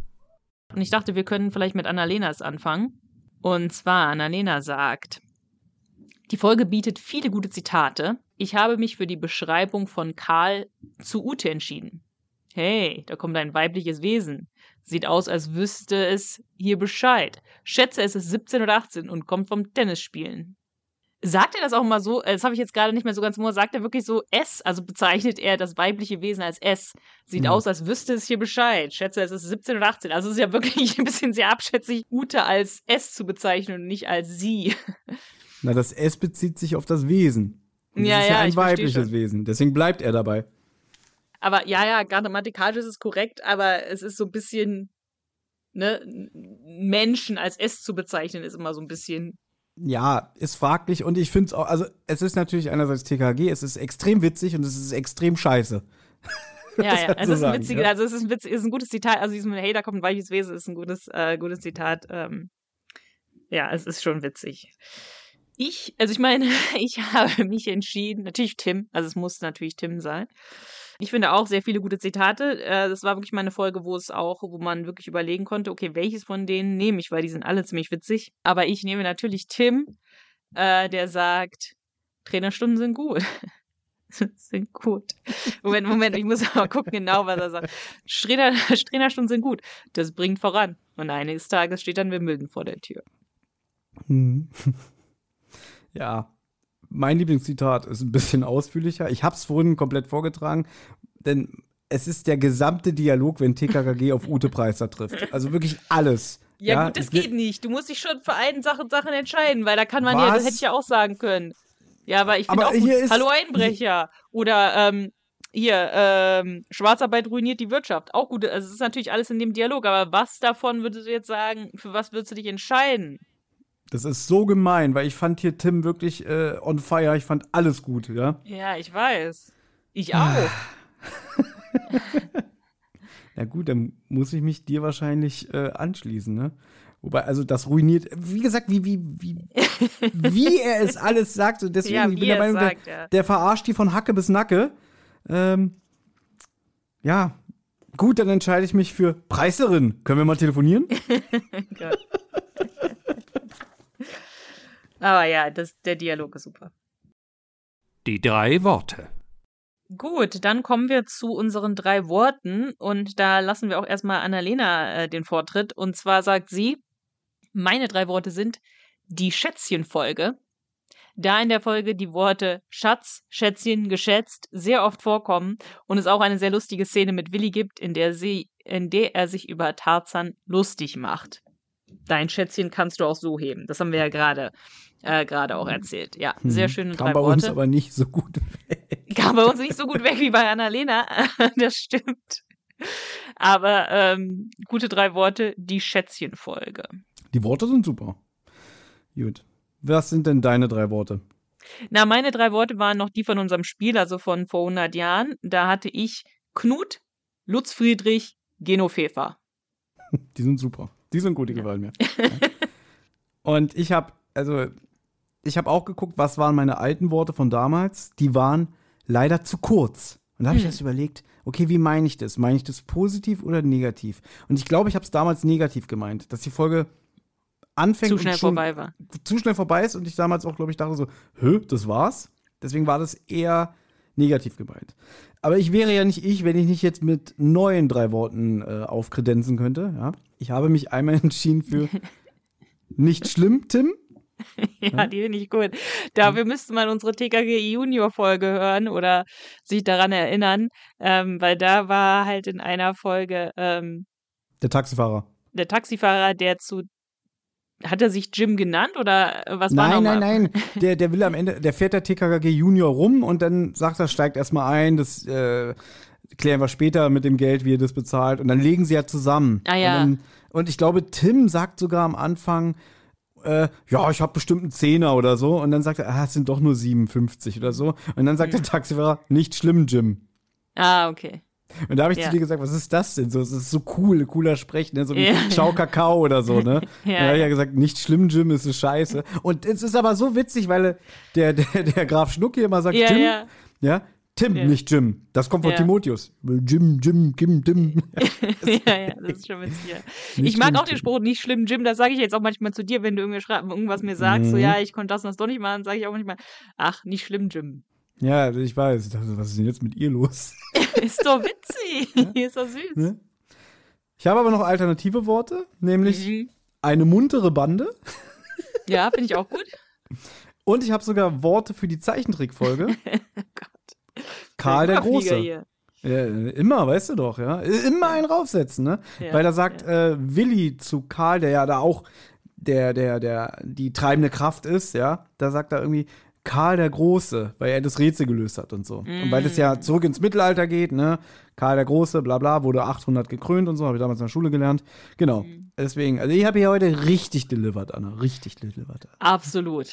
Und ich dachte, wir können vielleicht mit Annalenas anfangen. Und zwar, Annalena sagt, die Folge bietet viele gute Zitate. Ich habe mich für die Beschreibung von Karl zu Ute entschieden. Hey, da kommt ein weibliches Wesen. Sieht aus, als wüsste es hier Bescheid. Schätze, es ist 17 oder 18 und kommt vom Tennisspielen. Sagt er das auch mal so? Äh, Das habe ich jetzt gerade nicht mehr so ganz im. Sagt er wirklich so S? Also bezeichnet er das weibliche Wesen als S? Sieht Ja. aus, als wüsste es hier Bescheid. Schätze, es ist 17 oder 18. Also es ist ja wirklich ein bisschen sehr abschätzig, Ute als S zu bezeichnen und nicht als sie. Na, das S bezieht sich auf das Wesen. Und Ja, das ist ja, ja, ein weibliches. Wesen. Deswegen bleibt er dabei. Aber ja, ja, grammatikalisch ist es korrekt, aber es ist so ein bisschen, ne, Menschen als S zu bezeichnen, ist immer so ein bisschen. Ja, ist fraglich und ich finde es auch, also es ist natürlich einerseits TKG, es ist extrem witzig und es ist extrem scheiße. Ja, ja, halt es so ist ein ja. also es ist ein, witz, ist ein gutes Zitat, also diesem Hey, da kommt ein weiches Wesen, ist ein gutes, äh, gutes Zitat. Ähm, ja, es ist schon witzig. Ich, also ich meine, ich habe mich entschieden, natürlich Tim, also es muss natürlich Tim sein. Ich finde auch sehr viele gute Zitate. Äh, das war wirklich mal eine Folge, wo es auch, wo man wirklich überlegen konnte, okay, welches von denen nehme ich, weil die sind alle ziemlich witzig. Aber ich nehme natürlich Tim, äh, der sagt, Trainerstunden sind gut. sind gut. Moment, Moment, ich muss mal gucken genau, was er sagt. Trainer, Trainerstunden sind gut. Das bringt voran. Und eines Tages steht dann Wimbledon vor der Tür. Mhm. ja, mein Lieblingszitat ist ein bisschen ausführlicher. Ich habe es vorhin komplett vorgetragen, denn es ist der gesamte Dialog, wenn TKKG auf Ute Preiser trifft. Also wirklich alles. Ja, gut, das geht nicht. Du musst dich schon für einen Sachen, Sachen entscheiden, weil da kann man ja, Was? das hätte ich ja auch sagen können. Ja, aber ich finde auch gut, hier ist- Hallo Einbrecher oder ähm, hier, ähm, Schwarzarbeit ruiniert die Wirtschaft. Auch gut, also es ist natürlich alles in dem Dialog, aber was davon würdest du jetzt sagen, für was würdest du dich entscheiden? Das ist so gemein, weil ich fand hier Tim wirklich äh, on fire. Ich fand alles gut, ja. Ja, ich weiß. Ich auch. Ja gut, dann muss ich mich dir wahrscheinlich äh, anschließen, ne? Wobei, also das ruiniert, wie gesagt, wie, wie, wie, wie er es alles sagt. Und deswegen, Ja, ich bin der er Meinung, sagt, der, ja. der verarscht die von Hacke bis Nacke. Ähm, ja, gut, dann entscheide ich mich für Preiserin. Können wir mal telefonieren? Gott. Aber ja, das, der Dialog ist super. Die drei Worte. Gut, dann kommen wir zu unseren drei Worten und da lassen wir auch erstmal Annalena äh, den Vortritt. Und zwar sagt sie, meine drei Worte sind die Schätzchenfolge. Da in der Folge die Worte Schatz, Schätzchen, geschätzt sehr oft vorkommen und es auch eine sehr lustige Szene mit Willi gibt, in der sie, in der er sich über Tarzan lustig macht. Dein Schätzchen kannst du auch so heben. Das haben wir ja gerade äh, gerade auch erzählt. Ja, sehr schöne Kam drei bei Worte. uns aber nicht so gut weg. Kam bei uns nicht so gut weg wie bei Annalena. das stimmt. Aber ähm, gute drei Worte, die Schätzchenfolge. Die Worte sind super. Gut. Was sind denn deine drei Worte? Na, meine drei Worte waren noch die von unserem Spiel, also von vor 100 Jahren. Da hatte ich Knut, Lutz Friedrich, Geno Pfeffer. Die sind super. Die sind gut, die gefallen mir. Und ich habe, also, ich habe auch geguckt, was waren meine alten Worte von damals. Die waren leider zu kurz. Und da habe ich Hm. erst überlegt, okay, wie meine ich das? Meine ich das positiv oder negativ? Und ich glaube, ich habe es damals negativ gemeint, dass die Folge anfängt Zu schnell und schon vorbei war. zu schnell vorbei ist und ich damals auch, glaube ich, dachte so, hä, das war's? Deswegen war das eher negativ gemeint. Aber ich wäre ja nicht ich, wenn ich nicht jetzt mit neuen drei Worten äh, aufkredenzen könnte. Ja? Ich habe mich einmal entschieden für nicht schlimm, Tim. Ja, die finde ich gut. Dafür müsste man unsere TKG Junior Folge hören oder sich daran erinnern, ähm, weil da war halt in einer Folge ähm, Der Taxifahrer. der Taxifahrer, der zu hat er sich Jim genannt oder äh, was war Nein, noch nein, mal? nein. Der, der will am Ende, der fährt der TKKG Junior rum und dann sagt er, steigt erstmal ein, das äh, klären wir später mit dem Geld, wie er das bezahlt. Und dann legen sie ja zusammen. Ah, ja. Und, dann, und ich glaube, Tim sagt sogar am Anfang, äh, ja, ich habe bestimmt einen Zehner oder so. Und dann sagt er, ah, es sind doch nur 57 oder so. Und dann sagt der Taxifahrer, nicht schlimm, Jim. Ah, okay. Und da habe ich Ja. zu dir gesagt, was ist das denn so? Es ist so cool, cooler Sprech, ne? So wie Ja. Ciao Kakao oder so, ne? Ja, da habe ich ja gesagt, nicht schlimm, Jim, es ist scheiße. Und es ist aber so witzig, weil der, der, der Graf Schnuck hier immer sagt, Ja, Jim, ja. ja, Tim, nicht Jim. Das kommt von. Timotheus. Jim, Jim, Kim, Tim. ja, ja, das ist schon witzig. Nicht Ich mag schlimm, auch den. Spruch, nicht schlimm, Jim, das sage ich jetzt auch manchmal zu dir, wenn du irgendwas mir sagst, so Mhm. ja, ich konnte das und das doch nicht machen, sage ich auch manchmal, ach, nicht schlimm, Jim. Ja, ich weiß. Ich dachte, was ist denn jetzt mit ihr los? ist doch witzig, ist doch süß. Ne? Ich habe aber noch alternative Worte, nämlich Mhm. eine muntere Bande. Ja, finde ich auch gut. Und ich habe sogar Worte für die Zeichentrickfolge. Gott. Karl der Große. Ja, immer, weißt du doch, ja. Immer einen raufsetzen, ne? Ja, Weil da sagt äh, Willi zu Karl, der ja da auch der, der, der, die treibende Kraft ist, ja, da sagt er irgendwie Karl der Große, weil er das Rätsel gelöst hat und so. Und weil das Mm. ja zurück ins Mittelalter geht, ne? Karl der Große, bla bla, wurde 800 gekrönt und so, habe ich damals in der Schule gelernt. Genau. Mm. Deswegen, also ich habe hier heute richtig delivered, Anna. Richtig delivered. Absolut.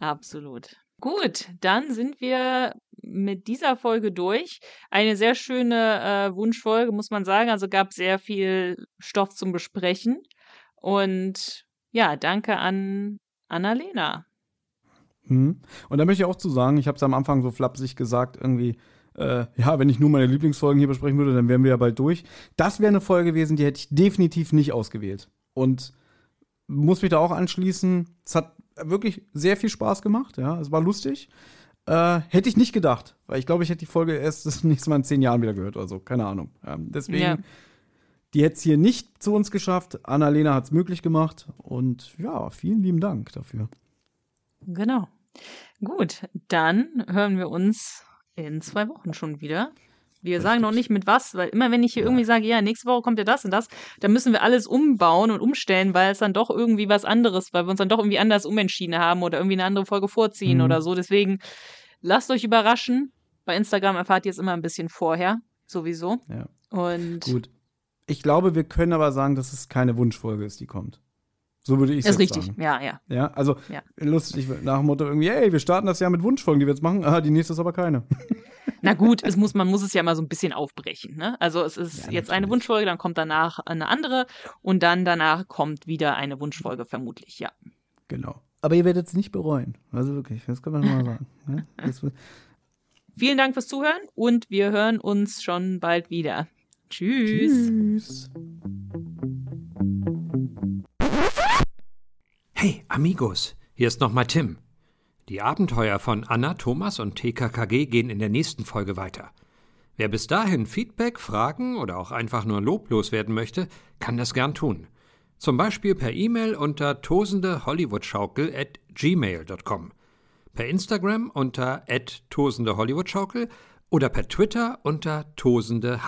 Absolut. Gut, dann sind wir mit dieser Folge durch. Eine sehr schöne äh, Wunschfolge, muss man sagen. Also gab sehr viel Stoff zum Besprechen. Und ja, danke an Annalena. Mhm. Und da möchte ich auch zu sagen, ich habe es am Anfang so flapsig gesagt, irgendwie, äh, ja, wenn ich nur meine Lieblingsfolgen hier besprechen würde, dann wären wir ja bald durch. Das wäre eine Folge gewesen, die hätte ich definitiv nicht ausgewählt. Und muss mich da auch anschließen. Es hat wirklich sehr viel Spaß gemacht, ja, es war lustig. Äh, hätte ich nicht gedacht, weil ich glaube, ich hätte die Folge erst das nächste Mal in zehn Jahren wieder gehört oder so, keine Ahnung. Ähm, deswegen, Ja. die hätte es hier nicht zu uns geschafft. Annalena hat es möglich gemacht und ja, vielen lieben Dank dafür. Genau. Gut, dann hören wir uns in zwei Wochen schon wieder. Wir sagen noch nicht mit was, weil immer wenn ich hier irgendwie sage, ja, nächste Woche kommt ja das und das, dann müssen wir alles umbauen und umstellen, weil es dann doch irgendwie was anderes, weil wir uns dann doch irgendwie anders umentschieden haben oder irgendwie eine andere Folge vorziehen Mhm. oder so. Deswegen lasst euch überraschen. Bei Instagram erfahrt ihr es immer ein bisschen vorher, sowieso. Ja. Und Gut. Ich glaube, wir können aber sagen, dass es keine Wunschfolge ist, die kommt. So würde ich es das ist richtig. sagen. Ja, ja. Ja, also Ja. lustig nach dem Motto irgendwie, hey, wir starten das Jahr mit Wunschfolgen, die wir jetzt machen. Ah, die nächste ist aber keine. Na gut, es muss, man muss es ja mal so ein bisschen aufbrechen. Ne? Also es ist Ja, jetzt eine. Wunschfolge, dann kommt danach eine andere und dann danach kommt wieder eine Wunschfolge vermutlich, ja. Genau. Aber ihr werdet es nicht bereuen. Also wirklich, das kann man mal sagen. Ne? Vielen Dank fürs Zuhören und wir hören uns schon bald wieder. Tschüss. Tschüss. Hey, Amigos, hier ist nochmal Tim. Die Abenteuer von Anna, Thomas und TKKG gehen in der nächsten Folge weiter. Wer bis dahin Feedback, Fragen oder auch einfach nur loblos werden möchte, kann das gern tun. Zum Beispiel per E-Mail unter tosendehollywoodschaukel at gmail.com, per Instagram unter tosendehollywoodschaukel oder per Twitter unter tosendeh.